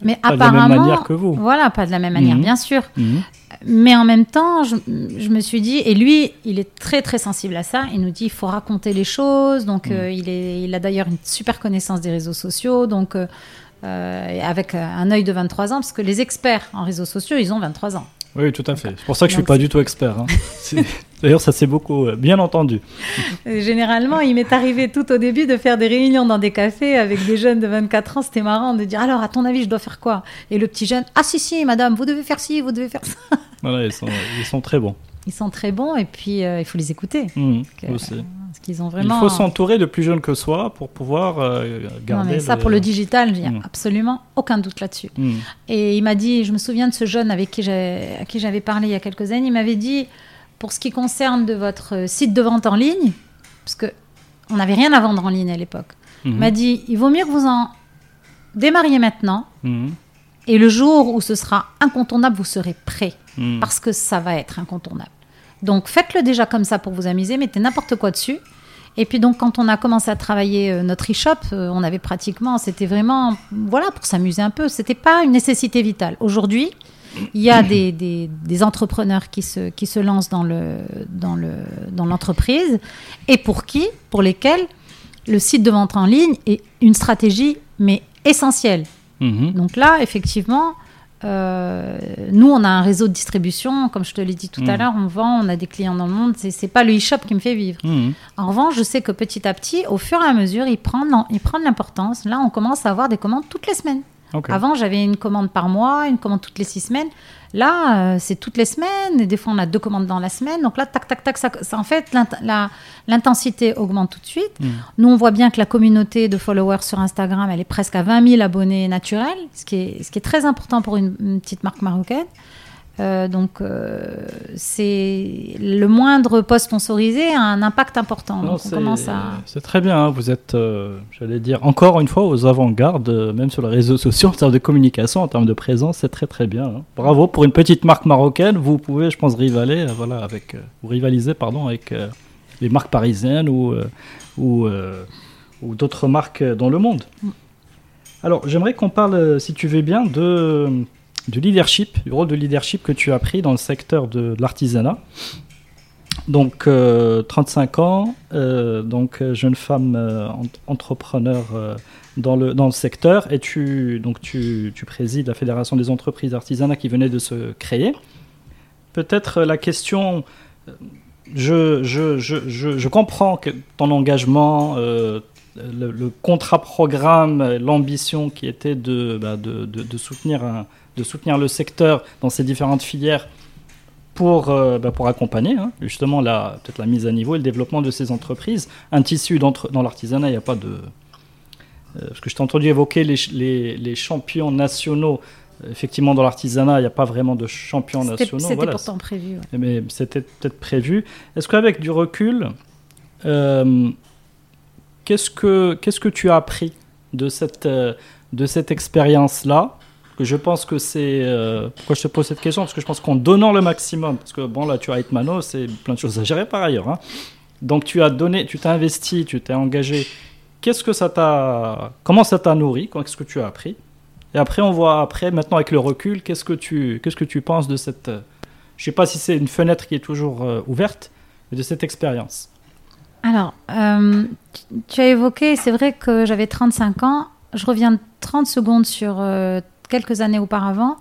[SPEAKER 2] mais
[SPEAKER 1] pas de la même manière que vous.
[SPEAKER 2] voilà, pas de la même manière,
[SPEAKER 1] Mhm.
[SPEAKER 2] bien sûr.
[SPEAKER 1] Mhm.
[SPEAKER 2] Mais en même temps, je, je me suis dit, et lui, il est très très sensible à ça. Il nous dit, il faut raconter les choses. Donc,
[SPEAKER 1] Mhm.
[SPEAKER 2] euh, il, est, il a d'ailleurs une super connaissance des réseaux sociaux. Donc, euh, avec un œil de 23 ans, parce que les experts en réseaux sociaux, ils ont 23 ans.
[SPEAKER 1] Oui, tout à fait. C'est pour ça que je suis
[SPEAKER 2] Donc,
[SPEAKER 1] pas du tout expert. hein. *laughs* D'ailleurs, ça c'est beaucoup, euh, bien entendu.
[SPEAKER 2] Euh, Généralement, il m'est arrivé tout au début de faire des réunions dans des cafés avec des jeunes de 24 ans. C'était marrant de dire alors, à ton avis, je dois faire quoi? Et le petit jeune ah si si, madame, vous devez faire ci, vous devez faire ça.
[SPEAKER 1] Voilà, ils sont, ils sont très bons.
[SPEAKER 2] Ils sont très bons et puis euh, il faut les écouter
[SPEAKER 1] Mhm,
[SPEAKER 2] que-
[SPEAKER 1] aussi.
[SPEAKER 2] parce qu'ils ont vraiment.
[SPEAKER 1] Il faut s'entourer de plus jeunes que soi pour pouvoir euh,
[SPEAKER 2] Non,
[SPEAKER 1] garder.
[SPEAKER 2] mais ça pour le digital, il n'y a
[SPEAKER 1] Mm.
[SPEAKER 2] absolument aucun doute là-dessus.
[SPEAKER 1] Mhm.
[SPEAKER 2] Et il m'a dit, je me souviens de ce jeune avec qui à qui j'avais parlé il y a quelques années, il m'avait dit, pour ce qui concerne de votre euh, site de vente en ligne, parce que on n'avait rien à vendre en ligne à l'époque, il m'a dit, il vaut mieux que vous en démarriez maintenant, et le jour où ce sera incontournable, vous serez prêt, parce que ça va être incontournable. Donc faites-le déjà comme ça pour vous amuser, mettez n'importe quoi dessus. Et puis donc quand on a commencé à travailler euh, notre e-shop, euh, on avait pratiquement, c'était vraiment, voilà, pour s'amuser un peu. C'était pas une nécessité vitale. Aujourd'hui, il y a des, des- des entrepreneurs qui se, qui se lancent dans le dans le dans l'entreprise et pour qui, pour lesquels le site de vente en ligne est une stratégie mais essentielle.
[SPEAKER 1] Mhm.
[SPEAKER 2] Donc là, effectivement, euh, nous, on a un réseau de distribution. Comme je te l'ai dit tout à
[SPEAKER 1] Mm.
[SPEAKER 2] l'heure, on vend, on a des clients dans le monde. C'est c'est pas le e-shop qui me fait vivre.
[SPEAKER 1] Mhm.
[SPEAKER 2] En revanche, je sais que petit à petit, au fur et à mesure, il prend, l'en- il prend de l'importance. Là, on commence à avoir des commandes toutes les semaines. Avant, j'avais une commande par mois, une commande toutes les six semaines. Là, euh, c'est toutes les semaines. Et des fois, on a deux commandes dans la semaine. Donc là, tac, tac, tac, ça, ça- en fait, l'intensité augmente tout de suite.
[SPEAKER 1] Mhm.
[SPEAKER 2] Nous, on voit bien que la communauté de followers sur Instagram, elle est presque à 20 000 abonnés naturels, ce qui est, ce qui est très important pour une, une petite marque marocaine. Euh, donc, euh, c'est le moindre post sponsorisé a un impact important.
[SPEAKER 1] Non,
[SPEAKER 2] donc, on
[SPEAKER 1] c'est
[SPEAKER 2] commence à.
[SPEAKER 1] c'est très bien. hein. Vous êtes, euh, j'allais dire, encore une fois aux avant-gardes, même sur les réseaux sociaux, en termes de communication, en termes de présence, c'est très très bien. hein. Bravo pour une petite marque marocaine. Vous pouvez, je pense, rivaler, voilà, avec, pardon, avec les marques parisiennes ou euh, ou, euh, ou d'autres marques dans le monde.
[SPEAKER 2] Mm.
[SPEAKER 1] Alors, j'aimerais qu'on parle, si tu veux bien, de du leadership, du rôle de leadership que tu as pris dans le secteur de, l'artisanat. Donc, euh, 35 ans, euh, donc euh, jeune femme euh, ent- entrepreneur euh, dans, le, dans le secteur, et tu, donc tu, tu présides la Fédération des entreprises artisanat qui venait de se créer. Peut-être la question, je, je, je, je, comprends que ton engagement, le, contrat-programme, l'ambition qui était bah, de, de, de soutenir un, de soutenir le secteur dans ses différentes filières pour, euh, bah, pour accompagner hein, justement la, peut-être la mise à niveau et le développement de ces entreprises. Un tissu d'entre- dans l'artisanat, il n'y a pas de... euh, parce que je t'ai entendu évoquer les, les, les champions nationaux. Effectivement, dans l'artisanat, il n'y a pas vraiment de champions
[SPEAKER 2] C'était
[SPEAKER 1] nationaux.
[SPEAKER 2] c'était
[SPEAKER 1] Voilà,
[SPEAKER 2] pourtant prévu. ouais.
[SPEAKER 1] mais c'était peut-être prévu. Est-ce qu'avec du recul, euh, qu'est-ce que qu'est-ce que tu as appris de cette de cette expérience-là je pense que c'est euh, pourquoi je te pose cette question? Parce que je pense qu'en donnant le maximum, parce que bon là tu as Hitmano, c'est plein de choses à gérer par ailleurs. hein. Donc tu as donné, tu t'es investi, tu t'es engagé. Qu'est-ce que ça t'a, comment ça t'a nourri? Qu'est-ce que tu as appris? Et après, on voit, après, maintenant avec le recul, qu'est-ce que tu, qu'est-ce que tu penses de cette. euh, je sais pas si c'est une fenêtre qui est toujours euh, ouverte, mais de cette expérience.
[SPEAKER 2] Alors, euh, tu- as évoqué, c'est vrai que j'avais 35 ans. Je reviens de 30 secondes sur quelques années auparavant.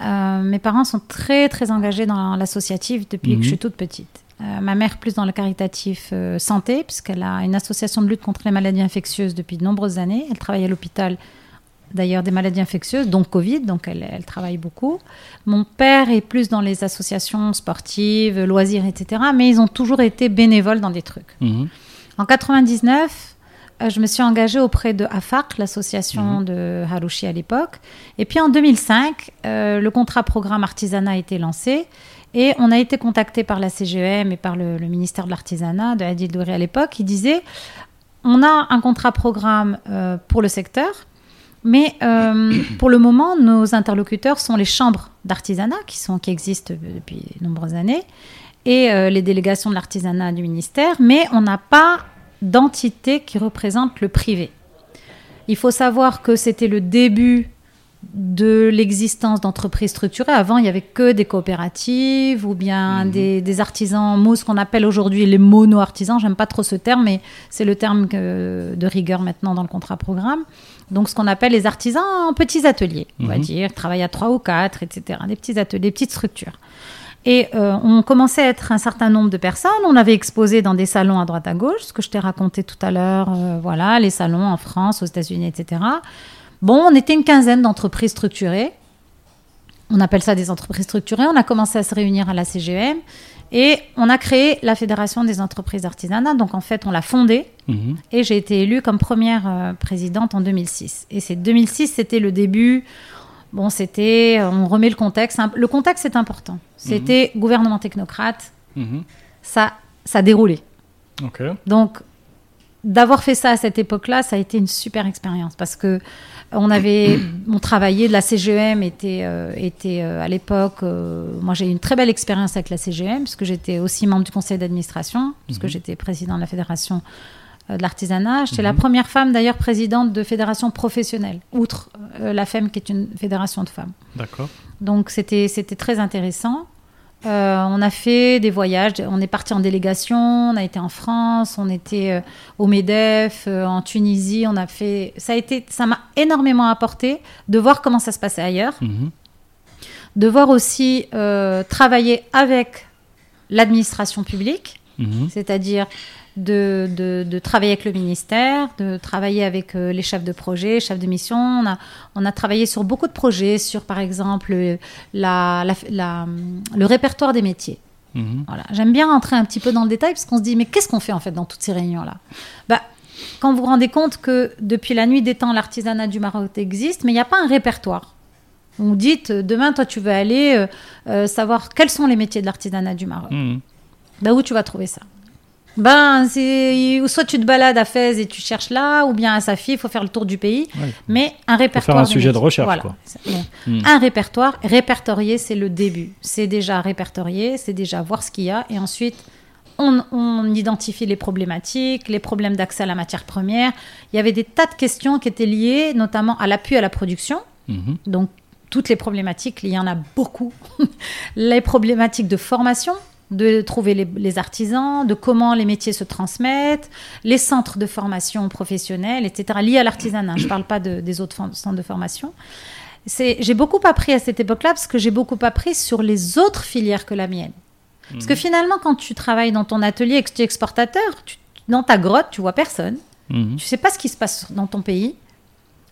[SPEAKER 2] Euh, mes parents sont très, très engagés dans l'associatif depuis
[SPEAKER 1] Mhm.
[SPEAKER 2] que je suis toute petite. Euh, ma mère plus dans le caritatif euh, santé, puisqu'elle a une association de lutte contre les maladies infectieuses depuis de nombreuses années. Elle travaille à l'hôpital, d'ailleurs, des maladies infectieuses, donc Covid, donc elle, elle travaille beaucoup. Mon père est plus dans les associations sportives, loisirs, etc. Mais ils ont toujours été bénévoles dans des trucs. En 99, euh, je me suis engagée auprès de AFAC, l'association de Harouchi à l'époque. Et puis en 2005, euh, le contrat programme artisanat a été lancé. Et on a été contacté par la CGM et par le, le ministère de l'Artisanat, de Adil Douri à l'époque, qui disait on a un contrat programme euh, pour le secteur, mais euh, *coughs* pour le moment, nos interlocuteurs sont les chambres d'artisanat qui, sont, qui existent depuis de nombreuses années et euh, les délégations de l'artisanat du ministère, mais on n'a pas d'entité qui représente le privé. Il faut savoir que c'était le début de l'existence d'entreprises structurées. Avant, il n'y avait que des coopératives ou bien des, des artisans, mots, ce qu'on appelle aujourd'hui les mono-artisans. J'aime pas trop ce terme, mais c'est le terme que- de rigueur maintenant dans le contrat programme. Donc, ce qu'on appelle les artisans en petits ateliers, on va
[SPEAKER 1] Mhm.
[SPEAKER 2] dire, travaillent à trois ou quatre, etc. Des petits ateliers, des petites structures. Et euh, on commençait à être un certain nombre de personnes. On avait exposé dans des salons à droite à gauche, ce que je t'ai raconté tout à l'heure. euh, voilà, les salons en France, aux États-Unis, etc. Bon, on était une quinzaine d'entreprises structurées. On appelle ça des entreprises structurées. On a commencé à se réunir à la CGM et on a créé la Fédération des entreprises artisanales. Donc en fait, on l'a fondée
[SPEAKER 1] Mhm.
[SPEAKER 2] et j'ai été élue comme première euh, présidente en 2006. Et c'est 2006, c'était le début. Bon, c'était, on remet le contexte. Un- Le contexte est important. C'était gouvernement technocrate.
[SPEAKER 1] Mhm.
[SPEAKER 2] Ça, ça déroulait. Donc, d'avoir fait ça à cette époque-là, ça a été une super expérience parce que on avait, *clears throat* on travaillait, la CGM était, euh, était euh, à l'époque, euh, moi j'ai eu une très belle expérience avec la CGM puisque j'étais aussi membre du conseil d'administration, puisque
[SPEAKER 1] Mhm.
[SPEAKER 2] j'étais président de la fédération de l'artisanat. J'étais
[SPEAKER 1] Mhm.
[SPEAKER 2] la première femme d'ailleurs présidente de fédération professionnelle, outre euh, la FEM qui est une fédération de femmes.
[SPEAKER 1] D'accord.
[SPEAKER 2] Donc c'était très intéressant. Euh, on a fait des voyages, on est parti en délégation, on a été en France, on était euh, au Medef, euh, en Tunisie, on a fait. Ça a été, ça m'a énormément apporté de voir comment ça se passait ailleurs,
[SPEAKER 1] Mhm.
[SPEAKER 2] de voir aussi euh, travailler avec l'administration publique,
[SPEAKER 1] Mhm.
[SPEAKER 2] c'est-à-dire de, de- de travailler avec le ministère, de travailler avec euh, les chefs de projet, chefs de mission. On a, on a travaillé sur beaucoup de projets, sur par exemple euh, la, la- la- le répertoire des métiers.
[SPEAKER 1] Mhm.
[SPEAKER 2] Voilà. J'aime bien rentrer un petit peu dans le détail parce qu'on se dit mais qu'est-ce qu'on fait en fait dans toutes ces réunions-là? Bah, Quand vous vous rendez compte que depuis la nuit des temps, l'artisanat du Maroc existe, mais il n'y a pas un répertoire. Vous dites, euh, demain, toi, tu veux aller euh, savoir quels sont les métiers de l'artisanat du Maroc.
[SPEAKER 1] Mhm.
[SPEAKER 2] Bah, où tu vas trouver ça? Ben, c'est ou soit tu te balades à Fès et tu cherches là, ou bien à Safi, il faut faire le tour du pays.
[SPEAKER 1] Ouais.
[SPEAKER 2] Mais un répertoire.
[SPEAKER 1] un
[SPEAKER 2] des
[SPEAKER 1] sujet de recherche,
[SPEAKER 2] Voilà.
[SPEAKER 1] quoi.
[SPEAKER 2] C'est- bon.
[SPEAKER 1] Mm.
[SPEAKER 2] Un répertoire, répertorier, c'est le début. C'est déjà répertorier, c'est déjà voir ce qu'il y a, et ensuite. On, on identifie les problématiques, les problèmes d'accès à la matière première. Il y avait des tas de questions qui étaient liées notamment à l'appui à la production.
[SPEAKER 1] Mhm.
[SPEAKER 2] Donc, toutes les problématiques, il y en a beaucoup. *laughs* les problématiques de formation, de trouver les, les artisans, de comment les métiers se transmettent, les centres de formation professionnelle, etc., liés à l'artisanat. Je ne parle pas de- des autres centres de formation. J'ai beaucoup appris à cette époque-là parce que j'ai beaucoup appris sur les autres filières que la mienne. Parce que finalement, quand tu travailles dans ton atelier et que tu es exportateur, tu- dans ta grotte, tu vois personne.
[SPEAKER 1] Mhm.
[SPEAKER 2] Tu sais pas ce qui se passe dans ton pays.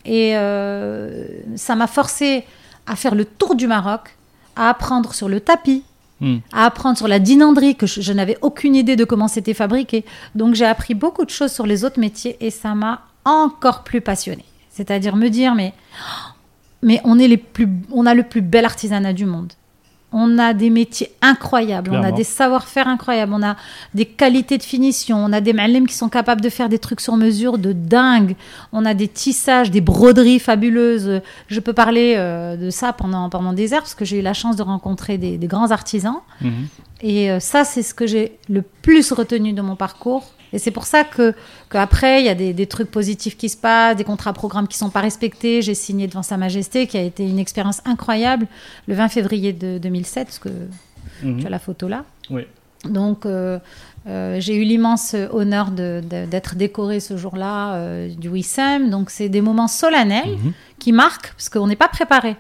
[SPEAKER 2] Et euh, ça m'a forcé à faire le tour du Maroc, à apprendre sur le tapis,
[SPEAKER 1] Mhm.
[SPEAKER 2] à apprendre sur la dinanderie, que je, je n'avais aucune idée de comment c'était fabriqué. Donc j'ai appris beaucoup de choses sur les autres métiers et ça m'a encore plus passionnée. C'est-à-dire me dire, mais, mais on, est les plus, on a le plus bel artisanat du monde. On a des métiers incroyables, on a des savoir-faire incroyables, on a des qualités de finition, on a des malem qui sont capables de faire des trucs sur mesure de dingue, on a des tissages, des broderies fabuleuses. Je peux parler euh, de ça pendant, pendant des heures parce que j'ai eu la chance de rencontrer des, des grands artisans.
[SPEAKER 1] Mhm.
[SPEAKER 2] Et euh, ça, c'est ce que j'ai le plus retenu de mon parcours. Et c'est pour ça que qu'après, il y a des, des trucs positifs qui se passent, des contrats programmes qui sont pas respectés. J'ai signé devant Sa Majesté, qui a été une expérience incroyable, le 20 février de 2007, parce que
[SPEAKER 1] Mhm.
[SPEAKER 2] tu as la photo là.
[SPEAKER 1] Oui.
[SPEAKER 2] Donc, euh, euh, j'ai eu l'immense honneur d'être décorée ce jour-là euh, du WISEM. Donc, c'est des moments solennels
[SPEAKER 1] Mhm.
[SPEAKER 2] qui marquent, parce qu'on n'est pas préparé.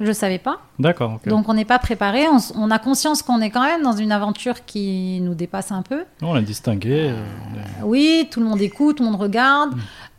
[SPEAKER 2] Je ne savais pas.
[SPEAKER 1] D'accord.
[SPEAKER 2] Donc, on n'est pas préparé. On, a conscience qu'on est quand même dans une aventure qui nous dépasse un peu.
[SPEAKER 1] On l'a distingué. euh, on est-
[SPEAKER 2] Oui, tout le monde écoute, tout le monde regarde.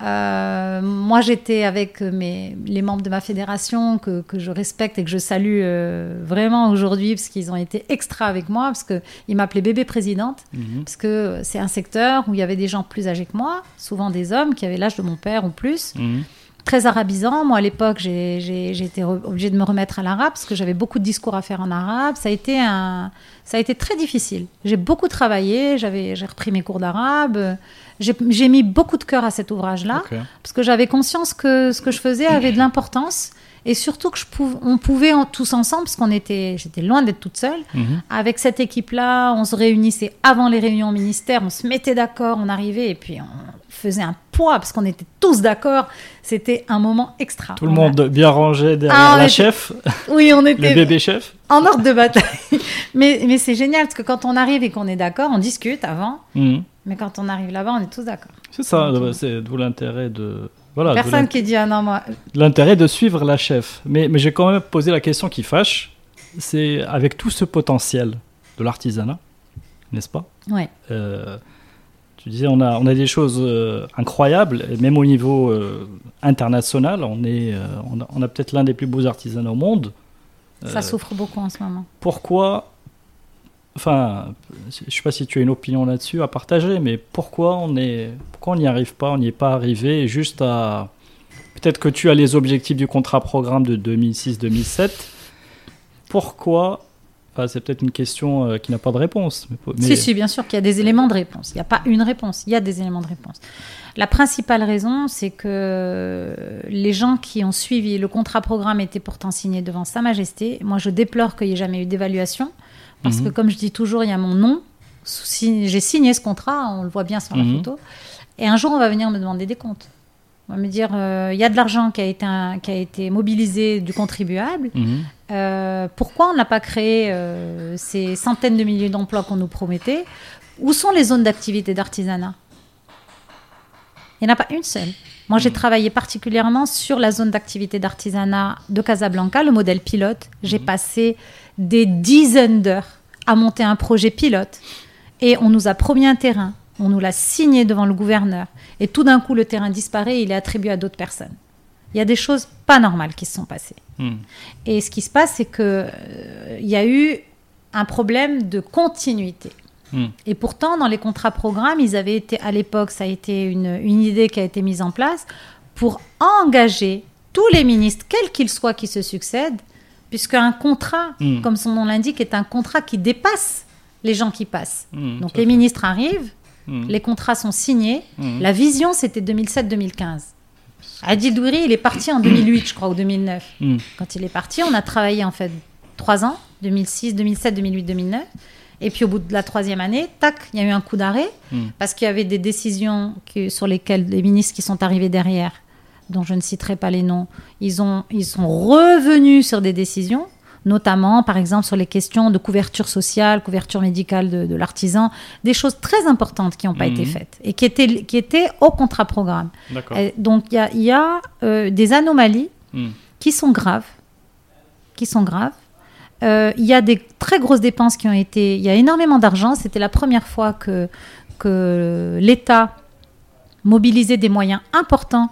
[SPEAKER 2] Euh, moi, j'étais avec mes, les membres de ma fédération que, que je respecte et que je salue euh, vraiment aujourd'hui parce qu'ils ont été extra avec moi, parce qu'ils m'appelaient bébé présidente,
[SPEAKER 1] Mhm.
[SPEAKER 2] parce que c'est un secteur où il y avait des gens plus âgés que moi, souvent des hommes qui avaient l'âge de mon père ou plus,
[SPEAKER 1] Mhm.
[SPEAKER 2] Très arabisant. Moi, à l'époque, j'ai été obligée de me remettre à l'arabe parce que j'avais beaucoup de discours à faire en arabe. Ça a été, un, ça a été très difficile. J'ai beaucoup travaillé, j'ai repris mes cours d'arabe. J'ai mis beaucoup de cœur à cet ouvrage-là parce que j'avais conscience que ce que je faisais avait de l'importance et surtout que je pouv- on pouvait en- tous ensemble, parce qu'on était, j'étais loin d'être toute seule,
[SPEAKER 1] Mhm.
[SPEAKER 2] avec cette équipe-là, on se réunissait avant les réunions au ministère, on se mettait d'accord, on arrivait et puis on faisait un poids parce qu'on était tous d'accord. C'était un moment extra.
[SPEAKER 1] Tout le monde bien rangé derrière
[SPEAKER 2] Ah,
[SPEAKER 1] la
[SPEAKER 2] était-
[SPEAKER 1] chef, *laughs*
[SPEAKER 2] Oui, on
[SPEAKER 1] le
[SPEAKER 2] était
[SPEAKER 1] bébé chef.
[SPEAKER 2] en ordre de bataille. *laughs* mais mais c'est génial parce que quand on arrive et qu'on est d'accord, on discute avant.
[SPEAKER 1] Mhm.
[SPEAKER 2] Mais quand on arrive là-bas, on est tous d'accord.
[SPEAKER 1] C'est ça,
[SPEAKER 2] Ok.
[SPEAKER 1] euh, c'est d'où l'intérêt de. Voilà,
[SPEAKER 2] Personne qui dit ah non moi.
[SPEAKER 1] l'intérêt de suivre la chef. Mais, mais j'ai quand même posé la question qui fâche. C'est avec tout ce potentiel de l'artisanat, n'est-ce pas?
[SPEAKER 2] Ouais.
[SPEAKER 1] Euh, Tu disais, on a, on a des choses euh, incroyables, et même au niveau euh, international. On, est, on a, on a peut-être l'un des plus beaux artisanats au monde.
[SPEAKER 2] Ça souffre beaucoup en ce moment.
[SPEAKER 1] pourquoi Enfin, je sais pas si tu as une opinion là-dessus à partager, mais pourquoi on est, pourquoi on n'y arrive pas On n'y est pas arrivé juste à. Peut-être que tu as les objectifs du contrat programme de 2006-2007. Pourquoi c'est peut-être une question euh, qui n'a pas de réponse. Mais,
[SPEAKER 2] Si, si, bien sûr qu'il y a des éléments de réponse. Il n'y a pas une réponse, il y a des éléments de réponse. La principale raison, c'est que les gens qui ont suivi le contrat programme étaient pourtant signés devant Sa Majesté. Moi, je déplore qu'il n'y ait jamais eu d'évaluation, parce
[SPEAKER 1] Mhm.
[SPEAKER 2] que, comme je dis toujours, il y a mon nom. si- J'ai signé ce contrat, on le voit bien sur la
[SPEAKER 1] Mhm.
[SPEAKER 2] photo. Et un jour, on va venir me demander des comptes. On va me dire, euh, il y a de l'argent qui, a été un- qui a été mobilisé du contribuable.
[SPEAKER 1] Mhm.
[SPEAKER 2] Euh, pourquoi on n'a pas créé euh, ces centaines de milliers d'emplois qu'on nous promettait? Où sont les zones d'activité d'artisanat? Il n'y en a pas une seule. Moi, j'ai travaillé particulièrement sur la zone d'activité d'artisanat de Casablanca, le modèle pilote. J'ai passé des dizaines d'heures à monter un projet pilote et on nous a promis un terrain. On nous l'a signé devant le gouverneur. Et tout d'un coup, le terrain disparaît et il est attribué à d'autres personnes. Il y a des choses pas normales qui se sont passées.
[SPEAKER 1] Mhm.
[SPEAKER 2] Et ce qui se passe, c'est que euh, y a eu un problème de continuité.
[SPEAKER 1] Mhm.
[SPEAKER 2] Et pourtant, dans les contrats programmes, ils avaient été, à l'époque, ça a été une, une idée qui a été mise en place pour engager tous les ministres, quels qu'ils soient, qui se succèdent, puisque un contrat,
[SPEAKER 1] Mhm.
[SPEAKER 2] comme son nom l'indique, est un contrat qui dépasse les gens qui passent.
[SPEAKER 1] Mhm,
[SPEAKER 2] Donc les
[SPEAKER 1] fait.
[SPEAKER 2] ministres arrivent,
[SPEAKER 1] Mhm.
[SPEAKER 2] les contrats sont signés, la vision, c'était 2007-2015. Adil Douiri, il est parti en *coughs* 2008, je crois, ou 2009.
[SPEAKER 1] Mhm.
[SPEAKER 2] Quand il est parti, on a travaillé en fait trois ans, 2006, 2007, 2008, 2009. Et puis au bout de la troisième année, tac, il y a eu un coup d'arrêt parce qu'il y avait des décisions que- sur lesquelles les ministres qui sont arrivés derrière, dont je ne citerai pas les noms, ils, ont, ils sont revenus sur des décisions, notamment par exemple sur les questions de couverture sociale, couverture médicale de, de l'artisan, des choses très importantes qui n'ont pas
[SPEAKER 1] Mhm.
[SPEAKER 2] été faites et qui étaient, qui étaient au contrat programme.
[SPEAKER 1] D'accord.
[SPEAKER 2] Et donc il y a, y a, euh, des anomalies
[SPEAKER 1] Mhm.
[SPEAKER 2] qui sont graves, qui sont graves. Euh, il y a des très grosses dépenses qui ont été. Il y a énormément d'argent. C'était la première fois que que l'État mobilisait des moyens importants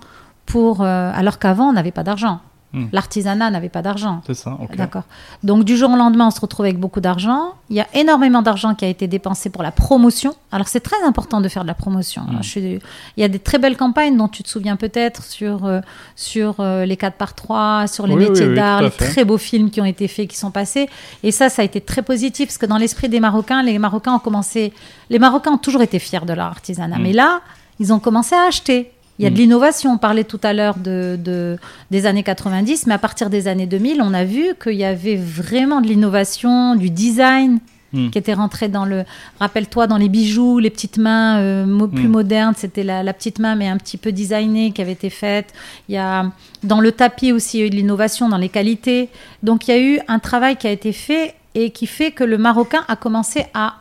[SPEAKER 2] pour, euh, alors qu'avant on n'avait pas d'argent.
[SPEAKER 1] Hmm.
[SPEAKER 2] L'artisanat n'avait pas d'argent.
[SPEAKER 1] C'est ça, ok.
[SPEAKER 2] D'accord. Donc du jour au lendemain, on se retrouve avec beaucoup d'argent. Il y a énormément d'argent qui a été dépensé pour la promotion. Alors c'est très important de faire de la promotion.
[SPEAKER 1] Mm.
[SPEAKER 2] Je suis- Il y a des très belles campagnes dont tu te souviens peut-être sur, euh, sur euh, les 4 par 3 sur les
[SPEAKER 1] Oui,
[SPEAKER 2] métiers
[SPEAKER 1] oui,
[SPEAKER 2] d'art, les très beaux films qui ont été faits, qui sont passés. Et ça, ça a été très positif parce que dans l'esprit des Marocains, les Marocains ont commencé. Les Marocains ont toujours été fiers de leur artisanat.
[SPEAKER 1] Mm.
[SPEAKER 2] Mais là, ils ont commencé à acheter. Il y a de
[SPEAKER 1] Mm.
[SPEAKER 2] l'innovation. On parlait tout à l'heure de, de- des années 90, mais à partir des années 2000, on a vu qu'il y avait vraiment de l'innovation, du design.
[SPEAKER 1] Hmm.
[SPEAKER 2] qui était rentré dans le. Rappelle-toi, dans les bijoux, les petites mains euh, mo- plus
[SPEAKER 1] Hmm.
[SPEAKER 2] modernes, c'était la, la petite main, mais un petit peu designée, qui avait été faite. Il y a dans le tapis aussi il y a eu de l'innovation dans les qualités. Donc il y a eu un travail qui a été fait et qui fait que le Marocain a commencé à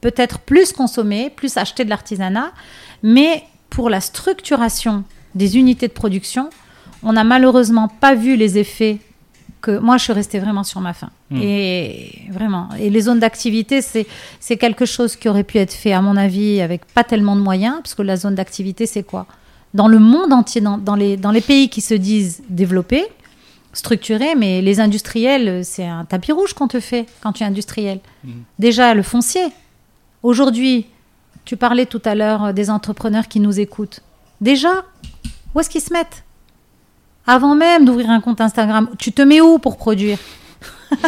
[SPEAKER 2] peut-être plus consommer, plus acheter de l'artisanat, mais pour la structuration des unités de production, on n'a malheureusement pas vu les effets que moi je suis restée vraiment sur ma faim.
[SPEAKER 1] Mm.
[SPEAKER 2] Et vraiment, et les zones d'activité, c'est quelque chose qui aurait pu être fait à mon avis avec pas tellement de moyens, parce que la zone d'activité c'est quoi? Dans le monde entier, dans, dans les dans les pays qui se disent développés, structurés, mais les industriels, c'est un tapis rouge qu'on te fait quand tu es industriel.
[SPEAKER 1] Mm.
[SPEAKER 2] Déjà le foncier. Aujourd'hui, tu parlais tout à l'heure euh, des entrepreneurs qui nous écoutent. Déjà, où est-ce qu'ils se mettent? Avant même d'ouvrir un compte Instagram, tu te mets où pour produire? *laughs*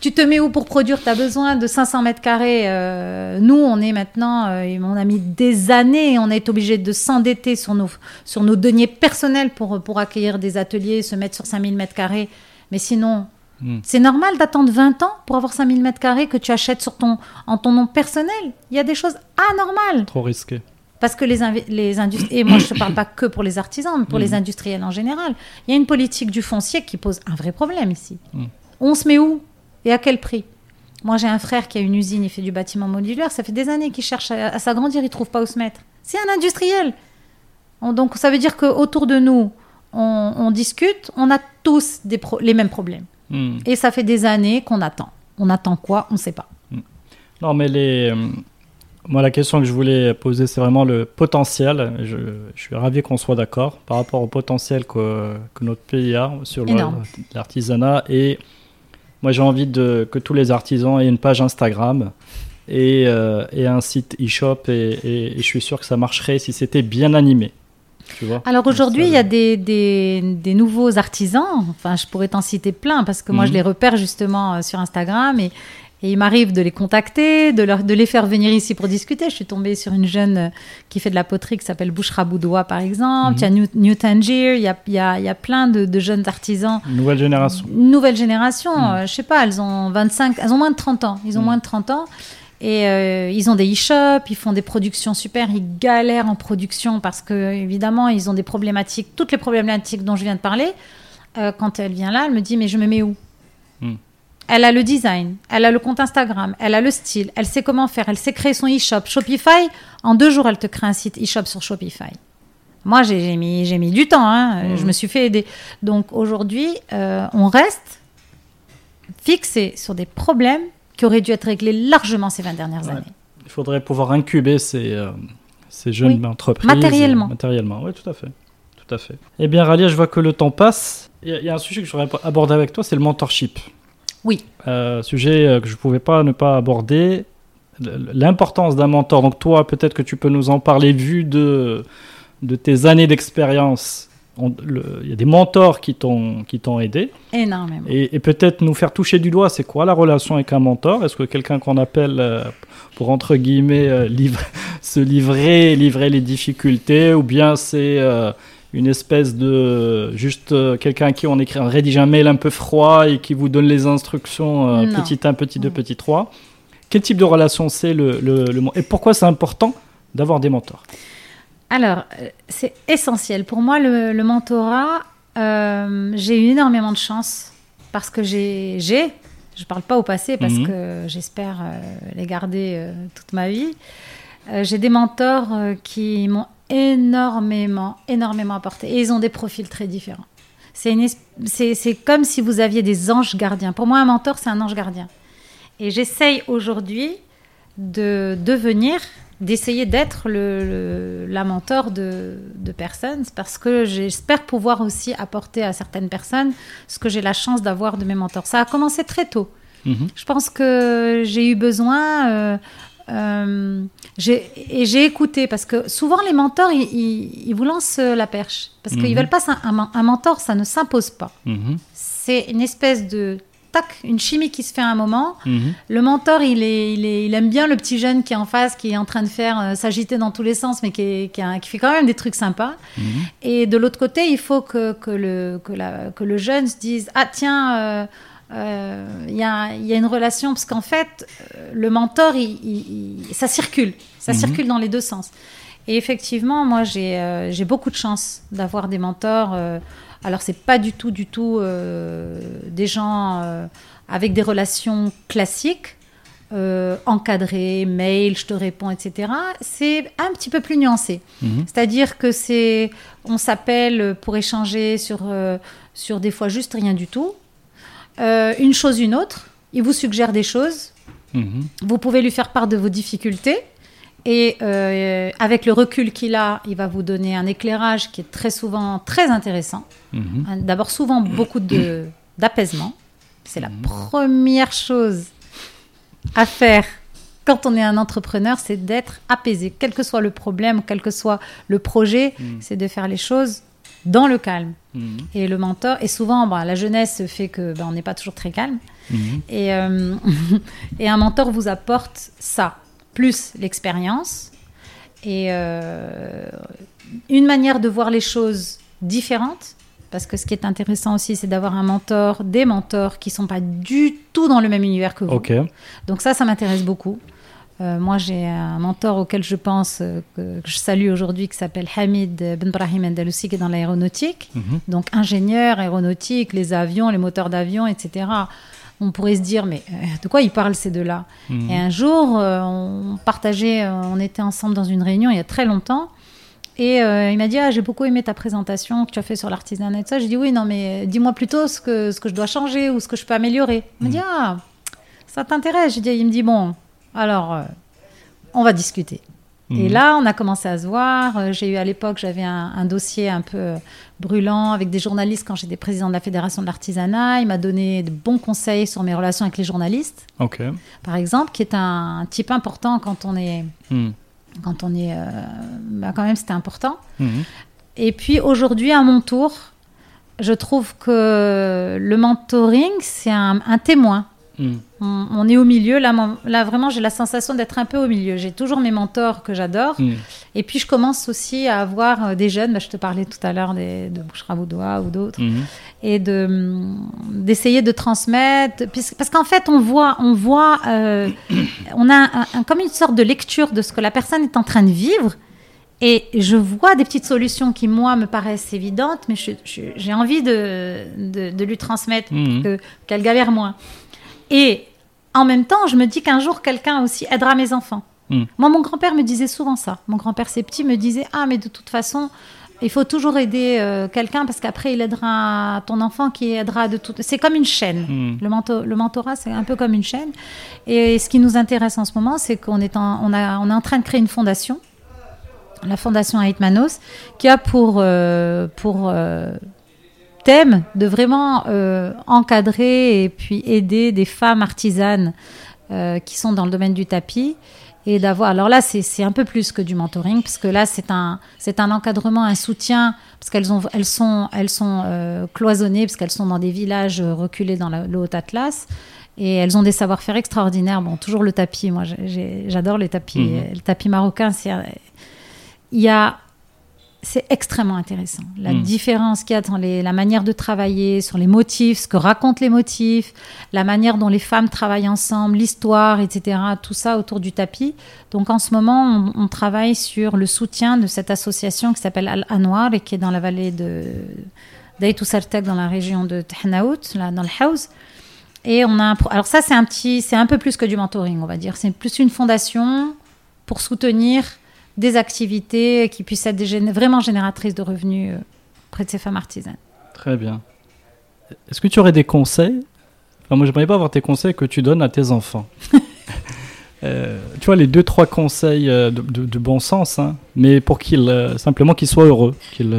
[SPEAKER 2] Tu te mets où pour produire? Tu as besoin de 500 mètres carrés. euh, nous, on est maintenant, euh, on a mis des années, on est obligé de s'endetter sur nos, sur nos deniers personnels pour, pour accueillir des ateliers, se mettre sur 5000 mètres carrés. Mais sinon,
[SPEAKER 1] Mm.
[SPEAKER 2] c'est normal d'attendre 20 ans pour avoir 5000 mètres carrés que tu achètes sur ton, en ton nom personnel. Il y a des choses anormales.
[SPEAKER 1] Trop risqué.
[SPEAKER 2] Parce que les, les industriels, et moi je ne parle pas que pour les artisans, mais pour les industriels en général, il y a une politique du foncier qui pose un vrai problème ici.
[SPEAKER 1] Mm.
[SPEAKER 2] On se met où et à quel prix? Moi j'ai un frère qui a une usine, il fait du bâtiment modulaire, ça fait des années qu'il cherche à, à s'agrandir, il ne trouve pas où se mettre. C'est un industriel. On- donc ça veut dire qu'autour de nous, on, on discute, on a tous des les mêmes problèmes.
[SPEAKER 1] Mm.
[SPEAKER 2] Et ça fait des années qu'on attend. On attend quoi? On ne sait pas.
[SPEAKER 1] Non, mais les. euh, Moi, la question que je voulais poser, c'est vraiment le potentiel. Je, je suis ravi qu'on soit d'accord par rapport au potentiel que, que notre pays a sur l'artisanat. Et moi, j'ai envie de, que tous les artisans aient une page Instagram et, euh, et un site e-shop. Et, et- et je suis sûr que ça marcherait si c'était bien animé. Tu vois
[SPEAKER 2] Alors aujourd'hui, il y a des, des, des nouveaux artisans. Enfin, je pourrais t'en citer plein parce que moi,
[SPEAKER 1] Mhm.
[SPEAKER 2] je les repère justement euh, sur Instagram et, et il m'arrive de les contacter, de, leur, de les faire venir ici pour discuter. Je suis tombée sur une jeune euh, qui fait de la poterie qui s'appelle Bouchra Boudoua, par exemple.
[SPEAKER 1] Mhm.
[SPEAKER 2] Il y a New, New Tangier, il y a, il y a, il y a plein de, de jeunes artisans.
[SPEAKER 1] Une nouvelle génération.
[SPEAKER 2] Une nouvelle génération,
[SPEAKER 1] Mhm.
[SPEAKER 2] euh, je sais pas, elles ont 25, elles ont moins de 30 ans. Ils ont
[SPEAKER 1] Mhm.
[SPEAKER 2] moins de 30 ans. Et euh, ils ont des e-shops, ils font des productions super, ils galèrent en production parce que évidemment ils ont des problématiques, toutes les problématiques dont je viens de parler. Euh, quand elle vient là, elle me dit mais je me mets où?
[SPEAKER 1] Hmm.
[SPEAKER 2] Elle a le design, elle a le compte Instagram, elle a le style, elle sait comment faire, elle sait créer son e-shop. Shopify, en deux jours, elle te crée un site e-shop sur Shopify. Moi, j'ai mis, j'ai mis du temps, hein.
[SPEAKER 1] Mhm.
[SPEAKER 2] je me suis fait aider. Donc aujourd'hui, euh, on reste fixé sur des problèmes qui auraient dû être réglés largement ces 20 dernières
[SPEAKER 1] Ouais.
[SPEAKER 2] années.
[SPEAKER 1] Il faudrait pouvoir incuber ces, euh, ces jeunes
[SPEAKER 2] Oui.
[SPEAKER 1] entreprises.
[SPEAKER 2] Matériellement.
[SPEAKER 1] matériellement, oui, tout à fait. Tout à fait. Eh bien, Ralia, je vois que le temps passe. Il y a- il y, a un sujet que je voudrais aborder avec toi, c'est le mentorship.
[SPEAKER 2] Oui.
[SPEAKER 1] Euh, sujet euh, que je ne pouvais pas ne pas aborder. L'importance d'un mentor. Donc, toi, peut-être que tu peux nous en parler, vu de, de tes années d'expérience. Il y a des mentors qui t'ont qui t'ont aidé.
[SPEAKER 2] Énormément.
[SPEAKER 1] Et, et peut-être nous faire toucher du doigt, c'est quoi la relation avec un mentor? Est-ce que quelqu'un qu'on appelle euh, pour, entre guillemets, euh, livre- *laughs* se livrer, livrer les difficultés, ou bien c'est euh, une espèce de... juste quelqu'un à qui on écrit, on rédige un mail un peu froid et qui vous donne les instructions petit 1, petit 2,
[SPEAKER 2] Non.
[SPEAKER 1] petit 3 Quel type de relation c'est le, le, le Et pourquoi c'est important d'avoir des mentors?
[SPEAKER 2] Alors, euh, c'est essentiel. Pour moi, le, le mentorat, euh, j'ai eu énormément de chance parce que j'ai, je ne parle pas au passé parce
[SPEAKER 1] Mhm.
[SPEAKER 2] que j'espère euh, les garder euh, toute ma vie. J'ai des mentors qui m'ont énormément, énormément apporté. Et ils ont des profils très différents. C'est, c'est comme si vous aviez des anges gardiens. Pour moi, un mentor, c'est un ange gardien. Et j'essaye aujourd'hui de devenir, d'essayer d'être le, le- la mentor de, de personnes, parce que j'espère pouvoir aussi apporter à certaines personnes ce que j'ai la chance d'avoir de mes mentors. Ça a commencé très tôt.
[SPEAKER 1] Mhm.
[SPEAKER 2] Je pense que j'ai eu besoin. euh, euh, et j'ai écouté parce que souvent les mentors ils, ils- ils vous lancent la perche parce qu'ils
[SPEAKER 1] Mhm.
[SPEAKER 2] veulent pas un, un mentor ça ne s'impose pas
[SPEAKER 1] Mhm.
[SPEAKER 2] c'est une espèce de tac une chimie qui se fait à un moment
[SPEAKER 1] Mhm.
[SPEAKER 2] le mentor il est, il est il aime bien le petit jeune qui est en face qui est en train de faire euh, s'agiter dans tous les sens mais qui, est- qui, a- qui fait quand même des trucs sympas
[SPEAKER 1] Mhm.
[SPEAKER 2] et de l'autre côté, il faut que, que, le, que, la- que le jeune se dise Ah, tiens, euh, euh, il y, a, y, a, une relation, parce qu'en fait, le mentor, il, ça circule. Ça mhm. circule dans les deux sens. Et effectivement, moi, j'ai euh, beaucoup de chance d'avoir des mentors. Alors, c'est pas du tout, du tout des gens avec des relations classiques. encadrées, mail, je te réponds, etc. C'est un petit peu plus nuancé. Mhm. C'est-à-dire que c'est, on s'appelle pour échanger sur, sur des fois juste rien du tout. Euh, une chose, une autre. Il vous suggère des choses. Mhm. Vous pouvez lui faire part de vos difficultés. Et euh, avec le recul qu'il a, il va vous donner un éclairage qui est très souvent très intéressant. Mhm. D'abord, souvent beaucoup d'apaisement. C'est la mhm. première chose à faire quand on est un entrepreneur, c'est d'être apaisé. Quel que soit le problème, quel que soit le projet, c'est de faire les choses dans le calme. Mhm. Et le mentor, et souvent, bah, la jeunesse fait que bah, on n'est pas toujours très calme. Mhm. Et, euh, *laughs* et un mentor vous apporte ça, plus l'expérience et euh, une manière de voir les choses différentes. Parce que ce qui est intéressant aussi, c'est d'avoir un mentor, des mentors qui sont pas du tout dans le même univers que vous. Donc ça, ça m'intéresse beaucoup. Euh, moi, j'ai un mentor auquel je pense, euh, que, je salue aujourd'hui, qui s'appelle Hamid Ben Brahim Andalousi, qui est dans l'aéronautique. Mhm. Donc, ingénieur aéronautique, les avions, les moteurs d'avion, etc. On pourrait se dire, mais euh, de quoi ils parlent ces deux-là mhm. Et un jour, on partageait, on était ensemble dans une réunion il y a très longtemps. Et il m'a dit, ah, j'ai beaucoup aimé ta présentation que tu as fait sur l'artisanat et tout ça. J'ai dit, oui, non, mais dis-moi plutôt ce que, ce que je dois changer ou ce que je peux améliorer. Il m'a dit, mhm. ah, ça t'intéresse J'ai dit, il me dit, bon, alors, euh, on va discuter. Et mhm. là, on a commencé à se voir. Euh, j'ai eu à l'époque, j'avais un, dossier un peu brûlant avec des journalistes quand j'étais président de la Fédération de l'artisanat. Il m'a donné de bons conseils sur mes relations avec les journalistes. Par exemple, qui est un, type important quand on est. Hmm. Quand on est. Euh, bah, quand même, c'était important. Hmm. Et puis aujourd'hui, à mon tour, je trouve que le mentoring, c'est un témoin. Hmm. On, est au milieu. Là, là vraiment, j'ai la sensation d'être un peu au milieu. J'ai toujours mes mentors que j'adore. Hmm. Et puis, je commence aussi à avoir euh, des jeunes. Bah, je te parlais tout à l'heure de Bouchra Boudoua ou d'autres. Hmm. Et d'essayer de, transmettre. Parce qu'en fait, on voit, on voit, euh, on a comme une sorte de lecture de ce que la personne est en train de vivre. Et je vois des petites solutions qui, moi, me paraissent évidentes, mais j'ai envie de, de, lui transmettre qu'elle galère moins. Et en même temps, je me dis qu'un jour, quelqu'un aussi aidera mes enfants. Hmm. Moi, mon grand-père me disait souvent ça. Mon grand-père c'est petit me disait Ah, mais de toute façon, il faut toujours aider euh, quelqu'un parce qu'après, il aidera ton enfant qui aidera de tout. C'est comme une chaîne. Hmm. Le, le, mentorat, c'est un peu comme une chaîne. Et ce qui nous intéresse en ce moment, c'est qu'on est, en, on a, on est en train de créer une fondation, la fondation Aitmanos, qui a pour, euh, pour euh, thème de vraiment euh, encadrer et puis aider des femmes artisanes euh, qui sont dans le domaine du tapis et d'avoir. Alors là, c'est un peu plus que du mentoring, parce que là, c'est un, un encadrement, un soutien, parce qu'elles ont, elles sont, elles sont euh, cloisonnées, parce qu'elles sont dans des villages reculés dans le Haut-Atlas. Et elles ont des savoir-faire extraordinaires. Bon, toujours le tapis. Moi, j'adore les tapis. Mhm. Le tapis marocain, c'est. Il y a c'est extrêmement intéressant. La hmm. différence qu'il y a dans la manière de travailler, sur les motifs, ce que racontent les motifs, la manière dont les femmes travaillent ensemble, l'histoire, etc. Tout ça autour du tapis. Donc en ce moment, on, travaille sur le soutien de cette association qui s'appelle Al-Anwar et qui est dans la vallée de d'Aïtou Sartek, dans la région de Tehnaout, là, dans le House. Et on a alors ça c'est un petit, c'est un peu plus que du mentoring, on va dire. C'est plus une fondation pour soutenir des activités qui puissent être vraiment génératrices de revenus euh, près de ces femmes artisanes.
[SPEAKER 1] Très bien. Est-ce que tu aurais des conseils? Enfin, Moi, j'aimerais pas avoir tes conseils que tu donnes à tes enfants. *laughs* Euh, tu vois, les deux, trois conseils euh, de, bon sens, hein, mais pour qu'ils, simplement qu'ils soient heureux, qu'ils,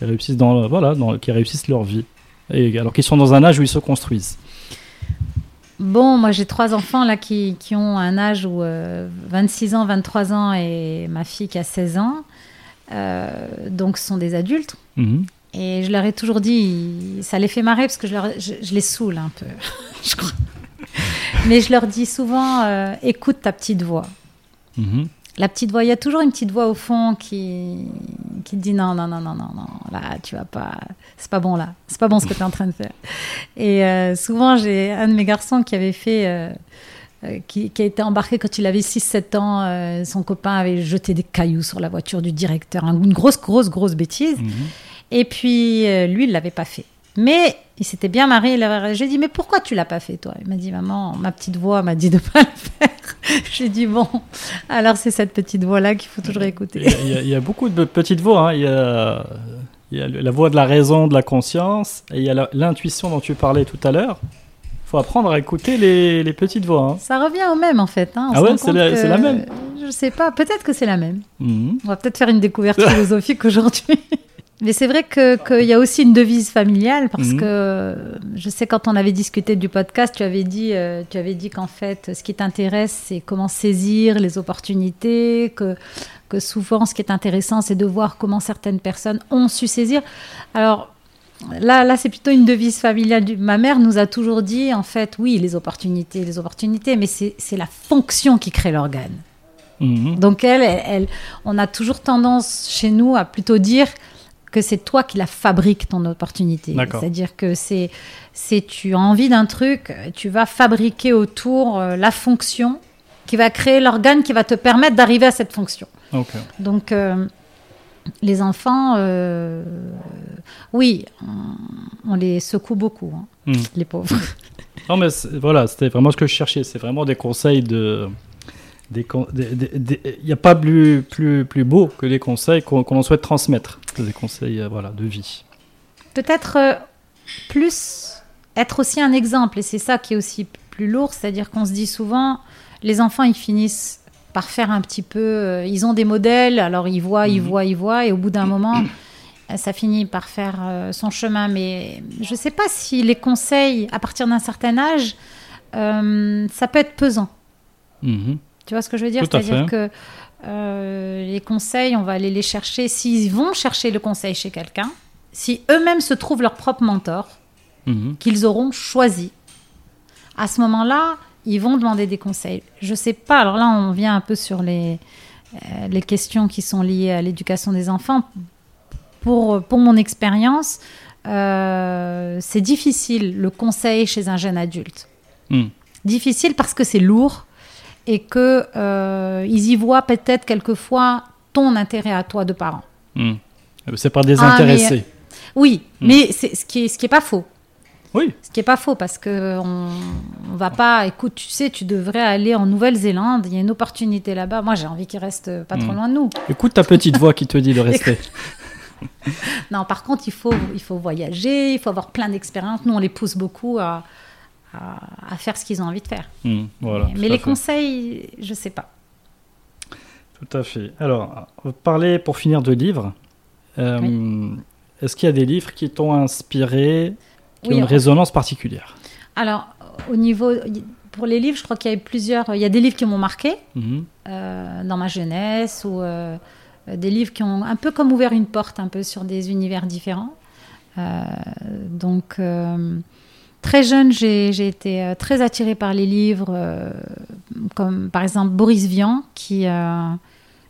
[SPEAKER 1] réussissent, dans, voilà, dans, qu'ils réussissent leur vie, et, alors qu'ils sont dans un âge où ils se construisent.
[SPEAKER 2] Bon, moi j'ai trois enfants là qui, qui, ont un âge où 26 euh, ans, 23 ans et ma fille qui a 16 ans. Euh, donc ce sont des adultes. Mhm. Et je leur ai toujours dit, ça les fait marrer parce que je, leur, je, les saoule un peu, *laughs* je crois. Mais je leur dis souvent, euh, écoute ta petite voix. Mhm. La petite voix, il y a toujours une petite voix au fond qui, qui dit non, non, non, non, non, non, là, tu vas pas, c'est pas bon là, c'est pas bon ce que tu es en train de faire. Et euh, souvent, j'ai un de mes garçons qui avait fait, euh, euh, qui, qui a été embarqué quand il avait 6-7 ans, euh, son copain avait jeté des cailloux sur la voiture du directeur, une grosse, grosse, grosse bêtise.
[SPEAKER 1] Mhm.
[SPEAKER 2] Et puis, lui, il l'avait pas fait. Mais il s'était bien avait- J'ai dit, mais pourquoi tu l'as pas fait, toi? Il m'a dit, maman, ma petite voix m'a dit de pas le faire. *laughs* J'ai dit, bon, alors c'est cette petite voix-là qu'il faut toujours écouter.
[SPEAKER 1] il y a- il y a beaucoup de petites voix. hein. Il, y a, il y a la voix de la raison, de la conscience, et il y a l'intuition dont tu parlais tout à l'heure. Il faut apprendre à écouter les, les petites voix. hein.
[SPEAKER 2] Ça revient au même, en fait. hein.
[SPEAKER 1] Ah ouais,
[SPEAKER 2] rend
[SPEAKER 1] c'est
[SPEAKER 2] compte
[SPEAKER 1] la-
[SPEAKER 2] que-
[SPEAKER 1] c'est la même
[SPEAKER 2] Je sais pas, peut-être que c'est la même.
[SPEAKER 1] Mhm.
[SPEAKER 2] On va peut-être faire une découverte *laughs* philosophique aujourd'hui. Mais c'est vrai que- qu'il y a aussi une devise familiale parce
[SPEAKER 1] Mhm.
[SPEAKER 2] que je sais quand on avait discuté du podcast, tu avais dit, euh, tu avais dit qu'en fait, ce qui t'intéresse, c'est comment saisir les opportunités, que, que souvent, ce qui est intéressant, c'est de voir comment certaines personnes ont su saisir. Alors, Là, là c'est plutôt une devise familiale. Ma mère nous a toujours dit, en fait, oui, les opportunités, les opportunités, mais c'est la fonction qui crée l'organe.
[SPEAKER 1] Mhm.
[SPEAKER 2] Donc elle, elle- on a toujours tendance chez nous à plutôt dire que c'est toi qui la fabrique ton opportunité. C'est-à-dire que c'est, c'est tu as envie d'un truc, tu vas fabriquer autour euh, la fonction qui va créer l'organe qui va te permettre d'arriver à cette fonction. Donc euh, les enfants, euh, oui, on, on les secoue beaucoup, hein,
[SPEAKER 1] Mhm.
[SPEAKER 2] les pauvres.
[SPEAKER 1] Non, mais voilà, c'était vraiment ce que je cherchais. C'est vraiment des conseils de. Des Il n'y a pas plus, plus, plus beau que les conseils qu'on qu'on souhaite transmettre. Des conseils euh, voilà, de vie.
[SPEAKER 2] peut-être euh, plus être aussi un exemple. Et c'est ça qui est aussi plus lourd, c'est-à-dire qu'on se dit souvent, les enfants, ils finissent par faire un petit peu, euh, ils ont des modèles, alors ils voient, ils
[SPEAKER 1] Mhm.
[SPEAKER 2] voient, ils voient, et au bout d'un moment, ça finit par faire son chemin. Mais je ne sais pas si les conseils, à partir d'un certain âge, ça peut être pesant.
[SPEAKER 1] Mhm.
[SPEAKER 2] Tu vois ce que je veux dire? C'est-à-dire que euh, les conseils, on va aller les chercher. S'ils vont chercher le conseil chez quelqu'un, si eux-mêmes se trouvent leur propre mentor,
[SPEAKER 1] Mhm.
[SPEAKER 2] qu'ils auront choisi, à ce moment-là, ils vont demander des conseils. Je sais pas. Alors là, on vient un peu sur les, euh, les questions qui sont liées à l'éducation des enfants. Pour, pour mon expérience, euh, c'est difficile le conseil chez un jeune adulte.
[SPEAKER 1] Mhm.
[SPEAKER 2] Difficile parce que c'est lourd et que euh, ils y voient peut-être quelquefois ton intérêt à toi de parent.
[SPEAKER 1] Mhm. C'est pas désintéressé.
[SPEAKER 2] Oui,
[SPEAKER 1] Mm.
[SPEAKER 2] mais c'est ce qui est ce qui est pas faux.
[SPEAKER 1] Oui.
[SPEAKER 2] Ce qui est pas faux parce que on, on va pas. Écoute, tu sais, tu devrais aller en Nouvelle-Zélande. Il y a une opportunité là-bas. Moi, j'ai envie qu'il reste pas trop
[SPEAKER 1] Mm.
[SPEAKER 2] loin de nous.
[SPEAKER 1] Écoute ta petite voix qui te dit de rester. *laughs*
[SPEAKER 2] Non, par contre, il faut il faut voyager. Il faut avoir plein d'expériences. Nous, on les pousse beaucoup à à, à faire ce qu'ils ont envie de faire.
[SPEAKER 1] Voilà,
[SPEAKER 2] mais les
[SPEAKER 1] fait.
[SPEAKER 2] conseils, je sais pas.
[SPEAKER 1] Tout à fait. Alors, parler pour finir de livres. Euh, Est-ce qu'il y a des livres qui t'ont inspiré, qui
[SPEAKER 2] Oui,
[SPEAKER 1] ont une
[SPEAKER 2] on-
[SPEAKER 1] résonance particulière?
[SPEAKER 2] Alors, au niveau pour les livres, je crois qu'il y a eu plusieurs. Il y a des livres qui m'ont marqué.
[SPEAKER 1] Mhm.
[SPEAKER 2] euh, dans ma jeunesse ou euh, des livres qui ont un peu comme ouvert une porte un peu sur des univers différents. Euh, donc très jeune, j'ai été euh, très attirée par les livres euh, comme par exemple Boris Vian qui euh,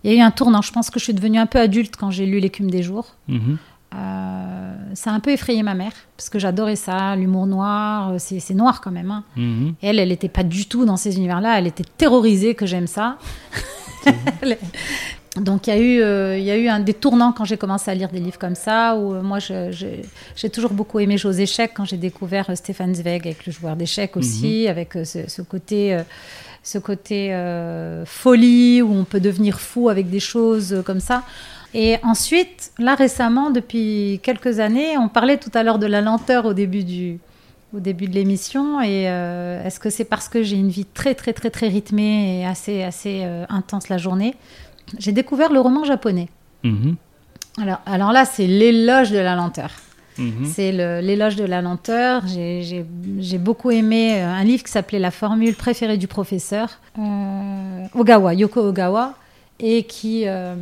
[SPEAKER 2] il y a eu un tournant. Je pense que je suis devenue un peu adulte quand j'ai lu L'écume des jours.
[SPEAKER 1] Mhm.
[SPEAKER 2] Euh, ça a un peu effrayé ma mère parce que j'adorais ça, l'humour noir. C'est noir quand même. hein.
[SPEAKER 1] Mhm.
[SPEAKER 2] Et elle, elle n'était pas du tout dans ces univers-là. Elle était terrorisée que j'aime ça. *laughs* Elle- Donc il y a eu, euh, il y a eu un des tournants quand j'ai commencé à lire des livres comme ça. Où euh, moi, j'ai toujours beaucoup aimé jouer aux échecs quand j'ai découvert euh, Stéphane Zweig avec le joueur d'échecs aussi, avec euh, ce, ce côté, ce côté folie où on peut devenir fou avec des choses comme ça. Et ensuite, là récemment, depuis quelques années, on parlait tout à l'heure de la lenteur au début du, au début de l'émission. Et euh, est-ce que c'est parce que j'ai une vie très très très très rythmée et assez assez euh, intense la journée J'ai découvert le roman japonais.
[SPEAKER 1] Mhm.
[SPEAKER 2] Alors, alors là, c'est l'éloge de la lenteur.
[SPEAKER 1] Mhm.
[SPEAKER 2] C'est l'éloge de la lenteur. J'ai- beaucoup aimé euh, un livre qui s'appelait La formule préférée du professeur, euh, Ogawa, Yoko Ogawa, et qui, euh,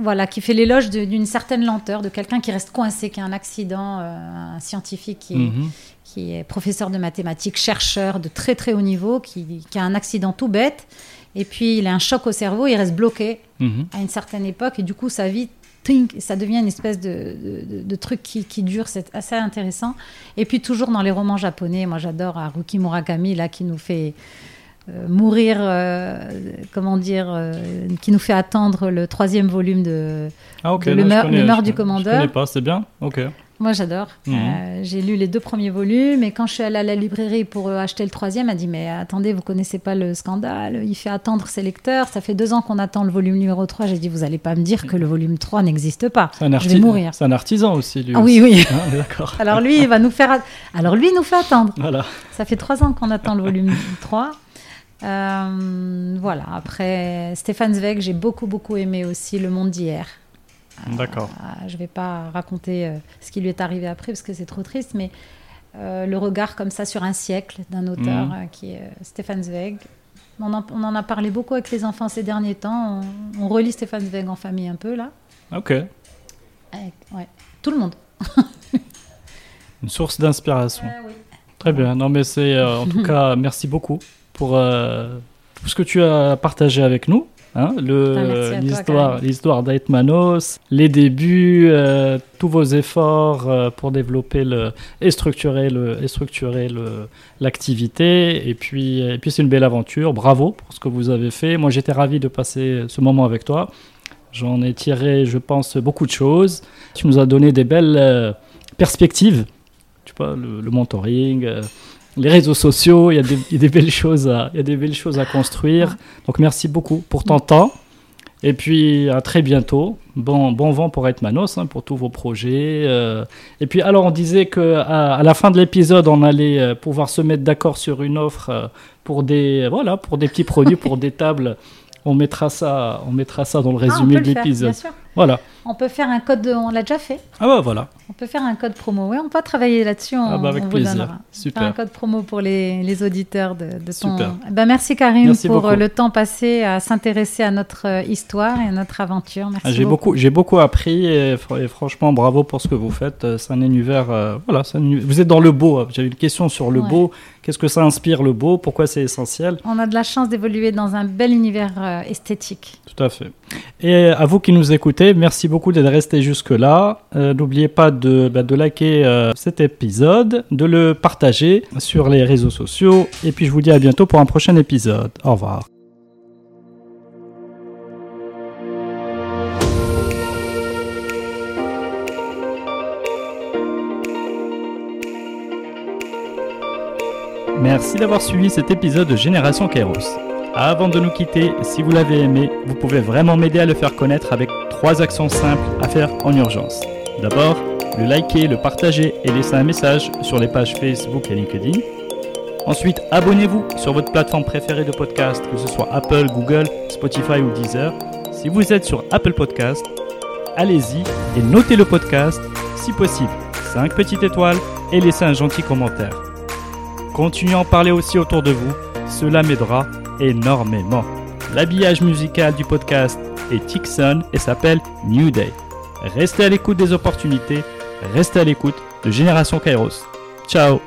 [SPEAKER 2] voilà, qui fait l'éloge d'une certaine lenteur, de quelqu'un qui reste coincé, qui a un accident, euh, un scientifique qui est,
[SPEAKER 1] Mhm.
[SPEAKER 2] qui est professeur de mathématiques, chercheur de très très haut niveau, qui, qui a un accident tout bête Et puis il a un choc au cerveau, il reste bloqué
[SPEAKER 1] Mhm.
[SPEAKER 2] à une certaine époque et du coup sa vie ça devient une espèce de, de- de- de truc qui, qui dure, c'est assez intéressant. Et puis toujours dans les romans japonais, moi j'adore Haruki Murakami là qui nous fait euh, mourir, euh, comment dire, euh, qui nous fait attendre le troisième volume de.
[SPEAKER 1] Ah, ok.
[SPEAKER 2] de
[SPEAKER 1] là,
[SPEAKER 2] Le
[SPEAKER 1] connais- je
[SPEAKER 2] du commandeur.
[SPEAKER 1] Je connais pas, c'est bien Ok.
[SPEAKER 2] Moi j'adore.
[SPEAKER 1] Mhm.
[SPEAKER 2] Euh, J'ai lu les deux premiers volumes et quand je suis allée à la librairie pour euh, acheter le troisième, elle m'a dit mais attendez, vous connaissez pas le scandale? Il fait attendre ses lecteurs. Ça fait deux ans qu'on attend le volume numéro 3. J'ai dit vous allez pas me dire que le volume 3 n'existe pas.
[SPEAKER 1] C'est un,
[SPEAKER 2] Je vais
[SPEAKER 1] arti-
[SPEAKER 2] mourir.
[SPEAKER 1] c'est un artisan aussi, lui.
[SPEAKER 2] Ah oui, oui.
[SPEAKER 1] D'accord. *laughs*
[SPEAKER 2] Alors lui, il va nous faire. a- Alors lui, il nous fait attendre.
[SPEAKER 1] Voilà.
[SPEAKER 2] Ça fait trois ans qu'on attend le volume 3. Euh, voilà. Après, Stéphane Zweig, j'ai beaucoup, beaucoup aimé aussi Le Monde d'hier.
[SPEAKER 1] D'accord.
[SPEAKER 2] Euh, je vais pas raconter euh, ce qui lui est arrivé après parce que c'est trop triste, mais euh, le regard comme ça sur un siècle d'un auteur
[SPEAKER 1] Mhm.
[SPEAKER 2] euh, qui est euh, Stéphane Zweig. On en, on en a parlé beaucoup avec les enfants ces derniers temps. On, on relit Stéphane Zweig en famille un peu là.
[SPEAKER 1] Ok.
[SPEAKER 2] Avec- ouais. Tout le monde. *laughs*
[SPEAKER 1] Une source d'inspiration.
[SPEAKER 2] oui.
[SPEAKER 1] Très bien. Non, mais c'est euh, en tout *laughs* cas, merci beaucoup pour euh, tout ce que tu as partagé avec nous. Hein,
[SPEAKER 2] Ah,
[SPEAKER 1] l'histoire, l'histoire d'Aitmanos, les débuts, euh, tous vos efforts euh, pour développer le et structurer le et structurer le l'activité. Et puis et puis c'est une belle aventure. Bravo pour ce que vous avez fait. Moi, j'étais ravi de passer ce moment avec toi. J'en ai tiré, je pense, beaucoup de choses. Tu nous as donné des belles euh, perspectives. Tu vois, le, le mentoring, euh, les réseaux sociaux, il y, a des- il y a des belles choses à, il y a des belles choses à construire. Donc merci beaucoup pour ton temps. Et puis à très bientôt. Bon, bon vent pour Etmanos, hein, pour tous vos projets. euh. Et puis alors on disait que à, à la fin de l'épisode, on allait euh, pouvoir se mettre d'accord sur une offre euh, pour des voilà pour des petits produits, pour *laughs* des tables. On mettra ça, on mettra ça dans le
[SPEAKER 2] Ah,
[SPEAKER 1] résumé de l'épisode. Voilà.
[SPEAKER 2] On peut faire un code, de- on l'a déjà fait.
[SPEAKER 1] Ah bah voilà.
[SPEAKER 2] On peut faire un code promo. Oui, on peut travailler là-dessus. On,
[SPEAKER 1] Ah bah avec
[SPEAKER 2] on vous
[SPEAKER 1] plaisir.
[SPEAKER 2] donnera. Faire un
[SPEAKER 1] Super.
[SPEAKER 2] code promo pour les, les auditeurs de, de ton.
[SPEAKER 1] Super.
[SPEAKER 2] Eh Ben merci Karim
[SPEAKER 1] Merci
[SPEAKER 2] pour
[SPEAKER 1] beaucoup.
[SPEAKER 2] euh, le temps passé à s'intéresser à notre euh, histoire et à notre aventure. Merci
[SPEAKER 1] Ah, J'ai beaucoup, j'ai beaucoup appris et, fr- et franchement bravo pour ce que vous faites. Euh, C'est un univers, euh, voilà, un vous êtes dans le beau. J'avais une question sur le
[SPEAKER 2] Ouais.
[SPEAKER 1] beau. Qu'est-ce que ça inspire le beau? Pourquoi c'est essentiel?
[SPEAKER 2] On a de la chance d'évoluer dans un bel univers euh, esthétique.
[SPEAKER 1] Tout à fait. Et à vous qui nous écoutez, merci beaucoup d'être restés jusque-là. Euh, N'oubliez pas de, bah, de liker euh, cet épisode, de le partager sur les réseaux sociaux. Et puis je vous dis à bientôt pour un prochain épisode. Au revoir. Merci d'avoir suivi cet épisode de Génération Kairos. Avant de nous quitter, si vous l'avez aimé, vous pouvez vraiment m'aider à le faire connaître avec trois actions simples à faire en urgence. D'abord, le liker, le partager et laisser un message sur les pages Facebook et LinkedIn. Ensuite, abonnez-vous sur votre plateforme préférée de podcast, que ce soit Apple, Google, Spotify ou Deezer. Si vous êtes sur Apple Podcast, allez-y et notez le podcast, si possible, 5 petites étoiles et laissez un gentil commentaire. Continuez à en parler aussi autour de vous, cela m'aidera énormément. L'habillage musical du podcast est Tixon et s'appelle New Day. Restez à l'écoute des opportunités, restez à l'écoute de Génération Kairos. Ciao